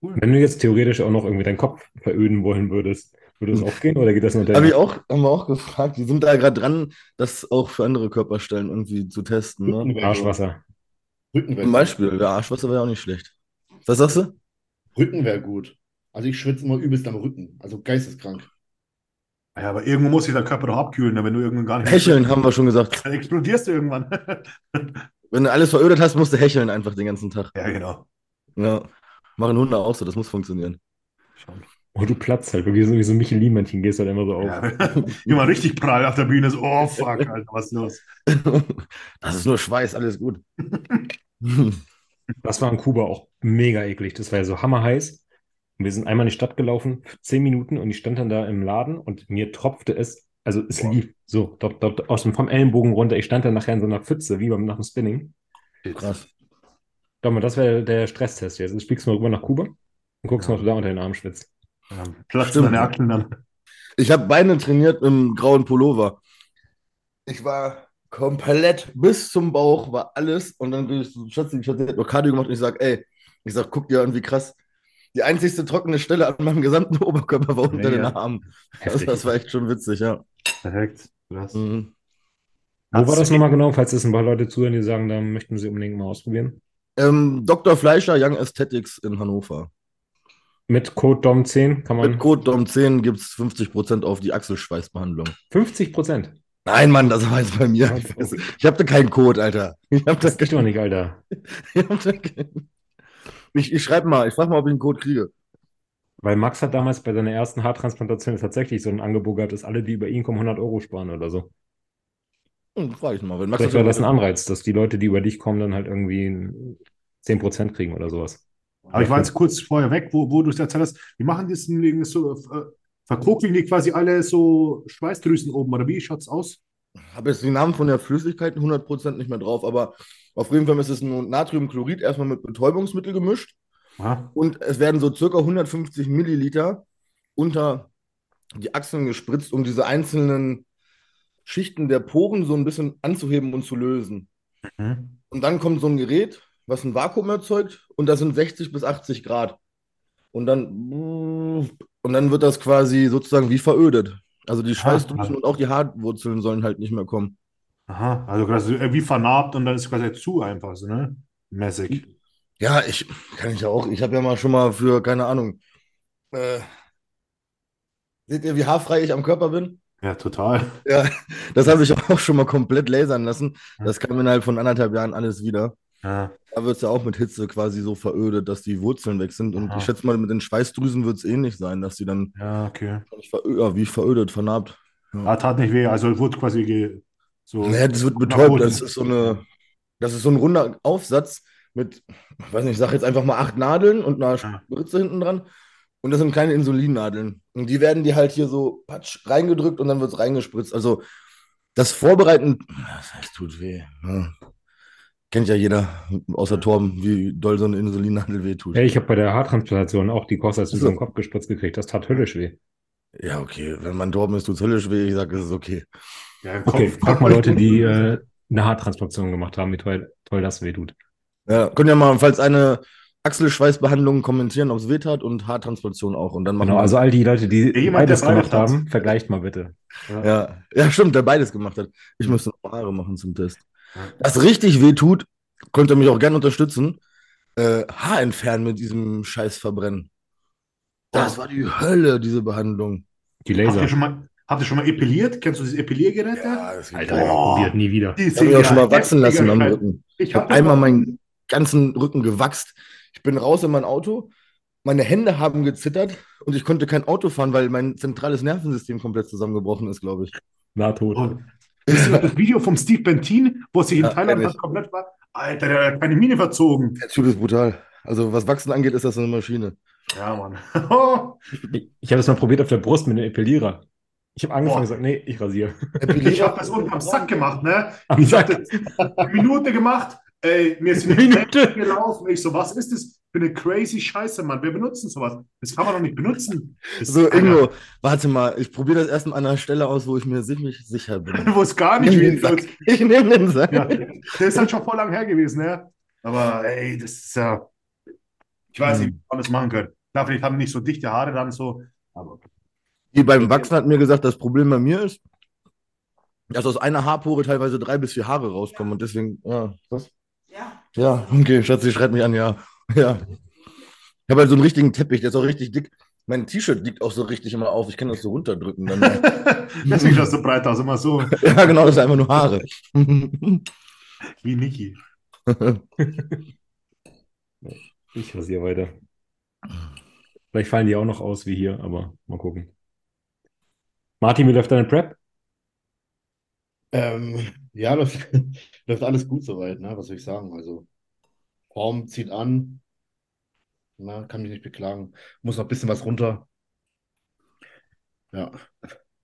Wenn du jetzt theoretisch auch noch irgendwie deinen Kopf veröden wollen würdest, würde das [laughs] auch gehen oder geht das nur Habe ich der? auch, haben wir auch gefragt. Die sind da gerade dran, das auch für andere Körperstellen irgendwie zu testen. Ne? Arschwasser. Zum Beispiel, der Arschwasser wäre auch nicht schlecht. Was sagst du? Rücken wäre gut. Also ich schwitze immer übelst am Rücken. Also geisteskrank. Ja, aber irgendwo muss sich der Körper doch abkühlen, ne? wenn du irgendwann gar nicht Hecheln haben wir schon gesagt. Dann explodierst du irgendwann. [laughs] Wenn du alles verödet hast, musst du hecheln einfach den ganzen Tag. ja, genau. Ja. Machen Hunde auch so, das muss funktionieren. Schon. Oh, du platzt halt, wirklich so wie so ein Michelin-Männchen gehst halt immer so auf. Ja. [laughs] Immer richtig prall auf der Bühne. So, oh fuck, Alter, was ist los? [laughs] Das ist nur Schweiß, alles gut. Das war in Kuba auch mega eklig. Das war ja so hammerheiß. Und wir sind einmal in die Stadt gelaufen, zehn Minuten, und ich stand dann da im Laden und mir tropfte es, also es lief so, dort, dort aus dem, vom Ellenbogen runter. Ich stand dann nachher in so einer Pfütze, wie beim nach dem Spinning. Krass. Doch mal, das wäre der Stresstest jetzt. Jetzt fliegst du mal rüber nach Kuba und guckst mal, ob du da unter den Arm schwitzt. Ja, Stimmt. deine Akten dann. Ich habe Beine trainiert im grauen Pullover. Ich war komplett bis zum Bauch, war alles. Und dann bin ich so, Schatzi, ich hatte nur Cardio gemacht und ich sage, ey, ich sag, guck dir an, wie krass. Die einzigste trockene Stelle an meinem gesamten [laughs] Oberkörper war unter Mega. den Armen. Das, Heftig. das war echt schon witzig, ja. Perfekt. Krass. Mhm. Wo war das nochmal genau, falls es ein paar Leute zuhören, die sagen, da möchten sie unbedingt mal ausprobieren? Ähm, Dr. Fleischer, Young Aesthetics in Hannover. Mit Code DOM10 kann man Mit Code DOM10 gibt es 50% auf die Achselschweißbehandlung. 50 Prozent. Nein, Mann, das war jetzt bei mir. Was? Ich habe da keinen Code, Alter. Ich habe da, Das geht doch nicht, Alter. [laughs] ich hab keinen. Ich, ich schreibe mal, ich frage mal, ob ich einen Code kriege. Weil Max hat damals bei seiner ersten Haartransplantation tatsächlich so ein Angebot gehabt, dass alle, die über ihn kommen, 100 Euro sparen oder so. Hm, frage ich mal. Wenn Max Vielleicht wäre das ein Anreiz, dass die Leute, die über dich kommen, dann halt irgendwie 10 Prozent kriegen oder sowas. Aber ich war jetzt kurz vorher weg, wo, wo du es erzählt hast. Wie machen die es denn wegen so, äh, verkokeln die quasi alle so Schweißdrüsen oben oder wie schaut's aus? habe jetzt die Namen von der Flüssigkeit 100% nicht mehr drauf, aber auf jeden Fall ist es ein Natriumchlorid erstmal mit Betäubungsmittel gemischt Aha. und es werden so circa 150 Milliliter unter die Achseln gespritzt, um diese einzelnen Schichten der Poren so ein bisschen anzuheben und zu lösen. Mhm. Und dann kommt so ein Gerät, was ein Vakuum erzeugt und das sind 60 bis 80 Grad. Und dann, und dann wird das quasi sozusagen wie verödet. Also die Schweißdrüsen und auch die Haarwurzeln sollen halt nicht mehr kommen. Aha. Also quasi wie vernarbt und dann ist quasi zu einfach so, ne? Mäßig. Ja, ich kann ich ja auch. Ich habe ja mal schon mal für, keine Ahnung. Äh, seht ihr, wie haarfrei ich am Körper bin? Ja, total. Ja, das [laughs] habe ich auch schon mal komplett lasern lassen. Das kam innerhalb von anderthalb Jahren alles wieder. Ja. Da wird es ja auch mit Hitze quasi so verödet, dass die Wurzeln weg sind. Und Aha. ich schätze mal, mit den Schweißdrüsen wird es ähnlich sein, dass die dann Ja, okay. verö ja, wie verödet, vernarbt. Ah, tat nicht weh, also wurde quasi so. Naja, das wird betäubt. Das ist so eine, das ist so ein runder Aufsatz mit, ich weiß nicht, ich sage jetzt einfach mal acht Nadeln und einer Ja. Spritze hinten dran. Und das sind kleine Insulinnadeln. Und die werden die halt hier so patsch reingedrückt und dann wird es reingespritzt. Also das Vorbereiten, das heißt, tut weh. Ja. Kennt ja jeder, außer Torben, wie doll so eine Insulinnadel weh tut. Ja, ich habe bei der Haartransplantation auch die Korsas in So. den Kopf gespritzt gekriegt. Das tat höllisch weh. Ja, okay, wenn man Torben ist, tut es höllisch weh. Ich sage, es ist okay. Ja, im Okay, Kopf- frag mal Leute, die äh, eine Haartransplantation gemacht haben, wie toll, toll das weh tut. Ja, können ja mal, falls eine Achselschweißbehandlungen kommentieren, ob es weh tat und Haartransplantation auch. Und dann machen Genau, wir- also all die Leute, die Jemand, der beides gemacht haben, vergleicht mal bitte. Ja, ja, stimmt, der beides gemacht hat. Ich müsste noch Haare machen zum Test. Ja. Was richtig weh tut, könnt ihr mich auch gerne unterstützen. Äh, Haar entfernen mit diesem Scheiß verbrennen. Das war die Hölle, diese Behandlung. Die Habt Laser. ihr schon mal, habt ihr schon mal epiliert? Kennst du dieses Epiliergerät? das geht Alter. Boah. probiert nie wieder. Die Ich habe mich auch schon mal wachsen lassen am. Rücken. Ich Ich habe habe einmal meinen ganzen Rücken gewachst. Ich bin raus in mein Auto. Meine Hände haben gezittert und ich konnte kein Auto fahren, weil mein zentrales Nervensystem komplett zusammengebrochen ist, glaube ich. Nahtod. Und das, ist [laughs] das Video vom Steve Bentin, wo es sich in Ja, Thailand komplett war. Alter, der hat keine Miene verzogen. Der Typ ist brutal. Also was Wachsen angeht, ist das eine Maschine. Ja, Mann. Ich, [laughs] ich habe es mal probiert auf der Brust mit einem Epilierer. Ich habe angefangen und gesagt, nee, ich rasiere. ich habe das unten am Sack gemacht, ne? Am Ich Sack. habe das eine Minute gemacht. Ey, mir ist Eine Minute? Gelaufen. Ich so, was ist das für eine crazy Scheiße, Mann? Wir benutzen sowas. Das kann man doch nicht benutzen. Das, So, Ingo, warte mal, ich probiere das erstmal an einer Stelle aus, wo ich mir ziemlich sicher bin. [laughs] Wo es gar nicht Sack. tut. [laughs] Ich nehme den Sack. Ja, der ist halt schon voll lang her gewesen, ne? Aber ey, das ist ja. Ich weiß nicht, wie man das machen können. Klar, vielleicht haben die nicht so dichte Haare dann so. Aber Die beim Wachsen hat mir gesagt, das Problem bei mir ist, dass aus einer Haarpore teilweise drei bis vier Haare rauskommen und deswegen, ja, was? Ja. Ja, okay, Schatzi, schreibt mich an, ja. Ja. Ich habe halt so einen richtigen Teppich, der ist auch richtig dick. Mein T-Shirt liegt auch so richtig immer auf. Ich kann das so runterdrücken. Dann, deswegen schaust du breit aus, immer so [laughs] ja, genau, das ist einfach nur Haare. [laughs] wie Niki. [laughs] Ich rasiere weiter. Vielleicht fallen die auch noch aus wie hier, aber mal gucken. Martin, wie läuft deine Prep? Ähm, ja, läuft, läuft alles gut soweit, ne? Was soll ich sagen? Also, Form zieht an. Na, kann mich nicht beklagen. Muss noch ein bisschen was runter. Ja.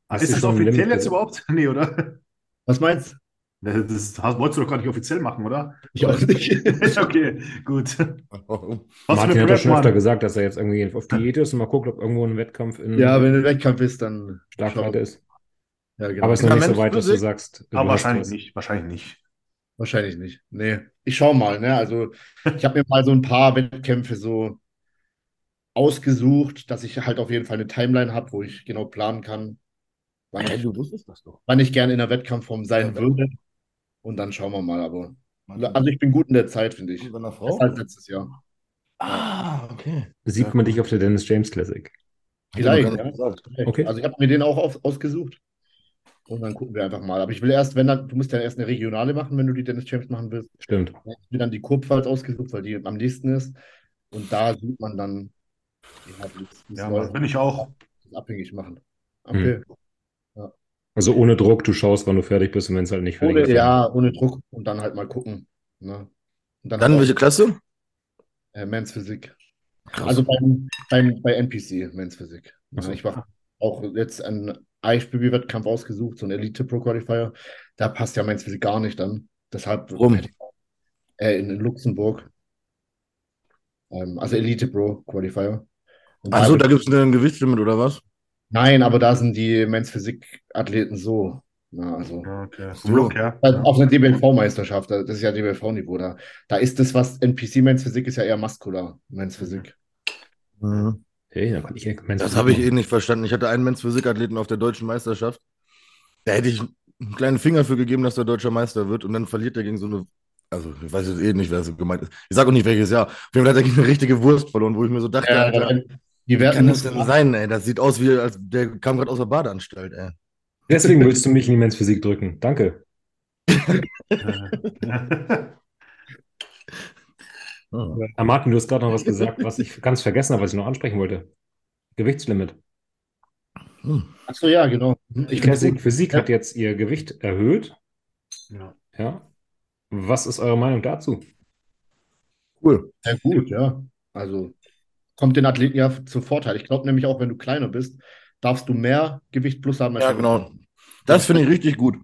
Hast ist das ein offiziell Limit jetzt überhaupt? [laughs] Nee, oder? Was meinst du? Das, das wolltest du doch gar nicht offiziell machen, oder? Ich auch nicht. [laughs] okay, gut. [laughs] Was Martin hat Prep, schon öfter gesagt, dass er jetzt irgendwie auf Diät ist und mal guckt, ob irgendwo ein Wettkampf in Ja, wenn im Wettkampf bist, dann Starkweite ist. Ja, genau. Aber es ist noch nicht so weit, dass du sagst, Aber hast wahrscheinlich nicht. Wahrscheinlich nicht. Wahrscheinlich nicht. Nee. Ich schau mal, ne? Also, ich habe mir mal so ein paar Wettkämpfe so ausgesucht, dass ich halt auf jeden Fall eine Timeline habe, wo ich genau planen kann, wann Hey, ich, du wusstest das doch. wann ich gerne in der Wettkampfform sein Ja, würde. Und dann schauen wir mal. Aber also ich bin gut in der Zeit, finde ich. Mit deiner Frau? als letztes Jahr. Ah, okay. Sieht man dich auf der Dennis James Classic. Vielleicht, ja. Okay. Also ich habe mir den auch auf, ausgesucht. Und dann gucken wir einfach mal. Aber ich will erst, wenn dann, du musst ja erst eine regionale machen, wenn du die Dennis James machen willst. Stimmt. Ich habe mir dann die Kurpfalz ausgesucht, weil die am nächsten ist. Und da sieht man dann, ja, wie es Ja, läuft. bin ich auch. abhängig machen. Okay. Also ohne Druck, du schaust, wann du fertig bist und wenn es halt nicht fertig Ohne, ist. ja, ohne Druck und dann halt mal gucken. Ne? Und dann, Dann auch, welche Klasse? äh, Men's Physik. Krass. Also beim, beim, bei NPC, Men's Physik. So. Ich war auch jetzt einen IFBB-Wettkampf ausgesucht, so ein Elite Pro Qualifier. Da passt ja Men's Physik gar nicht dann. Deshalb Warum? äh, in, in Luxemburg. Ähm, also Elite Pro Qualifier. Achso, da- da gibt es ein Gewichtslimit oder was? Nein, aber da sind die Men's Physik-Athleten so. Na, also. Ja, okay. Her. Also Auf einer DBLV-Meisterschaft, das ist ja DBLV-Niveau da. Da ist das, was NPC Men's Physik ist ja eher muskular, Men's Physik. Mhm. Hey, dann kann ich Das habe ich eh nicht verstanden. Ich hatte einen Men's Physikathleten auf der deutschen Meisterschaft. Da hätte ich einen kleinen Finger für gegeben, dass der deutscher Meister wird und dann verliert er gegen so eine. Also, ich weiß jetzt eh nicht, wer es gemeint ist. Ich sage auch nicht welches Jahr. Auf jeden Fall hat er gegen eine richtige Wurst verloren, wo ich mir so dachte, Ja, Alter, die wie werden kann das denn sein, ey? Das sieht aus wie, als der kam gerade aus der Badeanstalt, ey. Deswegen willst du mich in die Men's Physik drücken. Danke. [laughs] [laughs] [laughs] Herr Martin, du hast gerade noch was gesagt, was ich [laughs] ganz vergessen habe, was ich noch ansprechen wollte. Gewichtslimit. Hm. Achso, ja, genau. Hm, Ich Classic Physik Ja. hat jetzt ihr Gewicht erhöht. Ja. Ja. Was ist eure Meinung dazu? Cool. sehr gut, ja. Also kommt den Athleten ja zu Vorteil. Ich glaube nämlich auch, wenn du kleiner bist, darfst du mehr Gewicht plus haben als Ja, genau. Das finde ich richtig gut.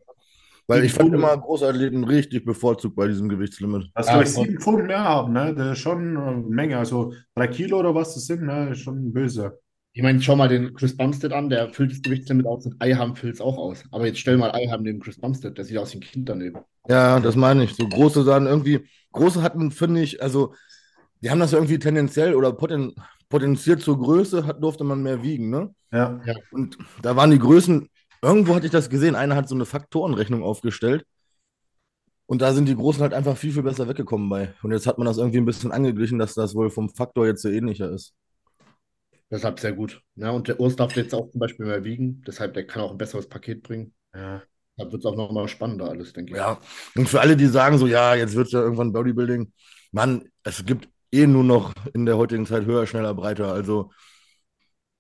Weil ich fand immer Großathleten richtig bevorzugt bei diesem Gewichtslimit. Das Ja, soll ich voll. sieben Pfund mehr haben, ne? Das ist schon eine Menge. Also drei Kilo oder was das sind, ne? Ist schon böse. Ich meine, schau mal den Chris Bumstead an, der füllt das Gewichtslimit aus und Eiham füllt es auch aus. Aber jetzt stell mal Eiham neben Chris Bumstead, der sieht aus wie ein Kind daneben. Ja, das meine ich. So große sahen irgendwie, große hatten, finde ich, also Die haben das ja irgendwie tendenziell oder poten, potenziert zur Größe, hat, durfte man mehr wiegen, ne? Ja. Und da waren die Größen, irgendwo hatte ich das gesehen, einer hat so eine Faktorenrechnung aufgestellt. Und da sind die Großen halt einfach viel, viel besser weggekommen bei. Und jetzt hat man das irgendwie ein bisschen angeglichen, dass das wohl vom Faktor jetzt so ähnlicher ist. Deshalb sehr gut. Ja, und der Urs darf jetzt auch zum Beispiel mehr wiegen, deshalb der kann auch ein besseres Paket bringen. ja. Da wird es auch nochmal spannender alles, denke ich. Ja, und für alle, die sagen so, ja, jetzt wird es ja irgendwann Bodybuilding, Mann, es gibt eh nur noch in der heutigen Zeit höher, schneller, breiter. Also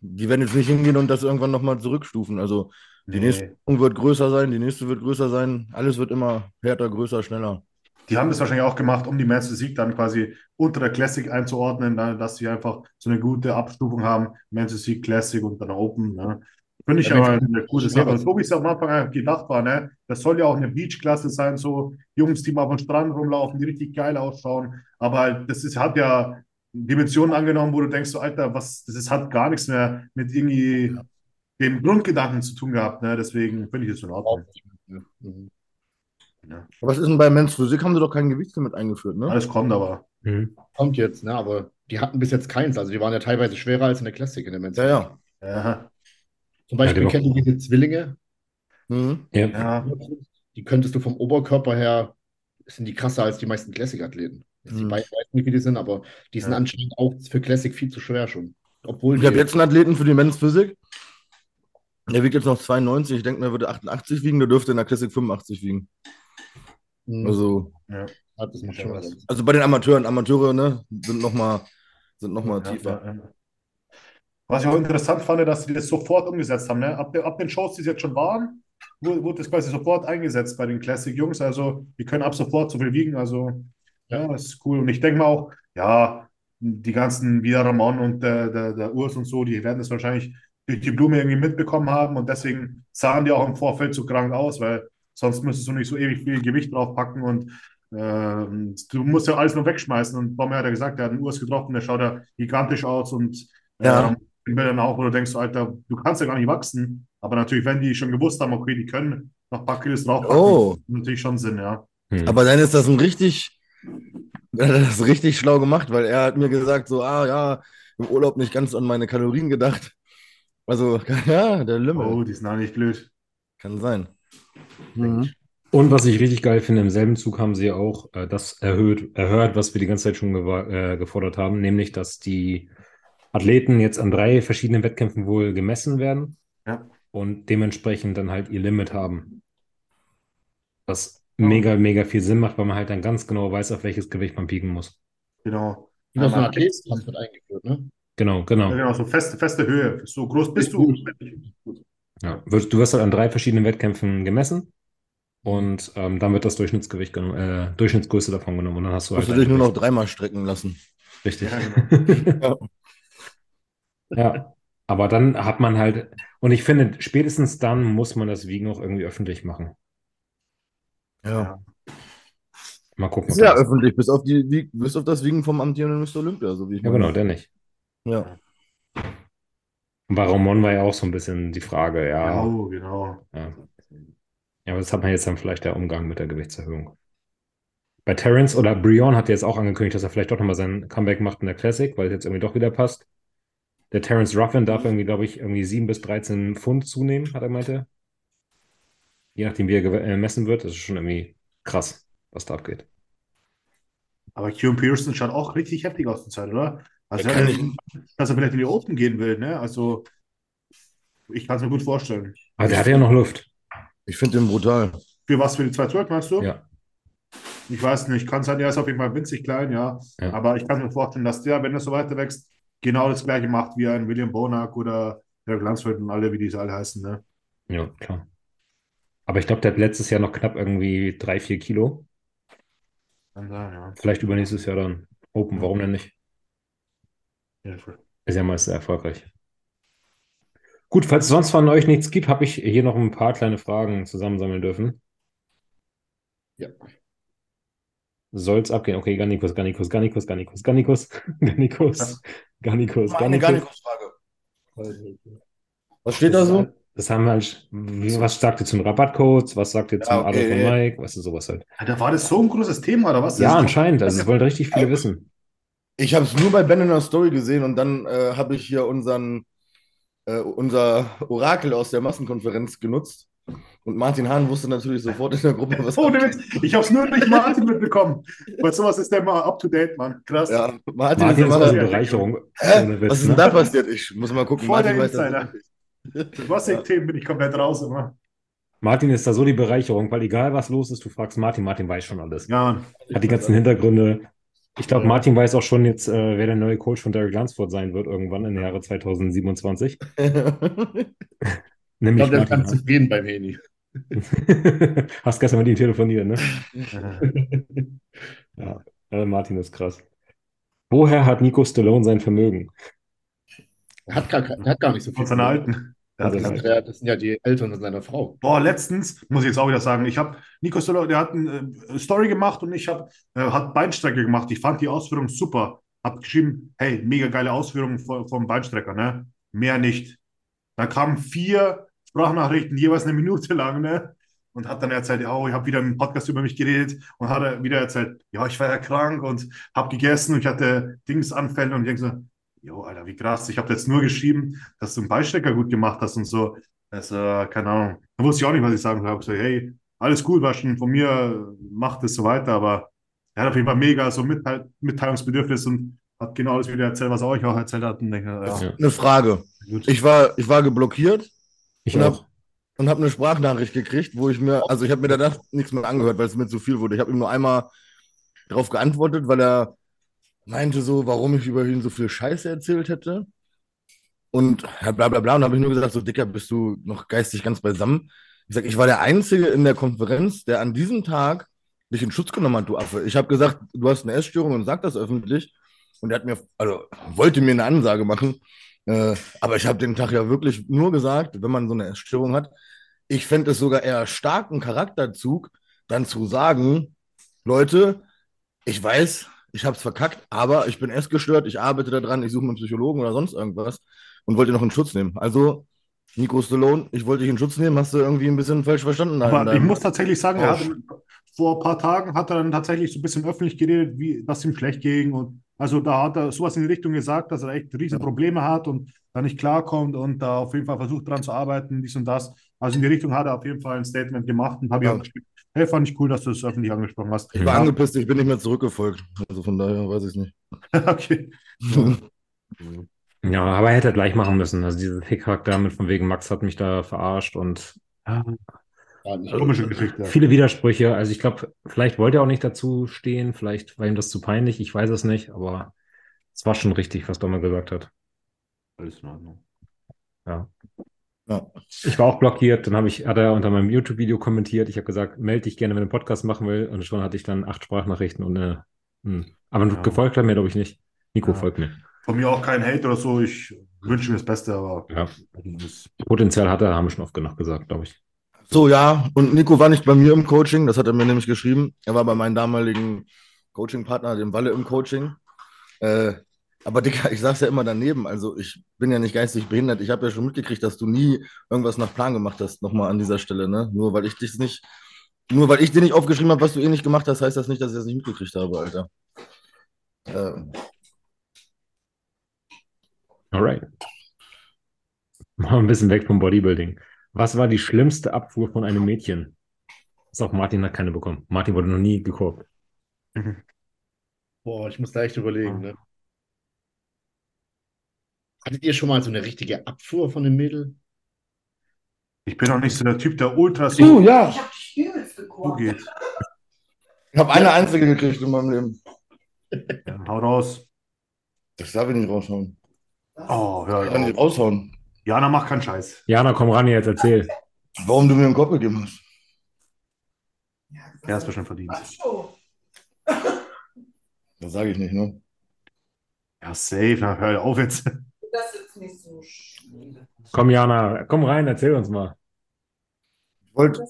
die werden jetzt nicht hingehen und das irgendwann nochmal zurückstufen. Also die Nee. nächste wird größer sein, die nächste wird größer sein, alles wird immer härter, größer, schneller. Die haben das wahrscheinlich auch gemacht, um die Men's Physik dann quasi unter der Classic einzuordnen, ne, dass sie einfach so eine gute Abstufung haben. Men's Physik, Classic und dann Open. Ne. Finde ich Ja, aber eine gute Sache. So wie es am Anfang eigentlich gedacht war, ne, das soll ja auch eine Beach-Klasse sein, so Jungs, die mal auf dem Strand rumlaufen, die richtig geil ausschauen. Aber halt, das ist, hat ja Dimensionen angenommen, wo du denkst, so, Alter, was, das ist, hat gar nichts mehr mit irgendwie dem Grundgedanken zu tun gehabt. Ne. Deswegen finde ich das in Ordnung. Ja. Mhm. Ja. Aber was ist denn bei Men's Physik? Haben sie doch kein Gewichtslimit eingeführt, ne? Alles kommt aber. Mhm. Kommt jetzt, ne? Aber die hatten bis jetzt keins. Also die waren ja teilweise schwerer als in der Classic in der Men's. Ja, ja. Ja, Zum Beispiel Ja, du diese Zwillinge, Mhm. Ja. ja. die könntest du vom Oberkörper her, sind die krasser als die meisten Classic-Athleten. Jetzt Die Mhm. beiden weiß nicht, wie die sind, aber die sind Ja. anscheinend auch für Classic viel zu schwer schon. Obwohl Ich habe jetzt einen Athleten für die Men's Physik. Der wiegt jetzt noch 92. Ich denke, der würde 88 wiegen, der dürfte in der Classic 85 wiegen. Mhm. Also, Ja. Das macht schon was. also bei den Amateuren, Amateure, ne, sind nochmal sind noch mal Ja, tiefer. ja, ja. Was ich auch interessant fand, dass sie das sofort umgesetzt haben. Ne? Ab, ab den Shows, die es jetzt schon waren, wurde, wurde das quasi sofort eingesetzt bei den Classic-Jungs. Also, die können ab sofort so viel wiegen. Also, ja, das ist cool. Und ich denke mal auch, ja, die ganzen wie der Ramon und der, der, der Urs und so, die werden das wahrscheinlich durch die Blume irgendwie mitbekommen haben. Und deswegen sahen die auch im Vorfeld so krank aus, weil sonst müsstest du nicht so ewig viel Gewicht draufpacken und ähm, du musst ja alles nur wegschmeißen. Und Bomber hat ja gesagt, der hat einen Urs getroffen, der schaut ja gigantisch aus und Ja. ähm, in Bildern auch, wo du denkst, Alter, du kannst ja gar nicht wachsen. Aber natürlich, wenn die schon gewusst haben, okay, die können noch ein paar Kilos draufpacken, Oh. macht natürlich schon Sinn, ja. Mhm. Aber dann ist das ein richtig, [laughs] er hat das richtig schlau gemacht, weil er hat mir gesagt, so, ah ja, im Urlaub nicht ganz an meine Kalorien gedacht. Also, [laughs] ja, der Lümmel. Oh, die sind auch nicht blöd. Kann sein. Mhm. Und was ich richtig geil finde, im selben Zug haben sie auch äh, das erhöht, erhört, was wir die ganze Zeit schon äh, gefordert haben, nämlich, dass die Athleten jetzt an drei verschiedenen Wettkämpfen wohl gemessen werden Ja. und dementsprechend dann halt ihr Limit haben. Was Ja. mega, mega viel Sinn macht, weil man halt dann ganz genau weiß, auf welches Gewicht man pieken muss. Genau. Wie das Einmal- Athleten haben mit eingeführt, ne? Genau, Ja, genau. genau, so feste, feste Höhe. So groß bist Ist du. gut. Ja. Wirst- Du wirst halt an drei verschiedenen Wettkämpfen gemessen und ähm, dann wird das Durchschnittsgewicht genommen, äh, Durchschnittsgröße davon genommen und dann hast du halt Musst du dich nur noch dreimal strecken lassen. Richtig. Ja, [laughs] genau. Ja, aber dann hat man halt, und ich finde, spätestens dann muss man das Wiegen auch irgendwie öffentlich machen. Ja. Mal gucken, Ist ja öffentlich, bis auf, die, bis auf das Wiegen vom amtierenden Mr. Olympia, so wie ich Ja, meine. genau, der nicht. Ja. Und bei Ramon war ja auch so ein bisschen die Frage, ja, Genau, genau. ja. Ja, aber das hat man jetzt dann vielleicht der Umgang mit der Gewichtserhöhung. Bei Terence oder Brion hat jetzt auch angekündigt, dass er vielleicht doch nochmal sein Comeback macht in der Classic, weil es jetzt irgendwie doch wieder passt. Der Terence Ruffin darf irgendwie, glaube ich, irgendwie 7 bis 13 Pfund zunehmen, hat er meinte. Je nachdem, wie er gemessen wird. Das ist schon irgendwie krass, was da abgeht. Aber Kieran Pearson schaut auch richtig heftig aus zur Zeit, oder? Also, kann er- dass er vielleicht in die Open gehen will, ne? Also, ich kann es mir gut vorstellen. Aber der hat ja noch Luft. Ich finde den brutal. Für was, für die 212, meinst du? Ja. Ich weiß nicht, kann sein, der ist auf jeden Fall winzig klein, ja. Ja. Aber ich kann mir vorstellen, dass der, wenn er so weiter wächst, genau das gleiche macht wie ein William Bonac oder Derek Lunsford und alle, wie die alle heißen, ne? Ja, klar. Aber ich glaube, der hat letztes Jahr noch knapp irgendwie drei, vier Kilo. Kann sein, ja. Vielleicht übernächstes Jahr dann Open, warum denn nicht? Ja, Ist ja meist sehr erfolgreich. Gut, falls es sonst von euch nichts gibt, habe ich hier noch ein paar kleine Fragen zusammensammeln dürfen. Ja. Soll's abgehen? Okay, Gannikus, Gannikus, Gannikus, Gannikus, Gannikus, [laughs] Gannikus, Gannikus, Gannikus. Garnikus-Frage. Was steht da so? Das haben wir halt, was sagt ihr zum Rabattcodes? Was sagt ihr zum Ja, okay. Adolf und Mike? Weißt du, sowas halt. Alter, war das so ein großes Thema, oder was? Ja, Das ist- anscheinend. Also, es wollen richtig viele wissen. Ich habe es nur bei Ben in der Story gesehen und dann äh, habe ich hier unseren, äh, unser Orakel aus der Massenkonferenz genutzt. Und Martin Hahn wusste natürlich sofort in der Gruppe, was Oh, Witz. Ich habe es nur durch Martin mitbekommen. Weil sowas ist der mal up to date, Mann. Krass. Ja, Martin, Martin ist immer eine der, Bereicherung. Hä? Witz, Was ist ne? denn da passiert? Ich muss mal gucken. Voll der Martin das Insider. Für was Themen bin ich komplett raus immer. Martin ist da so die Bereicherung, weil egal was los ist, du fragst Martin, Martin weiß schon alles. Ja, Mann. Hat die ganzen Hintergründe. Ich glaube. Martin weiß auch schon jetzt, äh, wer der neue Coach von Derek Lunsford sein wird, irgendwann im Jahre 2027. [laughs] Ich Nämlich glaube, der ganz zufrieden beim Heni. [laughs] Hast gestern mit ihm telefoniert, ne? [laughs] Ja, äh, Martin ist krass. Woher hat Nico Stallone sein Vermögen? Er hat gar, er hat gar nicht so viel. Von seiner Alten. Hat Also, Das, sind ja- das sind ja die Eltern seiner Frau. Boah, letztens, muss ich jetzt auch wieder sagen, ich habe, Nico Stolo, der hat eine äh, Story gemacht und ich habe, äh, hat Beinstrecke gemacht. Ich fand die Ausführung super. Hab geschrieben, hey, mega geile Ausführung vom, vom Beinstrecker, ne? Mehr nicht. Dann kamen vier Sprachnachrichten, jeweils eine Minute lang, ne? Und hat dann erzählt, oh, ich habe wieder im Podcast über mich geredet und hat er wieder erzählt, ja, ich war ja krank und habe gegessen und ich hatte Dingsanfälle und ich denke so, jo, Alter, wie krass. Ich habe jetzt nur geschrieben, dass du einen Beistecker gut gemacht hast und so. Also, keine Ahnung. Da wusste ich auch nicht, was ich sagen soll. Ich habe gesagt, hey, alles gut, war schon von mir, macht es so weiter, aber er hat auf jeden Fall mega so Mitteil Mitteilungsbedürfnis und hat genau alles wieder erzählt, was er euch auch erzählt hat. Und denke, ja. Eine Frage. gut. Ich war, ich war geblockiert Ich und auch. habe und hab eine Sprachnachricht gekriegt, wo ich mir, also ich habe mir danach nichts mehr angehört, weil es mir zu viel wurde. Ich habe ihm nur einmal darauf geantwortet, weil er meinte so, warum ich über ihn so viel Scheiße erzählt hätte. Und bla bla bla. Und habe ich nur gesagt, so Dicker, bist du noch geistig ganz beisammen? Ich sag, ich war der Einzige in der Konferenz, der an diesem Tag dich in Schutz genommen hat, du Affe. Ich habe gesagt, du hast eine Essstörung und sag das öffentlich. Und er hat mir, also wollte mir eine Ansage machen. Äh, aber ich habe den Tag ja wirklich nur gesagt, wenn man so eine Essstörung hat, ich fände es sogar eher starken Charakterzug, dann zu sagen, Leute, ich weiß, ich habe es verkackt, aber ich bin essgestört, ich arbeite daran, ich suche einen Psychologen oder sonst irgendwas und wollte noch in Schutz nehmen. Also, Nico Stallone, ich wollte dich in Schutz nehmen, hast du irgendwie ein bisschen falsch verstanden. Aber ich muss tatsächlich sagen, er Tausch. hat, vor ein paar Tagen hat er dann tatsächlich so ein bisschen öffentlich geredet, wie dass ihm schlecht ging. Und also da hat er sowas in die Richtung gesagt, dass er echt riesen Probleme hat und da nicht klarkommt und da auf jeden Fall versucht dran zu arbeiten, dies und das. Also in die Richtung hat er auf jeden Fall ein Statement gemacht und habe ich Ja. auch geschrieben, hey, fand ich cool, dass du das öffentlich angesprochen hast. Ich war Ja. angepisst, ich bin nicht mehr zurückgefolgt. Also von daher weiß ich es nicht. [laughs] okay. [laughs] Ja, aber er hätte gleich machen müssen. Also diese Hickhack damit von wegen Max hat mich da verarscht und Ja, nicht Komische Geschichte. viele Widersprüche. Also ich glaube, vielleicht wollte er auch nicht dazu stehen, vielleicht war ihm das zu peinlich, ich weiß es nicht, aber es war schon richtig, was Dommel gesagt hat. Alles in Ordnung. Ja. Ja. Ich war auch blockiert, dann habe ich, hat er unter meinem YouTube-Video kommentiert. Ich habe gesagt, melde dich gerne, wenn du einen Podcast machen will. Und schon hatte ich dann acht Sprachnachrichten und eine. Hm. Aber Ja. gefolgt hat mir, glaube ich, nicht. Nico Ja. folgt mir. Von mir auch kein Hate oder so. Ich wünsche mir das Beste, aber Ja. das- Potenzial hat er, haben wir schon oft genug gesagt, glaube ich. So, ja, und Nico war nicht bei mir im Coaching, das hat er mir nämlich geschrieben. Er war bei meinem damaligen Coaching-Partner, dem Walle, im Coaching. Äh, aber Digga, ich saß ja immer daneben. Also ich bin ja nicht geistig behindert. Ich habe ja schon mitgekriegt, dass du nie irgendwas nach Plan gemacht hast, nochmal an dieser Stelle, ne? Nur weil ich dich nicht, nur weil ich dir nicht aufgeschrieben habe, was du eh nicht gemacht hast, heißt das nicht, dass ich das nicht mitgekriegt habe, Alter. Äh, Alright. Mal ein bisschen weg vom Bodybuilding. Was war die schlimmste Abfuhr von einem Mädchen? Ist auch Martin hat keine bekommen. Martin wurde noch nie geguckt. [laughs] Boah, ich muss da echt überlegen, ne? Hattet ihr schon mal so eine richtige Abfuhr von einem Mädel? ich bin auch nicht so der Typ, der ultra du, so ja. Ich habe dich übelst gekocht. Ich habe eine einzige gekriegt in meinem Leben. Ja, hau raus. Das darf ich nicht raushauen. Oh, hör Ich kann nicht raushauen. Jana, mach keinen Scheiß. Jana, komm ran jetzt, erzähl. Warum du mir einen Kopf gegeben hast. Er ist bestimmt verdient. Ach so. Das sage ich nicht, ne? Ja, safe. Na, hör auf jetzt. Das ist nicht so schlimm. Komm, Jana, komm rein, erzähl uns mal. Ich wollte,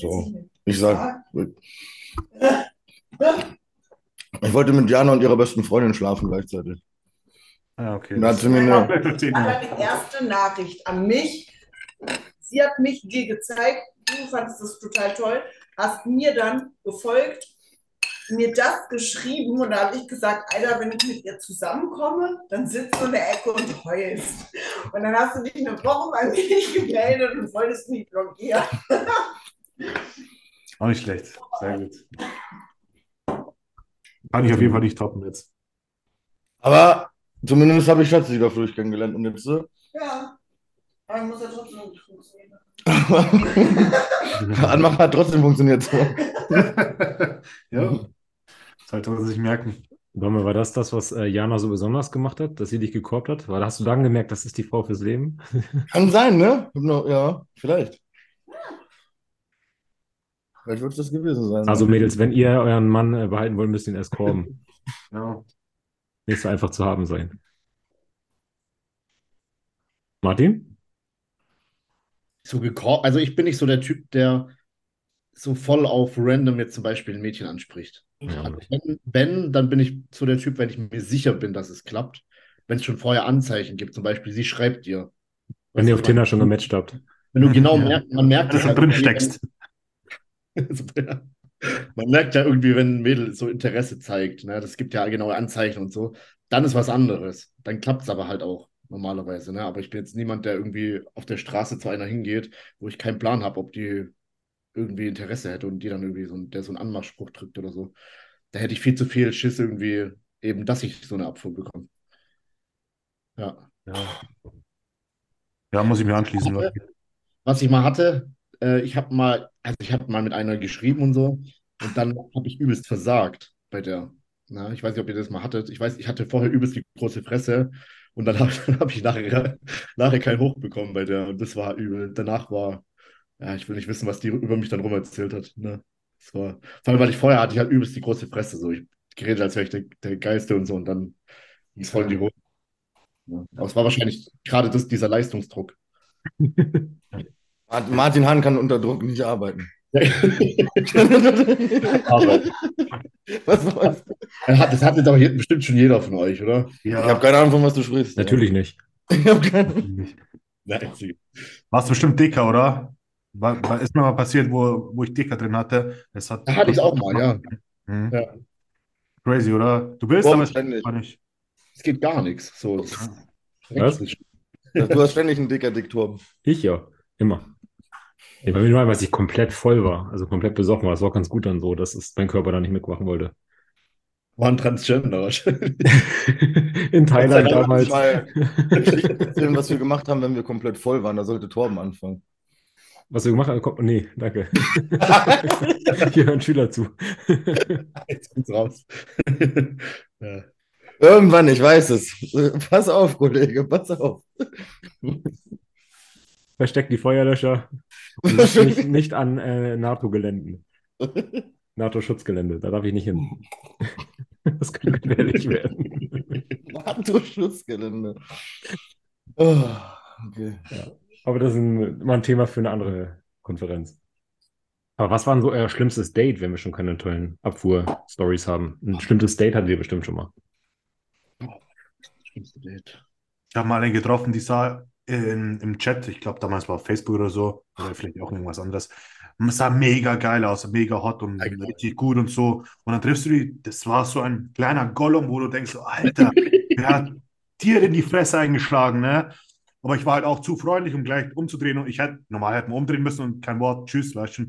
so, ich sag, [laughs] ich wollte mit Jana und ihrer besten Freundin schlafen gleichzeitig. Ja, okay. Und da hat sie mir eine, Aber die erste Nachricht an mich. Sie hat mich dir gezeigt. Du fandest das total toll. Hast mir dann gefolgt. Mir das geschrieben und da habe ich gesagt, Alter, wenn ich mit ihr zusammenkomme, dann sitzt du in der Ecke und heulst. Und dann hast du dich eine Woche bei mir nicht gemeldet und wolltest mich blockieren. Auch nicht schlecht. Sehr gut. Kann ich auf jeden Fall nicht toppen jetzt. Aber zumindest habe ich Schatzi wieder früh kennengelernt und jetzt so. Ja. Aber ich muss ja trotzdem nicht funktionieren. Anmachen [laughs] hat trotzdem funktioniert so. [laughs] ja. Sollte man sich merken. Domme, war das das, was äh, Jana so besonders gemacht hat, dass sie dich gekorbt hat? Weil hast du dann gemerkt, das ist die Frau fürs Leben? [laughs] Kann sein, ne? Ja, vielleicht. Vielleicht wird es das gewesen sein. Also Mädels, wenn ihr euren Mann äh, behalten wollt, müsst ihr ihn erst korben. [laughs] Ja. Nicht so einfach zu haben sein. Martin? So gekor also ich bin nicht so der Typ, der so voll auf random jetzt zum Beispiel ein Mädchen anspricht. Ja. Also wenn, wenn, dann bin ich so der Typ, wenn ich mir sicher bin, dass es klappt. Wenn es schon vorher Anzeichen gibt, zum Beispiel, sie schreibt dir. Wenn ihr auf Tinder schon gematcht habt. Wenn du genau [laughs] Ja. merkst, man merkt Wenn du schon drin steckst. [laughs] Man merkt ja irgendwie, wenn ein Mädel so Interesse zeigt, ne, das gibt ja genaue Anzeichen und so, dann ist was anderes. Dann klappt es aber halt auch normalerweise. Ne? Aber ich bin jetzt niemand, der irgendwie auf der Straße zu einer hingeht, wo ich keinen Plan habe, ob die irgendwie Interesse hätte und die dann irgendwie so, ein- der so einen Anmachspruch drückt oder so. Da hätte ich viel zu viel Schiss irgendwie, eben, dass ich so eine Abfuhr bekomme. Ja. Ja. Ja, muss ich mir anschließen. Leute. Was ich mal hatte, äh, ich habe mal, also ich habe mal mit einer geschrieben und so, und dann habe ich übelst versagt bei der. Na, ich weiß nicht, ob ihr das mal hattet. Ich weiß, ich hatte vorher übelst die große Fresse und dann [laughs] habe hab ich nachher, nachher keinen Hoch bekommen bei der und das war übel. Danach war, ja, ich will nicht wissen, was die über mich dann rum erzählt hat. Ne? Das war, vor allem, weil ich vorher hatte ich halt übelst die große Fresse, so ich geredet, als wäre ich der, der Geilste und so und dann ging es voll in die Hose. Ja. Aber es war wahrscheinlich gerade das, dieser Leistungsdruck. Mart- Martin Hahn kann unter Druck nicht arbeiten. [laughs] Aber Was war's? das hatte doch je- bestimmt schon jeder von euch, oder? Ich habe keine Ahnung, von was du sprichst. Natürlich nicht. Ich hab keine Nein, sie- Warst bestimmt dicker, oder? War, war, ist mir mal passiert, wo, wo ich dicker drin hatte. Das hat, Da hatte ich auch mal, ja. Mhm. Ja. Crazy, oder? Du willst, Boah, aber es ständig. war nicht. Es geht gar nichts. So, Was? Du hast ständig einen dicker Dickturm. Ich ja, immer. Ja, bei mir war, als ich komplett voll war, also komplett besoffen war. Es war ganz gut dann so, dass es mein Körper da nicht mitmachen wollte. War ein Transgender wahrscheinlich. [laughs] In Thailand damals. mal [laughs] was wir gemacht haben, wenn wir komplett voll waren. Da sollte Torben anfangen. Was wir gemacht haben, kommt, nee, danke. [laughs] Hier hören Schüler zu. Jetzt kommt's raus. [laughs] ja. Irgendwann, ich weiß es. Pass auf, Kollege, pass auf. Versteckt die Feuerlöscher [laughs] mich nicht an äh, NATO-Geländen. NATO-Schutzgelände, da darf ich nicht hin. Das könnte gefährlich werden. NATO-Schutzgelände. Oh, okay. Aber das ist ein, mal ein Thema für eine andere Konferenz. Aber was war denn so euer schlimmstes Date, wenn wir schon keine tollen Abfuhr-Stories haben? Ein bestimmtes Date hattet ihr bestimmt schon mal. Schlimmste Date. Ich habe mal einen getroffen, die sah in, im Chat, ich glaube damals war auf Facebook oder so, oder vielleicht auch irgendwas anderes. Und es sah mega geil aus, mega hot und genau. richtig gut und so. Und dann triffst du die, das war so ein kleiner Gollum, wo du denkst, so, Alter, [laughs] wer hat dir in die Fresse eingeschlagen, ne? Aber ich war halt auch zu freundlich, um gleich umzudrehen und ich hätte, normal hätte man umdrehen müssen und kein Wort, tschüss, du.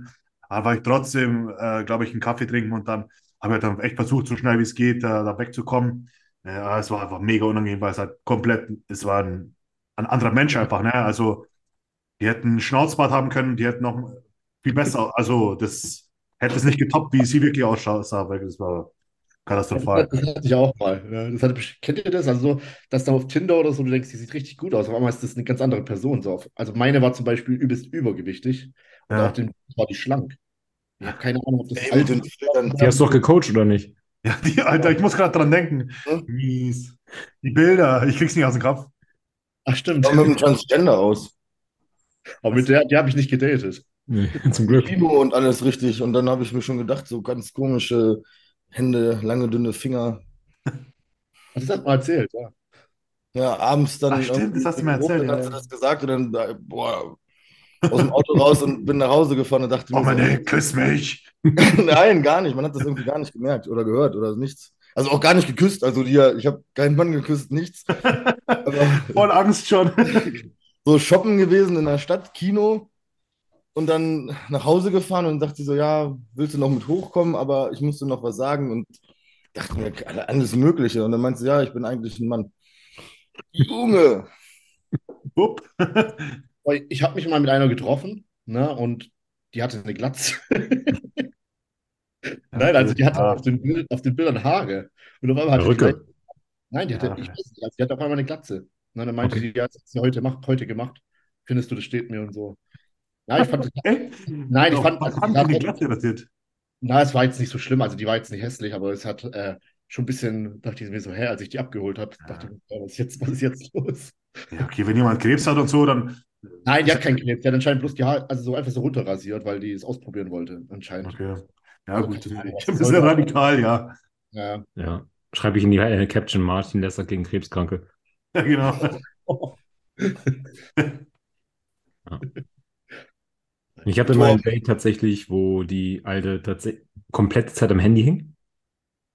Aber ich trotzdem, äh, glaube ich, einen Kaffee trinken und dann habe ich dann echt versucht, so schnell wie es geht, äh, da wegzukommen. Ja, es war einfach mega unangenehm, weil es halt komplett, es war ein, ein anderer Mensch einfach, ne? Also, die hätten Schnauzbart haben können, die hätten noch viel besser, also das hätte es nicht getoppt, wie sie wirklich aussah, weil das war katastrophal. Das hatte ich auch mal. Ja, das hatte, kennt ihr das? Also, so, dass da auf Tinder oder so, du denkst, die sieht richtig gut aus. Auf einmal ist das eine ganz andere Person. So auf, also, meine war zum Beispiel übelst übergewichtig und Ja. auch den war die schlank. Ich habe keine Ahnung, ob das Ey, alt ist. Die hast du doch gecoacht, oder nicht? Ja, die, Alter, ich muss gerade dran denken. Mies. Die Bilder, ich krieg's nicht aus dem Kopf. Ach, stimmt. Sieht mit dem Transgender aus. Aber mit der, die habe ich nicht gedatet. Nee, [laughs] zum Glück. Kino und alles richtig. Und dann habe ich mir schon gedacht, so ganz komische Hände, lange, dünne Finger. [laughs] Das hat man erzählt, ja. Ja, abends dann. Ach, stimmt, das hast du mir erzählt, Dann ja, hast du das gesagt und dann, äh, boah, aus dem Auto raus und bin nach Hause gefahren und dachte Oh, mir so, meine, küss mich. [laughs] Nein, gar nicht. Man hat das irgendwie gar nicht gemerkt oder gehört oder nichts. Also auch gar nicht geküsst. Also die, ich habe keinen Mann geküsst, nichts. [laughs] Aber Voll Angst schon. so shoppen gewesen in der Stadt, Kino und dann nach Hause gefahren und dachte sie so, ja, willst du noch mit hochkommen? Aber ich musste noch was sagen und dachte mir, alles Mögliche. Und dann meinte sie, ja, ich bin eigentlich ein Mann. Junge! [laughs] Weil Ich habe mich mal mit einer getroffen, ne, und die hatte eine Glatze. [laughs] Nein, also die hatte Ja. auf den, Bild, auf den Bildern Haare. Und auf einmal hatte die Perücke. gleich, nein, die hatte, Ja. ich weiß nicht, also die hatte auf einmal eine Glatze. Und dann meinte Okay. sie, ja, das hat sie heute, macht, heute gemacht. Findest du, das steht mir und so. Ja, ich fand? Nein, ich fand- was also haben die hat- Glatze rasiert? na, es war jetzt nicht so schlimm, also die war jetzt nicht hässlich, aber es hat äh, schon ein bisschen, dachte ich mir so, hä, als ich die abgeholt habe, dachte ich, mir, was ist jetzt, was ist jetzt los? Ja, okay, wenn jemand Krebs hat und so, dann. Nein, die hat keinen Krebs, die hat anscheinend bloß die Haare, also so einfach so runterrasiert, weil die es ausprobieren wollte, anscheinend. Okay. Ja, gut. Okay. Ein bisschen radikal, ja. Ja. Ja. Schreibe ich in die äh, Caption Martin Lesser gegen Krebskranke. [laughs] Ja, genau. [laughs] [laughs] Ich hatte mal ein Date tatsächlich, wo die alte tatsächlich komplette Zeit am Handy hing.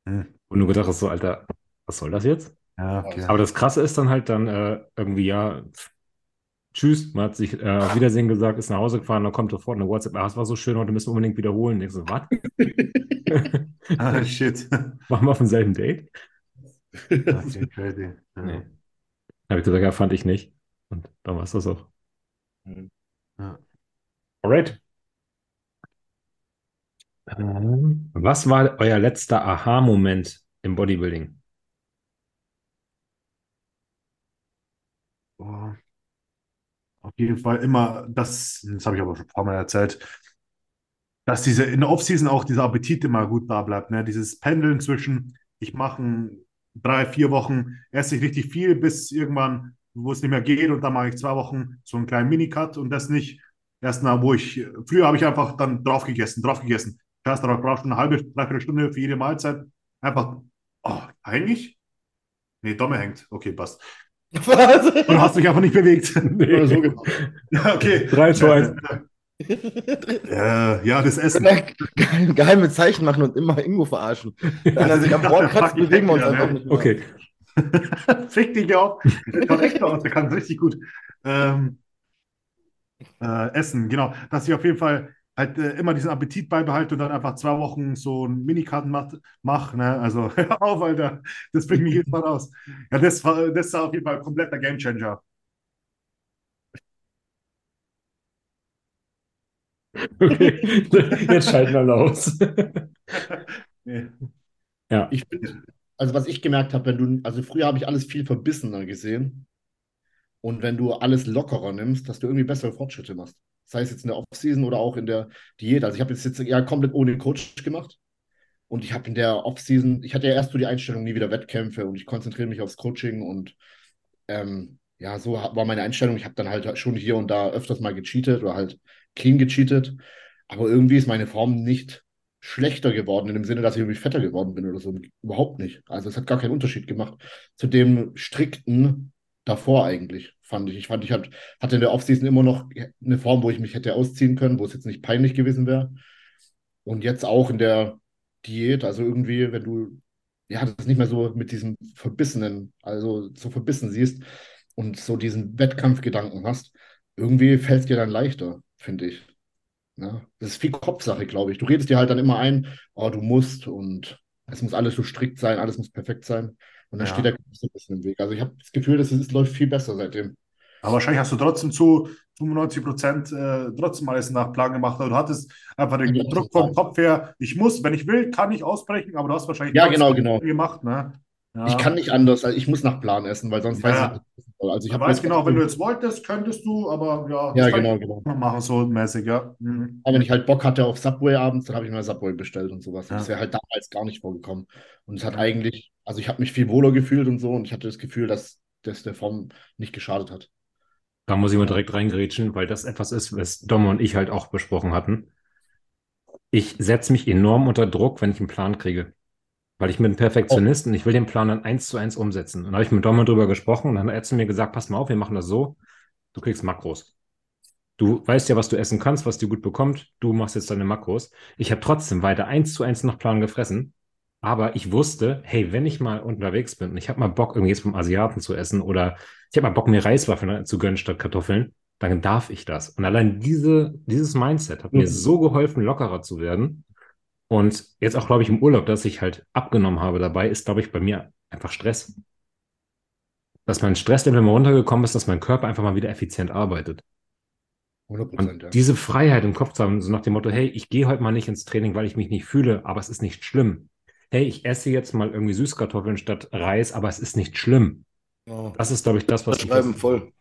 Hm. Und du gedacht hast, so, Alter, was soll das jetzt? Ja, okay. Aber das Krasse ist dann halt dann äh, irgendwie, ja, tschüss, man hat sich äh, auf Wiedersehen gesagt, ist nach Hause gefahren, dann kommt sofort eine WhatsApp, ah, es war so schön, heute müssen wir unbedingt wiederholen. Ich so, was? [laughs] Ah, shit. [laughs] Machen wir auf demselben Date? Okay, crazy. Ja. Nee. Habe ich gesagt, ja, fand ich nicht. Und dann war es das auch. Mhm. Alright. Ähm, was war euer letzter Aha-Moment im Bodybuilding? Oh. Auf jeden Fall immer, das, das habe ich aber schon ein paar Mal erzählt, dass diese in der Offseason auch dieser Appetit immer gut da bleibt. Ne? Dieses Pendeln zwischen, ich mache drei, vier Wochen, esse ich richtig viel, bis irgendwann, wo es nicht mehr geht, und dann mache ich zwei Wochen so einen kleinen Minicut und das nicht erst mal, wo ich, früher habe ich einfach dann drauf gegessen, drauf gegessen. Erst darauf brauchst du eine halbe, dreiviertel Stunde für jede Mahlzeit. Einfach, oh, eigentlich? Nee, Domme hängt. Okay, passt. Was? [laughs] Und du hast dich einfach nicht bewegt. [laughs] Oder so gemacht. Ja, okay. 3, 2, 1. Äh, ja, das Essen. Geheim- Geheime Zeichen machen und immer Ingo verarschen. Wenn er sich am Wort kratzt, bewegen wir uns einfach nicht mehr. Okay. [laughs] Fick dich auf. Der kann echt aus, der kann richtig gut. Ähm, äh, essen, genau. Dass ich auf jeden Fall halt äh, immer diesen Appetit beibehalte und dann einfach zwei Wochen so einen Minikarten mache. Mach, ne? Also, [laughs] hör auf, Alter. Das bringt mich jedes Mal raus. Ja, das war, das ist auf jeden Fall ein kompletter Gamechanger. [laughs] okay. [laughs] Jetzt schalten wir aus. Nee. Ja. Ich bin, also was ich gemerkt habe, wenn du, also früher habe ich alles viel verbissener gesehen. Und wenn du alles lockerer nimmst, dass du irgendwie bessere Fortschritte machst. Sei es jetzt in der Offseason oder auch in der Diät. Also ich habe jetzt, ja komplett ohne Coach gemacht. Und ich habe in der Offseason, ich hatte ja erst so die Einstellung, nie wieder Wettkämpfe und ich konzentriere mich aufs Coaching und ähm, ja, so war meine Einstellung. Ich habe dann halt schon hier und da öfters mal gecheatet oder halt clean gecheatet. Aber irgendwie ist meine Form nicht schlechter geworden, in dem Sinne, dass ich irgendwie fetter geworden bin oder so. Überhaupt nicht. Also es hat gar keinen Unterschied gemacht zu dem strikten davor eigentlich, fand ich. Ich fand, ich hat, hatte in der Offseason immer noch eine Form, wo ich mich hätte ausziehen können, wo es jetzt nicht peinlich gewesen wäre. Und jetzt auch in der Diät, also irgendwie, wenn du ja, das nicht mehr so mit diesem Verbissenen, also so verbissen siehst und so diesen Wettkampfgedanken hast, irgendwie fällt es dir dann leichter, finde ich. Ja, das ist viel Kopfsache, glaube ich. Du redest dir halt dann immer ein, oh, du musst und es muss alles so strikt sein, alles muss perfekt sein. Und dann Ja. steht der Kopf so ein bisschen im Weg. Also ich habe das Gefühl, dass es, läuft viel besser seitdem. Aber wahrscheinlich hast du trotzdem zu 95 Prozent äh, trotzdem alles nach Plan gemacht. Aber du hattest einfach den Ja, Druck vom Kopf her. Ich muss, wenn ich will, kann ich ausbrechen, aber du hast wahrscheinlich Ja, genau, genau. gemacht. Ne? Ja. Ich kann nicht anders, also ich muss nach Plan essen, weil sonst weiß ich Also ich Ich habe weiß jetzt genau, wenn du jetzt wolltest, könntest du, aber ja, Ja, das kann genau, ich genau. machen, so mäßig, ja. Mhm. Aber wenn ich halt Bock hatte auf Subway abends, dann habe ich mir Subway bestellt und sowas. Ja. Das wäre halt damals gar nicht vorgekommen. Und es hat eigentlich, also ich habe mich viel wohler gefühlt und so und ich hatte das Gefühl, dass das der Form nicht geschadet hat. Da muss ich mal direkt reingrätschen, weil das etwas ist, was Dom und ich halt auch besprochen hatten. Ich setze mich enorm unter Druck, wenn ich einen Plan kriege. Weil ich bin ein Perfektionist und ich will den Plan dann eins zu eins umsetzen. Und da habe ich mit mal drüber gesprochen und dann hat er zu mir gesagt, pass mal auf, wir machen das so, du kriegst Makros. Du weißt ja, was du essen kannst, was dir gut bekommt. Du machst jetzt deine Makros. Ich habe trotzdem weiter eins zu eins nach Plan gefressen. Aber ich wusste, hey, wenn ich mal unterwegs bin und ich habe mal Bock, irgendwie jetzt vom Asiaten zu essen oder ich habe mal Bock, mir Reiswaffeln zu gönnen statt Kartoffeln, dann darf ich das. Und allein diese, dieses Mindset hat mir Mhm. so geholfen, lockerer zu werden. Und jetzt auch, glaube ich, im Urlaub, dass ich halt abgenommen habe dabei, ist, glaube ich, bei mir einfach Stress. Dass mein Stresslevel mal runtergekommen ist, dass mein Körper einfach mal wieder effizient arbeitet. 100 Und Prozent, ja. diese Freiheit im Kopf zu haben, so nach dem Motto, hey, ich gehe heute mal nicht ins Training, weil ich mich nicht fühle, aber es ist nicht schlimm. Hey, ich esse jetzt mal irgendwie Süßkartoffeln statt Reis, aber es ist nicht schlimm. Ja. Das ist, glaube ich, das, was Das schreiben voll.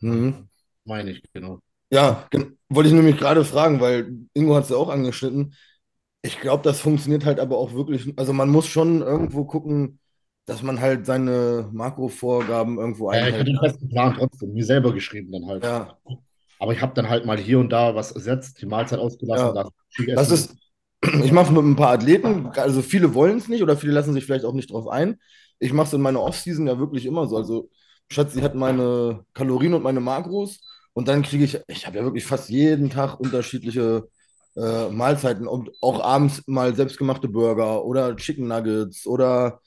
Mhm. Meine ich, genau. Ja, wollte ich nämlich gerade fragen, weil Ingo hat es ja auch angeschnitten. Ich glaube, das funktioniert halt aber auch wirklich. Also man muss schon irgendwo gucken, dass man halt seine Makrovorgaben irgendwo Ja, ich hatte einhält. den festen Plan trotzdem, mir selber geschrieben dann halt. Ja, Aber ich habe dann halt mal hier und da was ersetzt, die Mahlzeit ausgelassen, Ja. das das ist, [clears throat] ich mache es mit ein paar Athleten, also viele wollen es nicht oder viele lassen sich vielleicht auch nicht drauf ein. Ich mache es in meiner Offseason ja wirklich immer so. Also Schatzi hat meine Kalorien und meine Makros und dann kriege ich, ich habe ja wirklich fast jeden Tag unterschiedliche äh, Mahlzeiten und auch abends mal selbstgemachte Burger oder Chicken Nuggets oder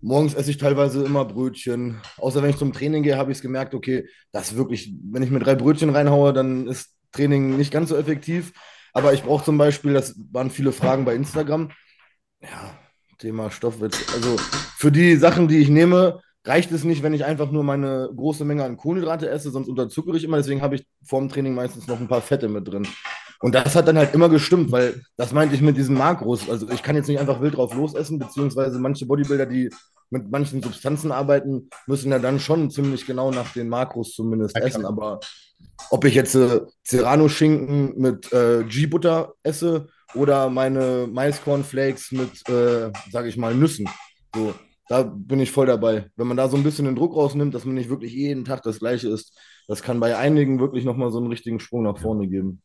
morgens esse ich teilweise immer Brötchen. Außer wenn ich zum Training gehe, habe ich es gemerkt, okay, das wirklich, wenn ich mir drei Brötchen reinhaue, dann ist Training nicht ganz so effektiv. Aber ich brauche zum Beispiel, das waren viele Fragen bei Instagram, ja, Thema Stoffwitz. Also für die Sachen, die ich nehme, reicht es nicht, wenn ich einfach nur meine große Menge an Kohlenhydrate esse, sonst unterzuckere ich immer. Deswegen habe ich vorm Training meistens noch ein paar Fette mit drin. Und das hat dann halt immer gestimmt, weil das meinte ich mit diesen Makros. Also ich kann jetzt nicht einfach wild drauf losessen, beziehungsweise manche Bodybuilder, die mit manchen Substanzen arbeiten, müssen ja dann schon ziemlich genau nach den Makros zumindest klar. essen. Aber ob ich jetzt äh, Serrano-Schinken mit äh, G-Butter esse oder meine Maiscornflakes mit, äh, sage ich mal, Nüssen. So, da bin ich voll dabei. Wenn man da so ein bisschen den Druck rausnimmt, dass man nicht wirklich jeden Tag das Gleiche isst, das kann bei einigen wirklich nochmal so einen richtigen Sprung nach vorne geben.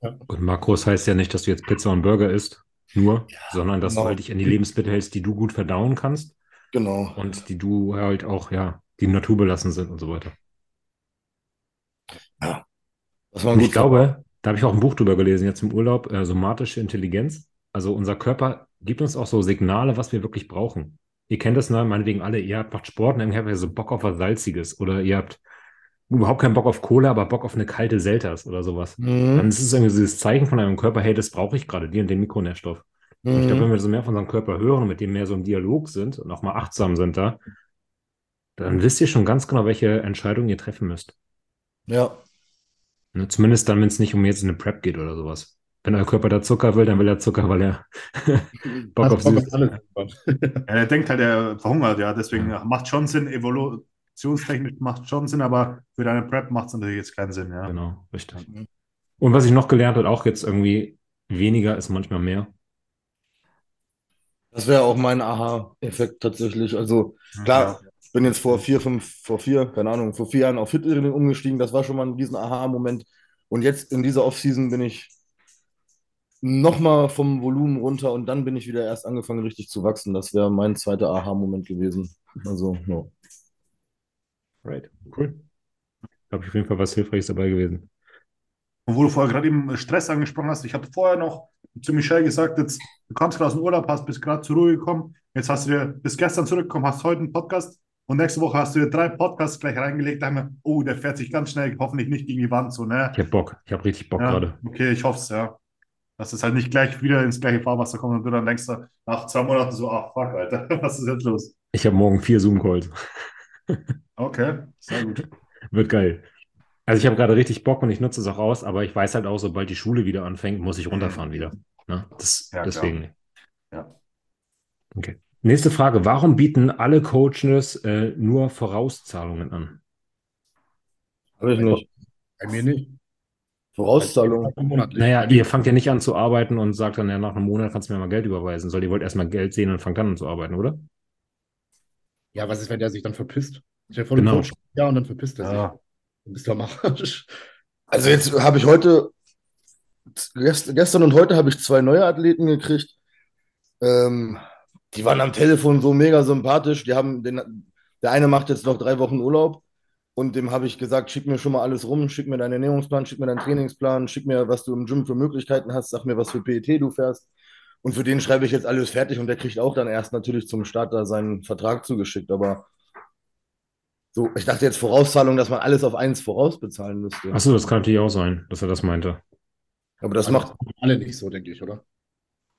Und Makros heißt ja nicht, dass du jetzt Pizza und Burger isst, nur, sondern dass genau. du halt dich an die Lebensmittel hältst, die du gut verdauen kannst Genau. und die du halt auch, ja, die naturbelassen sind und so weiter. Das war Und ich glaube, da habe ich auch ein Buch drüber gelesen, jetzt im Urlaub, äh, somatische Intelligenz. Also unser Körper gibt uns auch so Signale, was wir wirklich brauchen. Ihr kennt das, ne? meinetwegen alle, ihr habt macht Sport und irgendwie habt ihr so Bock auf was Salziges oder ihr habt überhaupt keinen Bock auf Cola, aber Bock auf eine kalte Selters oder sowas. Dann Mhm. ist es irgendwie so dieses Zeichen von eurem Körper, hey, das brauche ich gerade, dir und den Mikronährstoff. Und ich glaube, wenn Mhm. wir so mehr von unserem Körper hören und mit dem mehr so im Dialog sind und auch mal achtsam sind da, dann wisst ihr schon ganz genau, welche Entscheidungen ihr treffen müsst. Ja. Ne? Zumindest dann, wenn es nicht um jetzt eine Prep geht oder sowas. Wenn euer Körper da Zucker will, dann will er Zucker, weil er [laughs] Bock auf süß. alles. [laughs] Ja, er denkt halt, er verhungert, ja, deswegen macht schon Sinn, evolutionstechnisch macht schon Sinn, aber für deine Prep macht es natürlich jetzt keinen Sinn, ja. Genau, richtig. Und was ich noch gelernt habe, auch jetzt irgendwie, weniger ist manchmal mehr. Das wäre auch mein Aha-Effekt tatsächlich. Also klar, ich bin jetzt vor vier, fünf, vor vier, keine Ahnung, vor vier Jahren auf Fit-Training umgestiegen. Das war schon mal ein riesen Aha-Moment. Und jetzt in dieser Offseason bin ich nochmal vom Volumen runter und dann bin ich wieder erst angefangen, richtig zu wachsen. Das wäre mein zweiter Aha-Moment gewesen. Also, ja. Right. Cool. Glaube ich auf jeden Fall was Hilfreiches dabei gewesen. Wo du vorher gerade eben Stress angesprochen hast, ich habe vorher noch zu Michelle gesagt, jetzt, du kommst gerade aus dem Urlaub, hast bis gerade zur Ruhe gekommen, jetzt hast du dir bis gestern zurückgekommen, hast heute einen Podcast und nächste Woche hast du dir drei Podcasts gleich reingelegt, da haben wir, oh, der fährt sich ganz schnell, hoffentlich nicht gegen die Wand, so, ne? Ich habe Bock. Ich habe richtig Bock Ja, gerade. okay, ich hoffe es, ja. Dass es halt nicht gleich wieder ins gleiche Fahrwasser kommt und du dann denkst, nach zwei Monaten so, ach fuck, Alter, [laughs] was ist jetzt los? Ich habe morgen vier Zoom-Calls. Okay, sehr gut. Wird geil. Also ich habe gerade richtig Bock und ich nutze es auch aus, aber ich weiß halt auch, sobald die Schule wieder anfängt, muss ich runterfahren wieder. Ne? Das, Ja, klar. deswegen. Ja. Okay. Nächste Frage. Warum bieten alle Coaches äh, nur Vorauszahlungen an? Habe ich nicht. Bei mir nicht. Vorauszahlung. Monatlich. Naja, ihr fangt ja nicht an zu arbeiten und sagt dann, ja, nach einem Monat kannst du mir mal Geld überweisen. Sondern ihr wollt erstmal Geld sehen und fangt dann an zu arbeiten, oder? Ja, was ist, wenn der sich dann verpisst? Dir vor, Genau. du coachst ja und dann verpisst er sich. Ja. Dann bist du am Arsch. Also jetzt habe ich heute, gest, gestern und heute habe ich zwei neue Athleten gekriegt. Ähm, die waren am Telefon so mega sympathisch. Die haben den, der eine macht jetzt noch drei Wochen Urlaub Und dem habe ich gesagt, schick mir schon mal alles rum, schick mir deinen Ernährungsplan, schick mir deinen Trainingsplan, schick mir, was du im Gym für Möglichkeiten hast, sag mir, was für PET du fährst. Und für den schreibe ich jetzt alles fertig und der kriegt auch dann erst natürlich zum Start da seinen Vertrag zugeschickt. Aber so, ich dachte jetzt Vorauszahlung, dass man alles auf eins vorausbezahlen müsste. Achso, das kann natürlich auch sein, dass er das meinte. Aber das Also, macht, alle nicht so, denke ich, oder?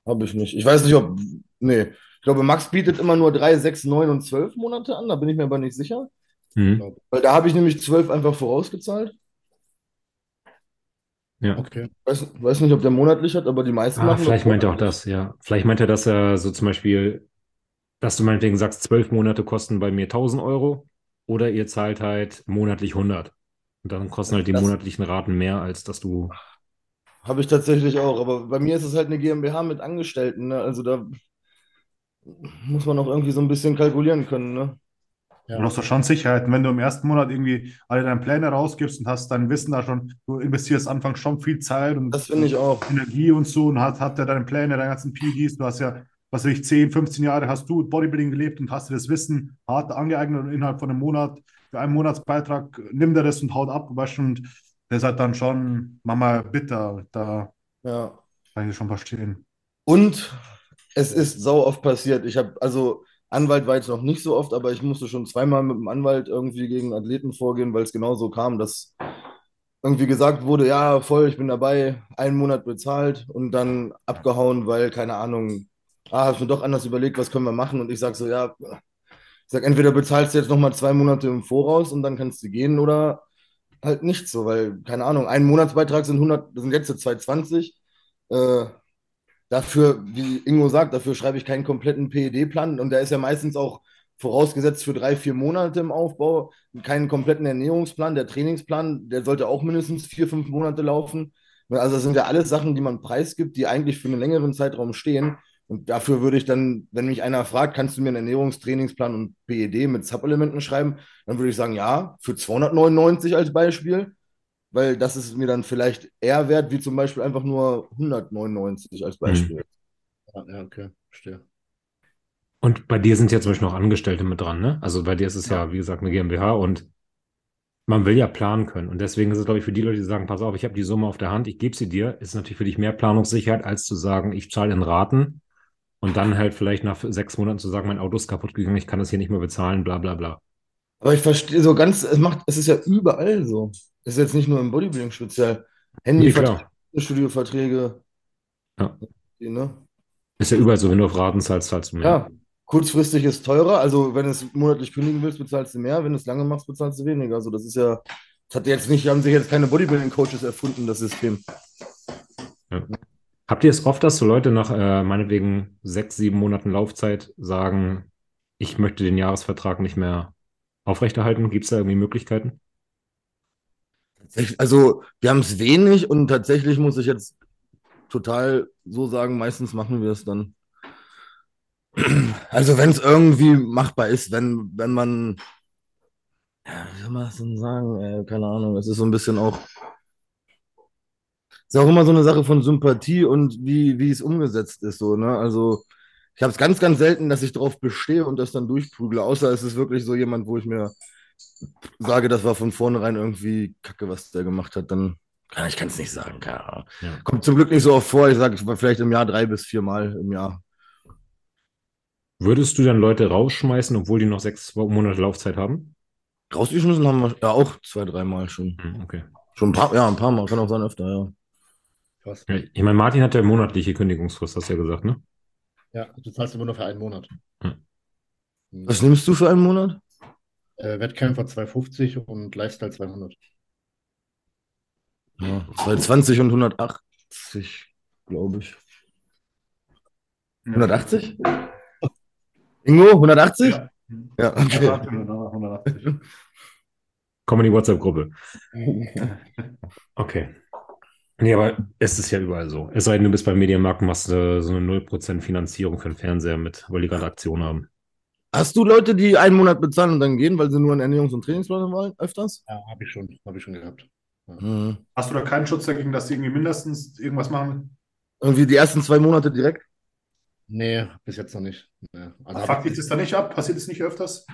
habe ich nicht. Ich weiß nicht, ob, nee. Ich glaube, Max bietet immer nur drei, sechs, neun und zwölf Monate an, da bin ich mir aber nicht sicher. Hm. Weil da habe ich nämlich zwölf einfach vorausgezahlt. Okay. Weiß, weiß nicht, ob der monatlich hat, aber die meisten Ah, machen vielleicht meint er auch das, ja. Vielleicht meint er, dass er so zum Beispiel, dass du meinetwegen sagst, zwölf Monate kosten bei mir 1000 Euro oder ihr zahlt halt monatlich 100. Und dann kosten halt die Das- monatlichen Raten mehr, als dass du. Habe ich tatsächlich auch, aber bei mir ist es halt eine GmbH mit Angestellten, ne? Also da muss man auch irgendwie so ein bisschen kalkulieren können, ne? Du brauchst doch schon Sicherheiten, wenn du im ersten Monat irgendwie alle deine Pläne rausgibst und hast dein Wissen da schon, du investierst anfangs schon viel Zeit und Das finde ich auch. Energie und so und hat, hat ja deine Pläne, deine ganzen PEDs, du hast ja, was weiß ich, 10, 15 Jahre hast du Bodybuilding gelebt und hast dir das Wissen hart angeeignet und innerhalb von einem Monat, für einen Monatsbeitrag nimmt er das und haut ab, weißt du, und das ist halt dann schon Mama bitter, da Ja. kann ich das schon verstehen. Und es ist sau oft passiert. Ich habe, also Anwalt war jetzt noch nicht so oft, aber ich musste schon zweimal mit dem Anwalt irgendwie gegen Athleten vorgehen, weil es genau so kam, dass irgendwie gesagt wurde, ja, voll, ich bin dabei, einen Monat bezahlt und dann abgehauen, weil, keine Ahnung, ah, hast mir doch anders überlegt, was können wir machen? Und ich sage so, ja, ich sag, entweder bezahlst du jetzt nochmal zwei Monate im Voraus und dann kannst du gehen oder halt nicht so, weil, keine Ahnung, ein Monatsbeitrag sind 100, das sind jetzt 220. Äh, dafür, wie Ingo sagt, dafür schreibe ich keinen kompletten PED-Plan und der ist ja meistens auch vorausgesetzt für drei, vier Monate im Aufbau, keinen kompletten Ernährungsplan. Der Trainingsplan, der sollte auch mindestens vier, fünf Monate laufen. Also das sind ja alles Sachen, die man preisgibt, die eigentlich für einen längeren Zeitraum stehen. Und dafür würde ich dann, wenn mich einer fragt, kannst du mir einen Ernährungstrainingsplan und PED mit Supplementen schreiben, dann würde ich sagen, ja, für 299 als Beispiel, weil das ist mir dann vielleicht eher wert, wie zum Beispiel einfach nur 199 als Beispiel. Ja, ja, okay, verstehe. Und bei dir sind ja zum Beispiel noch Angestellte mit dran, ne? Also bei dir ist es ja, wie gesagt, eine GmbH und man will ja planen können. Und deswegen ist es, glaube ich, für die Leute, die sagen, pass auf, ich habe die Summe auf der Hand, ich gebe sie dir, ist natürlich für dich mehr Planungssicherheit, als zu sagen, ich zahle in Raten und dann halt vielleicht nach sechs Monaten zu sagen, mein Auto ist kaputt gegangen, ich kann das hier nicht mehr bezahlen, bla bla bla. Aber ich verstehe so ganz, es macht, es ist ja überall so. Es ist jetzt nicht nur im Bodybuilding speziell. Nee, Handyverträge, klar. Studioverträge. Ja. Ne? Ist ja überall so, wenn du auf Raten zahlst, zahlst du mehr. Ja, kurzfristig ist teurer. Also, wenn du es monatlich kündigen willst, bezahlst du mehr. Wenn du es lange machst, bezahlst du weniger. Also, das ist ja, das hat jetzt nicht, haben sich jetzt keine Bodybuilding-Coaches erfunden, das System. Habt ihr es oft, dass so Leute nach äh, meinetwegen sechs, sieben Monaten Laufzeit sagen, ich möchte den Jahresvertrag nicht mehr aufrechterhalten? Gibt es da irgendwie Möglichkeiten? Also, wir haben es wenig und tatsächlich muss ich jetzt total so sagen, meistens machen wir es dann. Also, wenn es irgendwie machbar ist, wenn, wenn man, ja, wie soll man das denn sagen? Äh, keine Ahnung, es ist so ein bisschen auch, ist auch immer so eine Sache von Sympathie und wie, wie es umgesetzt ist, so, ne? Also, ich habe es ganz, ganz selten, dass ich darauf bestehe und das dann durchprügle, außer es ist wirklich so jemand, wo ich mir sage, das war von vornherein irgendwie Kacke, was der gemacht hat, dann kann ich es nicht sagen. Keine Ahnung. Ja. Kommt zum Glück nicht so oft vor. Ich sage vielleicht im Jahr drei bis vier Mal im Jahr. Würdest du dann Leute rausschmeißen, obwohl die noch sechs Monate Laufzeit haben? Rausgeschmissen haben wir ja auch zwei, dreimal schon. Hm, okay. Schon ein paar, ja, ein paar Mal, kann auch sein öfter, ja. Krass. Ja, Ich meine, Martin hat ja monatliche Kündigungsfrist, hast du ja gesagt, ne? Ja, du zahlst immer nur für einen Monat. Hm. Was nimmst du für einen Monat? Äh, Wettkämpfer 250 und Lifestyle 200. Ja, 220 und 180, glaube ich. 180? Ingo, 180? Ja. Ja, okay. 180. Comedy WhatsApp-Gruppe. [laughs] Okay. Nee, aber es ist ja überall so. Es sei denn, du bist beim Mediamarkt und machst äh, so eine 0% Finanzierung für den Fernseher mit, weil die gerade Aktion haben. Hast du Leute, die einen Monat bezahlen und dann gehen, weil sie nur einen Ernährungs- und Trainingsplan wollen, öfters? Ja, habe ich schon, habe ich schon gehabt. Mhm. Hast du da keinen Schutz dagegen, dass die irgendwie mindestens irgendwas machen? Irgendwie die ersten zwei Monate direkt? Nee, bis jetzt noch nicht. Nee. Also Fuckt dich das da nicht ab? Passiert es nicht öfters?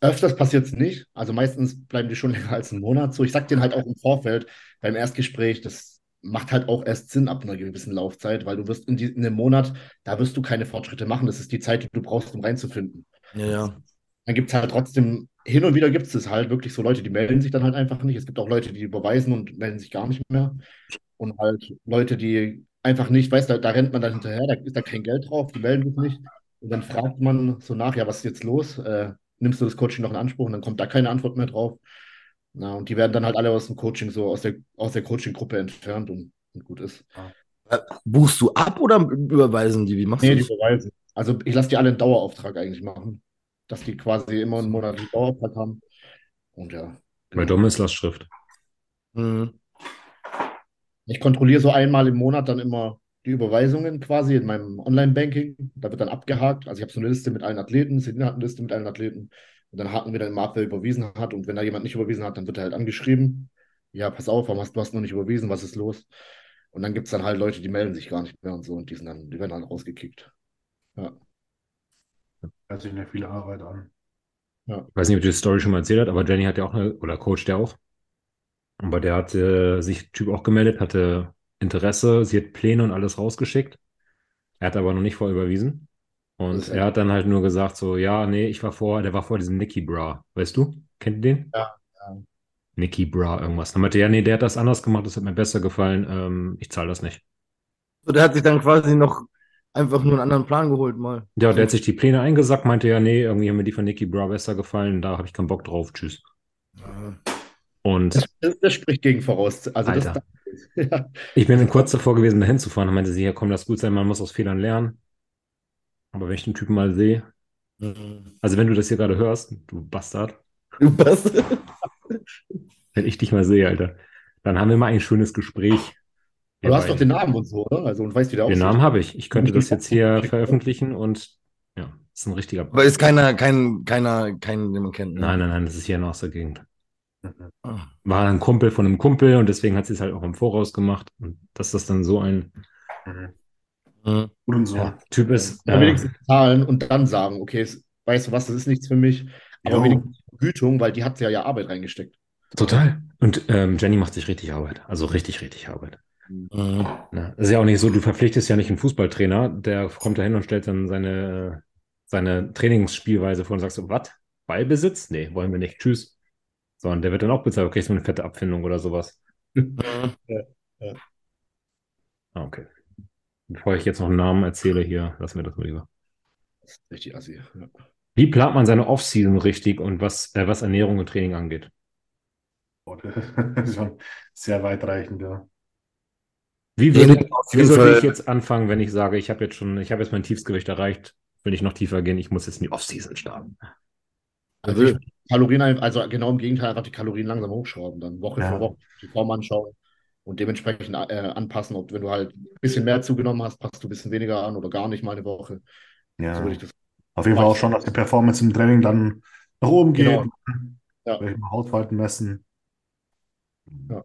Öfters passiert es nicht. Also meistens bleiben die schon länger als einen Monat so. Ich sag denen halt auch im Vorfeld beim Erstgespräch, das macht halt auch erst Sinn ab einer gewissen Laufzeit, weil du wirst in, die, in einem Monat, da wirst du keine Fortschritte machen. Das ist die Zeit, die du brauchst, um reinzufinden. Ja, ja. Dann gibt es halt trotzdem, hin und wieder gibt es halt wirklich so Leute, die melden sich dann halt einfach nicht. Es gibt auch Leute, die überweisen und melden sich gar nicht mehr. Und halt Leute, die einfach nicht, weißt du, da, da rennt man dann hinterher, da ist da kein Geld drauf, die melden sich nicht. Und dann fragt man so nach, ja, was ist jetzt los? Äh, nimmst du das Coaching noch in Anspruch? Und dann kommt da keine Antwort mehr drauf. Na, und die werden dann halt alle aus dem Coaching, so aus der, aus der Coaching-Gruppe entfernt und, und gut ist. Äh, Buchst du ab oder überweisen die? Wie machst Nee, du die das? überweisen. Also ich lasse die alle einen Dauerauftrag eigentlich machen. Dass die quasi immer einen monatlichen Dauerauftrag haben. Und ja. Bei genau. Dom ist Lastschrift. Mhm. Ich kontrolliere so einmal im Monat dann immer die Überweisungen quasi in meinem Online-Banking. Da wird dann abgehakt. Also ich habe so eine Liste mit allen Athleten, Selina hat eine Liste mit allen Athleten. Und dann haken wir dann immer ab, wer überwiesen hat. Und wenn da jemand nicht überwiesen hat, dann wird er halt angeschrieben. Ja, pass auf, warum hast du hast noch nicht überwiesen? Was ist los? Und dann gibt es dann halt Leute, die melden sich gar nicht mehr und so. Und die, sind dann, die werden dann rausgekickt. Ja. Hört sich nicht viel Arbeit an. Ich weiß nicht, ob du die Story schon mal erzählt hast, aber Jenny hat ja auch eine, oder Coach der auch. Aber der hat äh, sich Typ auch gemeldet, hatte Interesse, sie hat Pläne und alles rausgeschickt. Er hat aber noch nicht vorüberwiesen. Und er hat dann halt nur gesagt, so, ja, nee, ich war vor, der war vor diesem Nicky Bra. Weißt du? Kennt ihr den? Ja, ja. Nicky Bra, irgendwas. Dann meinte er, ja, nee, der hat das anders gemacht, das hat mir besser gefallen, ähm, ich zahle das nicht. So, der hat sich dann quasi noch einfach nur einen anderen Plan geholt mal. Ja, der hat sich die Pläne eingesackt, meinte ja, nee, irgendwie haben mir die von Nicky Bra besser gefallen, da habe ich keinen Bock drauf, tschüss. Und Das, das spricht gegen voraus. Also Alter. das, [laughs] ja. Ich bin kurz davor gewesen, da hinzufahren. Da meinte sie, ja komm, lass gut sein, man muss aus Fehlern lernen. Aber wenn ich den Typen mal sehe, Mhm. also wenn du das hier gerade hörst, du Bastard, Du passt. [laughs] wenn ich dich mal sehe, Alter, dann haben wir mal ein schönes Gespräch. Du hast doch den Namen und so, oder? Also und weißt, wie der Den aussieht. Namen habe ich. Ich könnte das jetzt hier [laughs] veröffentlichen und ja, ist ein richtiger. Aber ist keiner, kein, keiner, kein, den man kennt. ne? Nein, nein, nein, das ist hier noch aus der Gegend. Ah. War ein Kumpel von einem Kumpel und deswegen hat sie es halt auch im Voraus gemacht. Und dass das dann so ein Mhm. Und so. ja, Typ ist. Ja, Äh, wenigstens zahlen und dann sagen, okay, weißt du was, das ist nichts für mich. Aber Jo. wenigstens Vergütung, weil die hat ja ja Arbeit reingesteckt. total. Und ähm, Jenny macht sich richtig Arbeit. Also richtig, richtig Arbeit. Mhm. Ne? Das ist ja auch nicht so, du verpflichtest ja nicht einen Fußballtrainer, der kommt da hin und stellt dann seine, seine Trainingsspielweise vor und sagst so, was? Ballbesitz? Nee, wollen wir nicht. Tschüss. Sondern der wird dann auch bezahlt, okay, so eine fette Abfindung oder sowas. Mhm. Ah, okay. Bevor ich jetzt noch einen Namen erzähle, hier, lassen wir das mal lieber. Das ist richtig assi. Ja. Wie plant man seine Offseason richtig und was, äh, was Ernährung und Training angeht? Oh, das [laughs] ist schon sehr weitreichend, ja. Wie, würde, auf wie sollte ich jetzt anfangen, wenn ich sage, ich habe jetzt schon, ich habe jetzt mein Tiefsgewicht erreicht, will ich noch tiefer gehen, ich muss jetzt in die Offseason starten. Also ich, Kalorien, also genau im Gegenteil, einfach die Kalorien langsam hochschrauben, dann Woche Ja. für Woche die Form anschauen und dementsprechend äh, anpassen. Ob wenn du halt ein bisschen mehr zugenommen hast, passt du ein bisschen weniger an oder gar nicht mal eine Woche. So Ja. würde ich das. Auf jeden Fall auch schon, dass die Performance im Training dann nach oben geht. Genau. Ja. Hautfalten messen. Ja.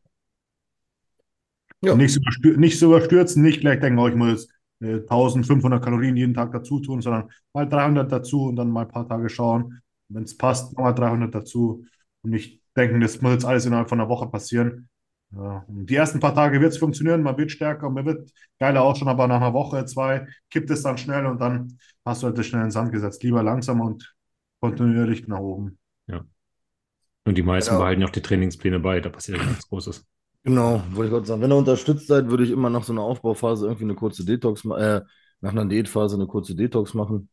Ja. Nicht, so überstür nicht so überstürzen, nicht gleich denken, oh, ich muss jetzt, äh, 1500 Kalorien jeden Tag dazu tun, sondern mal 300 dazu und dann mal ein paar Tage schauen. Wenn es passt, nochmal 300 dazu. Und nicht denken, das muss jetzt alles innerhalb von einer Woche passieren. Ja. Die ersten paar Tage wird es funktionieren, man wird stärker, man wird geiler ausschauen, aber nach einer Woche, zwei kippt es dann schnell und dann hast du halt das schnell in den Sand gesetzt. Lieber langsam und kontinuierlich nach oben. Und die meisten Genau. behalten auch die Trainingspläne bei, da passiert ja nichts Großes. Genau, wollte ich gerade sagen. Wenn ihr unterstützt seid, würde ich immer nach so einer Aufbauphase irgendwie eine kurze Detox, äh, nach einer Diätphase eine kurze Detox machen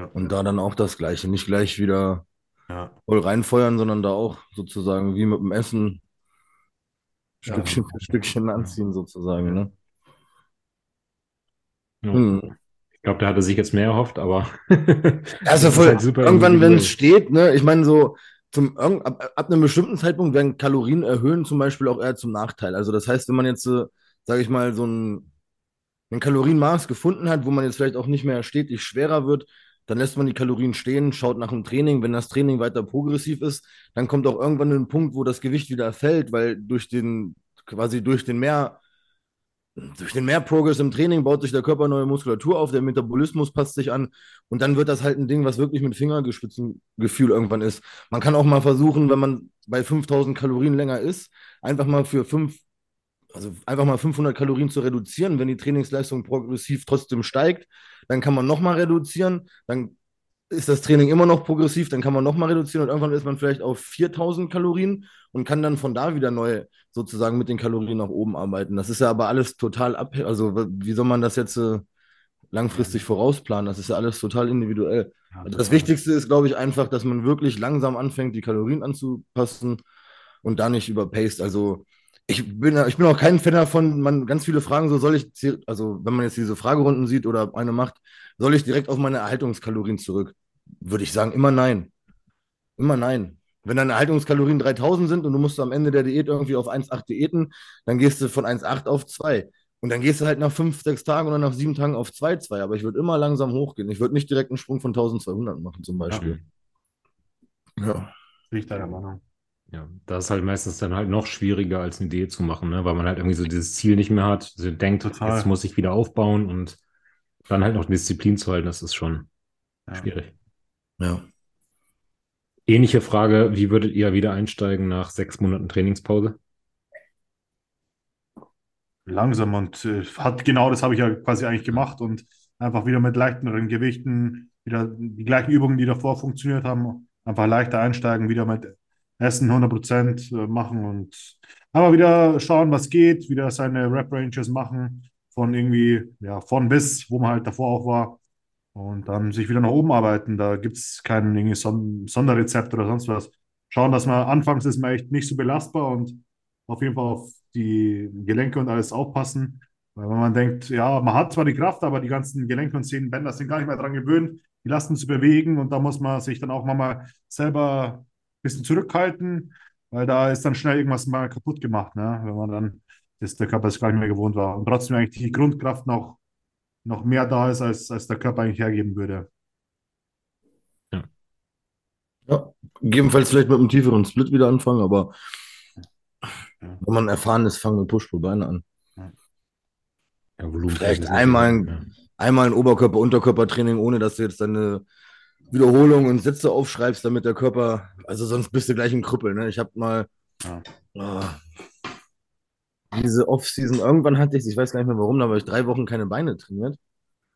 Ja. und da dann auch das Gleiche. Nicht gleich wieder Ja. voll reinfeuern, sondern da auch sozusagen wie mit dem Essen Ja. Stückchen für Stückchen anziehen, sozusagen. Ne? Ja. Hm. Ich glaube, der hatte sich jetzt mehr erhofft, aber [laughs] Also [laughs] voll, halt irgendwann, wenn es steht, ne, ich meine, so zum, ab, ab einem bestimmten Zeitpunkt werden Kalorien erhöhen zum Beispiel auch eher zum Nachteil. Also das heißt, wenn man jetzt, äh, sage ich mal, so ein, ein Kalorienmaß gefunden hat, wo man jetzt vielleicht auch nicht mehr stetig schwerer wird, dann lässt man die Kalorien stehen, schaut nach dem Training. Wenn das Training weiter progressiv ist, dann kommt auch irgendwann ein Punkt, wo das Gewicht wieder fällt, weil durch den, quasi durch den mehr durch den mehr Progress im Training baut sich der Körper neue Muskulatur auf, der Metabolismus passt sich an und dann wird das halt ein Ding, was wirklich mit Fingergespitzengefühl irgendwann ist. Man kann auch mal versuchen, wenn man bei 5000 Kalorien länger ist, einfach mal für fünf, also einfach mal 500 Kalorien zu reduzieren. Wenn die Trainingsleistung progressiv trotzdem steigt, dann kann man nochmal reduzieren, dann ist das Training immer noch progressiv, dann kann man nochmal reduzieren und irgendwann ist man vielleicht auf 4000 Kalorien und kann dann von da wieder neu sozusagen mit den Kalorien nach oben arbeiten. Das ist ja aber alles total abhängig. Also, wie soll man das jetzt äh, langfristig vorausplanen? Das ist ja alles total individuell. Also das Wichtigste ist, glaube ich, einfach, dass man wirklich langsam anfängt, die Kalorien anzupassen und da nicht überpaced. Also, ich bin, ich bin auch kein Fan davon, man ganz viele Fragen, so soll ich, also wenn man jetzt diese Fragerunden sieht oder eine macht, soll ich direkt auf meine Erhaltungskalorien zurück? Würde ich sagen, immer nein. Immer nein. Wenn deine Erhaltungskalorien 3000 sind und du musst am Ende der Diät irgendwie auf 1,8 diäten, dann gehst du von 1,8 auf 2. Und dann gehst du halt nach 5, 6 Tagen oder nach 7 Tagen auf 2,2. Aber ich würde immer langsam hochgehen. Ich würde nicht direkt einen Sprung von 1200 machen, zum Beispiel. Ja. ja. Ich deiner Meinung. Ja, das ist halt meistens dann halt noch schwieriger als eine Diät zu machen, ne? weil man halt irgendwie so dieses Ziel nicht mehr hat, so denkt, Total. jetzt muss ich wieder aufbauen und dann halt noch Disziplin zu halten, das ist schon ja. schwierig. Ja. Ähnliche Frage, wie würdet ihr wieder einsteigen nach sechs Monaten Trainingspause? Langsam und äh, hat genau das habe ich ja quasi eigentlich gemacht und einfach wieder mit leichteren Gewichten, wieder die gleichen Übungen, die davor funktioniert haben, einfach leichter einsteigen, wieder mit Essen 100 Prozent äh, machen und aber wieder schauen, was geht, wieder seine Rap-Ranges machen, von irgendwie, ja, von bis, wo man halt davor auch war und dann sich wieder nach oben arbeiten. Da gibt es kein irgendwie Son Sonderrezept oder sonst was. Schauen, dass man anfangs ist man echt nicht so belastbar und auf jeden Fall auf die Gelenke und alles aufpassen. Weil wenn man denkt, ja, man hat zwar die Kraft, aber die ganzen Gelenke und Sehnenbänder sind gar nicht mehr daran gewöhnt, die lasten zu bewegen und da muss man sich dann auch mal selber bisschen zurückhalten, weil da ist dann schnell irgendwas mal kaputt gemacht, ne? wenn man dann das der Körper es gar nicht mehr gewohnt war. Und trotzdem eigentlich die Grundkraft noch noch mehr da ist, als, als der Körper eigentlich hergeben würde. Ja. ja, gegebenenfalls vielleicht mit einem tieferen Split wieder anfangen, aber ja. wenn man erfahren ist, fangen wir Push-Pull-Beine an. Ja, vielleicht einmal ein, ja. einmal ein Oberkörper-Unterkörper-Training, ohne dass du jetzt deine Wiederholungen und Sätze aufschreibst, damit der Körper, also sonst bist du gleich ein Krüppel. Ne? Ich habe mal, oh, diese Offseason, irgendwann hatte ich, ich weiß gar nicht mehr warum, da habe ich drei Wochen keine Beine trainiert.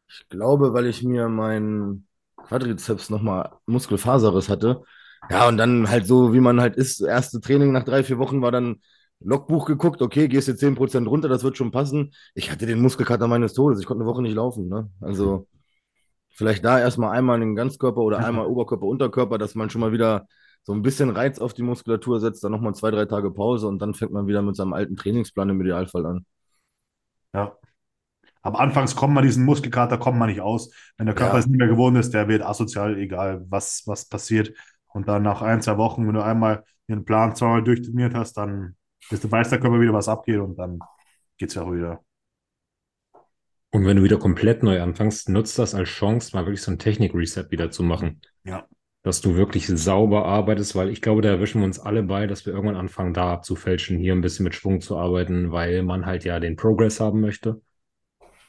Ich glaube, weil ich mir meinen Quadrizeps nochmal Muskelfaserriss hatte. Ja, und dann halt so, wie man halt ist, erste Training nach drei, vier Wochen war dann Logbuch geguckt, okay, gehst jetzt 10% runter, das wird schon passen. Ich hatte den Muskelkater meines Todes, ich konnte eine Woche nicht laufen. Ne? Also vielleicht da erstmal einmal einen Ganzkörper oder einmal [laughs] Oberkörper, Unterkörper, dass man schon mal wieder so ein bisschen Reiz auf die Muskulatur setzt, dann nochmal zwei, drei Tage Pause und dann fängt man wieder mit seinem alten Trainingsplan im Idealfall an. Ja. Aber anfangs kommt man diesen Muskelkater, kommt man nicht aus. Wenn der Körper ja. es nicht mehr gewohnt ist, der wird asozial, egal was, was passiert. Und dann nach ein, zwei Wochen, wenn du einmal den Plan zweimal durchtrainiert hast, dann bist du, weiß der Körper wieder, was abgeht und dann geht es ja auch wieder. Und wenn du wieder komplett neu anfängst, nutzt das als Chance, mal wirklich so ein Technik-Reset wieder zu machen. Ja dass du wirklich sauber arbeitest, weil ich glaube, da erwischen wir uns alle bei, dass wir irgendwann anfangen, da abzufälschen, hier ein bisschen mit Schwung zu arbeiten, weil man halt ja den Progress haben möchte.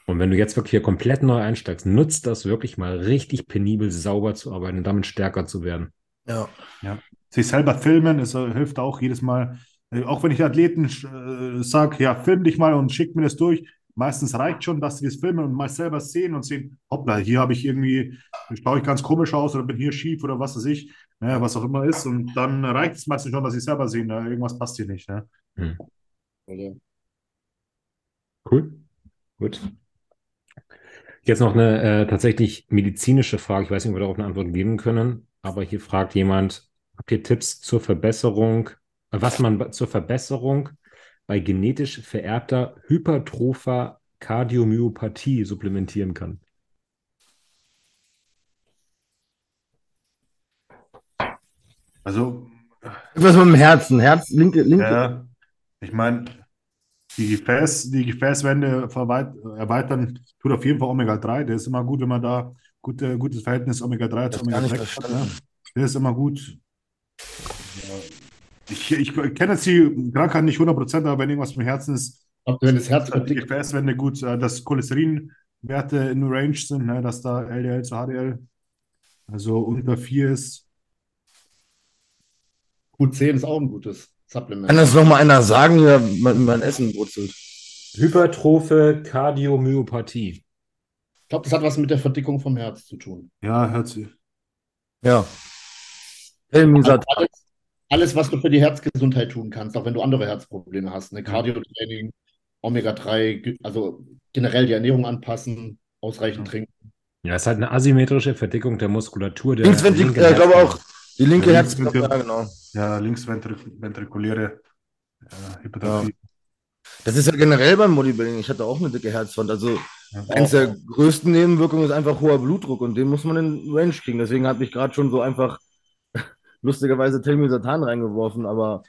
Und wenn du jetzt wirklich hier komplett neu einsteigst, nutzt das wirklich mal richtig penibel sauber zu arbeiten und damit stärker zu werden. Ja. ja. Sich selber filmen, es hilft auch jedes Mal. Äh, auch wenn ich Athleten äh, sage, ja, film dich mal und schick mir das durch, Meistens reicht schon, dass sie das filmen und mal selber sehen und sehen, hoppla, hier habe ich irgendwie, schaue ich ganz komisch aus oder bin hier schief oder was weiß ich, ne, was auch immer ist. Und dann reicht es meistens schon, dass sie selber sehen, ne, irgendwas passt hier nicht. Ne? Hm. Cool. Gut. Jetzt noch eine äh, tatsächlich medizinische Frage. Ich weiß nicht, ob wir darauf eine Antwort geben können, aber hier fragt jemand, habt ihr Tipps zur Verbesserung, äh, was man zur Verbesserung bei genetisch vererbter hypertropher Kardiomyopathie supplementieren kann? Also. Was mit dem Herzen? Herz, linke, linke. Ja, ich meine, die, Gefäß, die Gefäßwände erweitern tut auf jeden Fall Omega-3. Der ist immer gut, wenn man da gut, äh, gutes Verhältnis Omega-3 zu Omega-3 hat. Ne? Der ist immer gut. Ich, ich kenne jetzt die Krankheit nicht 100%, aber wenn irgendwas im Herzen ist, Ob wenn das Herz die verdickt, Gefäßwände gut, äh, dass Cholesterinwerte in Range sind, ne, dass da LDL zu HDL also unter 4 ist. Q10 ist auch ein gutes Supplement. Kann das nochmal einer sagen, der mein, mein Essen brutzelt? Hypertrophe Kardiomyopathie. Ich glaube, das hat was mit der Verdickung vom Herz zu tun. Ja, hört sich. Ja. Helmisat. Also alles, was du für die Herzgesundheit tun kannst, auch wenn du andere Herzprobleme hast. Ne? Cardio-Training, Omega-3, also generell die Ernährung anpassen, ausreichend trinken. Ja, es ist halt eine asymmetrische Verdickung der Muskulatur der Linksventrikuläre, linken ja, ich glaube auch. Die linke Ja, Herzklappe, ja, genau. Ja, linksventrikuläre äh, Hypertrophie. Das ist ja generell beim Bodybuilding. Ich hatte auch eine dicke Herzwand. Also Ja. eins der größten Nebenwirkungen ist einfach hoher Blutdruck und den muss man in Range kriegen. Deswegen habe ich gerade schon so einfach lustigerweise Telmisatan reingeworfen, aber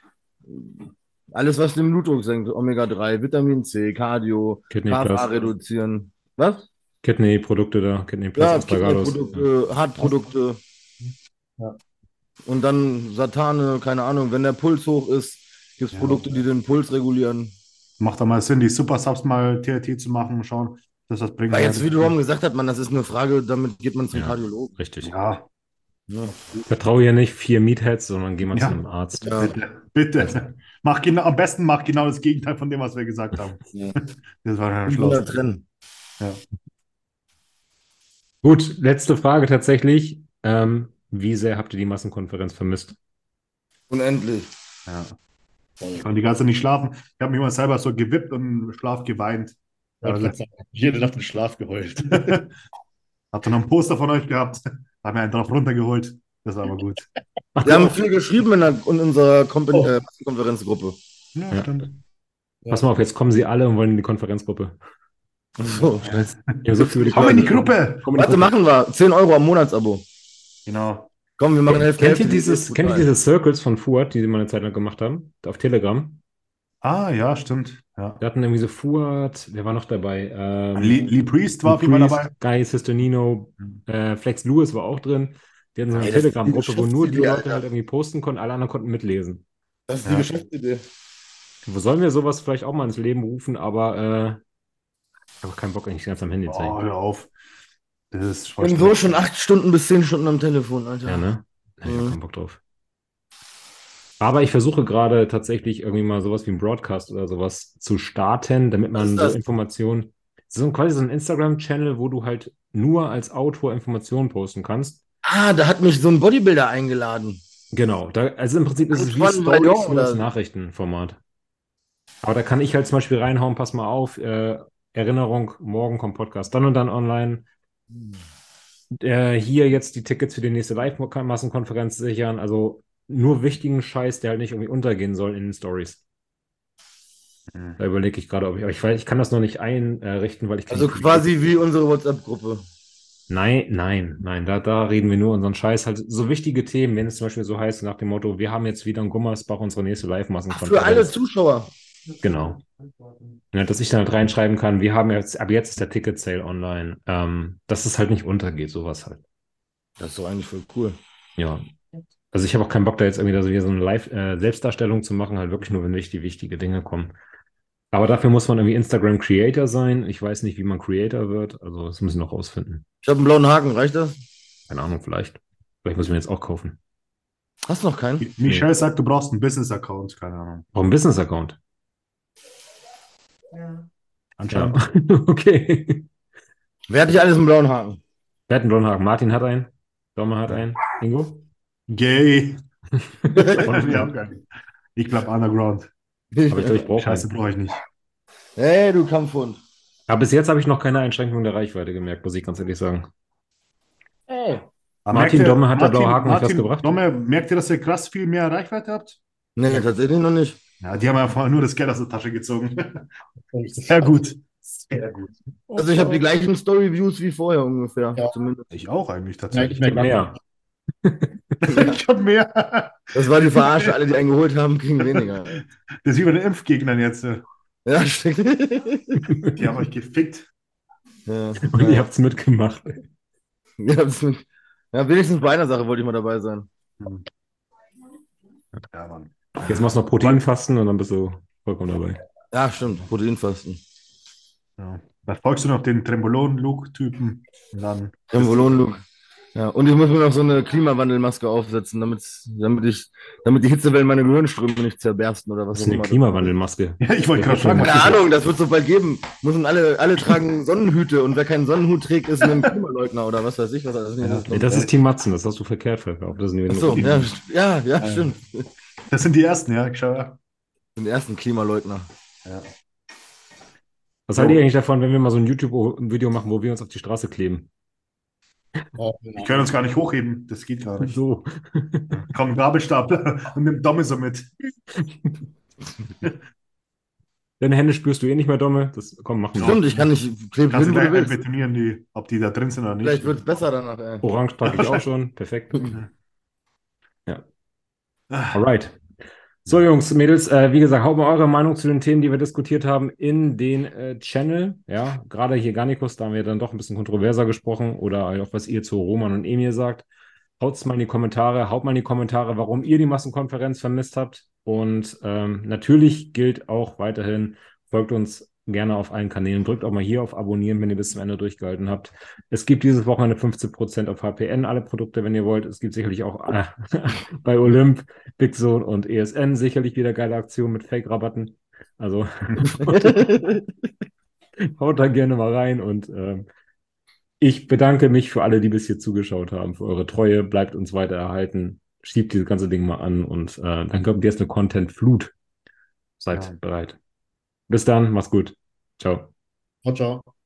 alles, was den Blutdruck senkt, Omega-3, Vitamin C, Cardio, Kidney KFA Plus, reduzieren. Was? Kidney-Produkte da, Kidney Plus, Ja. Kidney-Produkte, Hartprodukte. Ja. Und dann Satane, keine Ahnung, wenn der Puls hoch ist, gibt es Ja. Produkte, die den Puls regulieren. Macht da mal Sinn, die Super Subs mal TRT zu machen, schauen, dass das bringt. Weil jetzt, wie Rom gesagt hat, man, das ist eine Frage, damit geht man zum Ja. Kardiologen. Richtig. Ja, Ja. Vertraue hier nicht vier Meatheads, sondern geh mal Ja. zu einem Arzt. Ja. bitte, bitte. Mach genau, am besten mach genau das Gegenteil von dem, was wir gesagt haben. Ja. [laughs] Das war ja schlau. wieder trennen. Gut, letzte Frage tatsächlich. Ähm, wie sehr habt ihr die Massenkonferenz vermisst? Unendlich. Ja. Ich konnte die ganze Zeit nicht schlafen. Ich habe mich mal selber so gewippt und im Schlaf geweint. Also, jede Nacht in Schlaf geheult. [laughs] Hab dann noch ein Poster von euch gehabt. Hab mir einen drauf runtergeholt. Das war aber gut. [laughs] Wir haben viel geschrieben in, der, in unserer Kompen Oh. äh, Konferenzgruppe. Ja, Ja. stimmt. Pass mal auf, jetzt kommen sie alle und wollen in die Konferenzgruppe. So. Ja, so viel Komm in die Gruppe! Komm in die Warte, Gruppe. machen wir. 10 Euro am Monatsabo. Genau. Komm, wir machen Hälfte. Kennt ihr Hälfte. dieses, kennt ihr diese Circles von Fuad, die sie mal eine Zeit lang gemacht haben? Auf Telegram? Ah, ja, stimmt. Ja. Wir hatten irgendwie so Fuad, wer war noch dabei? Ähm, Lee, Lee Priest war auf jeden Fall dabei. Guy Sistonino, äh, Flex Lewis war auch drin. Die hatten so eine die Telegram-Gruppe, wo nur die Leute Alter. halt irgendwie posten konnten, alle anderen konnten mitlesen. Das ist die Ja. Geschäftsidee. Wo sollen wir sowas vielleicht auch mal ins Leben rufen, aber äh, ich habe keinen Bock, eigentlich ganz am Handy zu Oh, hängen. hör auf. Das ist Ich bin so schon 8 Stunden bis 10 Stunden am Telefon, Alter. Ja, ne? Ich hab Mhm. keinen Bock drauf. Aber ich versuche gerade tatsächlich irgendwie mal sowas wie ein Broadcast oder sowas zu starten, damit man so das? Informationen, so quasi so ein Instagram-Channel, wo du halt nur als Autor Informationen posten kannst. Ah, da hat mich so ein Bodybuilder eingeladen. Genau, da, also im Prinzip ist es wie Stories, nur das? Nachrichtenformat. Aber da kann ich halt zum Beispiel reinhauen, pass mal auf, äh, Erinnerung, morgen kommt Podcast dann und dann online. Äh, hier jetzt die Tickets für die nächste Live-Massenkonferenz sichern. Also nur wichtigen Scheiß, der halt nicht irgendwie untergehen soll in den Stories. Mhm. Da überlege ich gerade, ob ich, aber ich weiß, ich kann das noch nicht einrichten, weil ich Also quasi wie unsere WhatsApp-Gruppe. Nein, nein, nein, da, da reden wir nur unseren Scheiß. Halt so wichtige Themen, wenn es zum Beispiel so heißt, nach dem Motto, wir haben jetzt wieder in Gummersbach unsere nächste Live-Massenkonferenz. für alle Zuschauer. Genau. Ja, dass ich dann halt reinschreiben kann, wir haben jetzt, ab jetzt ist der Ticket-Sale online. Ähm, dass es halt nicht untergeht, sowas halt. Das ist doch eigentlich voll cool. Ja. Also ich habe auch keinen Bock, da jetzt irgendwie da so, wieder so eine Live-Selbstdarstellung zu machen, halt wirklich nur, wenn wichtige, wichtige Dinge kommen. Aber dafür muss man irgendwie Instagram-Creator sein. Ich weiß nicht, wie man Creator wird. Also das müssen wir noch rausfinden. Ich habe einen blauen Haken, reicht das? Keine Ahnung, vielleicht. Vielleicht muss ich mir jetzt auch kaufen. Hast du noch keinen? Michelle sagt, du brauchst einen Business-Account. Keine Ahnung. Auch ein Business-Account. Ja. Anscheinend. Ja. [laughs] okay. Wer hat nicht alles einen blauen Haken? Wer hat einen blauen Haken? Martin hat einen. Sommer hat einen. Ingo? Gay. [laughs] Ich bleib underground. Aber ich glaube, ich brauche Scheiße, brauche ich nicht. Hey, du Kampfhund. Aber bis jetzt habe ich noch keine Einschränkung der Reichweite gemerkt, muss ich ganz ehrlich sagen. Hey. Martin Domme hat der Martin- blaue Haken euch was Martin gebracht? Domme, merkt ihr, dass ihr krass viel mehr Reichweite habt? Nee, tatsächlich noch nicht. Ja, die haben einfach nur das Geld aus der Tasche gezogen. [laughs] Sehr gut. Sehr gut. Also ich habe die gleichen Story-Views wie vorher ungefähr. Ja. Zumindest. Ich auch eigentlich Ja, tatsächlich. ich merke Mehr. Ich [laughs] hab mehr. Das war die Verarsche. Alle, die einen geholt haben, kriegen weniger. Das ist wie bei den Impfgegnern jetzt. Ja, stimmt. [laughs] Die haben euch gefickt. ja. Und ihr habt es mitgemacht. Ja, das mit, ja, wenigstens bei einer Sache wollte ich mal dabei sein. Ja, Mann. Jetzt machst du noch Proteinfasten und dann bist du vollkommen dabei. Ja, stimmt. Proteinfasten. Ja. Da folgst du noch den Trembolon-Look-Typen. Dann. Trembolon-Look. Ja, und ich muss mir noch so eine Klimawandelmaske aufsetzen, damit, damit ich, damit die Hitzewellen meine Gehirnströme nicht zerbersten oder was Das ist eine immer. Klimawandelmaske. Ja, ich wollte gerade sagen, Keine Ahnung, das wird so bald geben. Müssen alle, alle tragen Sonnenhüte und wer keinen Sonnenhut trägt, ist ein Klimaleugner oder was weiß ich, was alles Ja, ist. nee, das ist Team Matzen, das hast du verkehrt verkauft. Das sind die Ach so, ja, ja, ja, stimmt. das sind die ersten, ja. Schau, ja. Den ersten Klimaleugner. Was haltet ihr eigentlich davon, wenn wir mal so ein YouTube-Video machen, wo wir uns auf die Straße kleben? Oh, Wir können uns gar nicht hochheben. Das geht gar nicht. So. [laughs] Komm, Gabelstapler [laughs] und nimm Domme so mit. [laughs] Deine Hände spürst du eh nicht mehr, Domme. Das, komm, mach mal. Stimmt, ich kann nicht kleben, Kannst hin, du gleich willst. einbetonieren, die, ob die da drin sind oder nicht. Vielleicht wird es besser danach, ey. Orange packe ich auch schon. Perfekt. Ah, Alright. So, Jungs, Mädels, äh, wie gesagt, haut mal eure Meinung zu den Themen, die wir diskutiert haben, in den äh, Channel. Ja, gerade hier Garnikus, da haben wir dann doch ein bisschen kontroverser gesprochen oder auch was ihr zu Roman und Emil sagt. Haut's mal in die Kommentare, haut mal in die Kommentare, warum ihr die Massenkonferenz vermisst habt. Und ähm, natürlich gilt auch weiterhin, folgt uns gerne auf allen Kanälen, drückt auch mal hier auf Abonnieren, wenn ihr bis zum Ende durchgehalten habt. Es gibt dieses Wochenende 15% auf HPN, alle Produkte, wenn ihr wollt. Es gibt sicherlich auch äh, [laughs] bei Olymp, Big Zone und ESN sicherlich wieder geile Aktionen mit Fake-Rabatten. Also [laughs] haut da gerne mal rein und ähm, ich bedanke mich für alle, die bis hier zugeschaut haben, für eure Treue. Bleibt uns weiter erhalten. Schiebt dieses ganze Ding mal an und äh, dann kommt jetzt eine Content-Flut. Seid Ja. bereit. Bis dann, mach's gut. Ciao. ciao, ciao.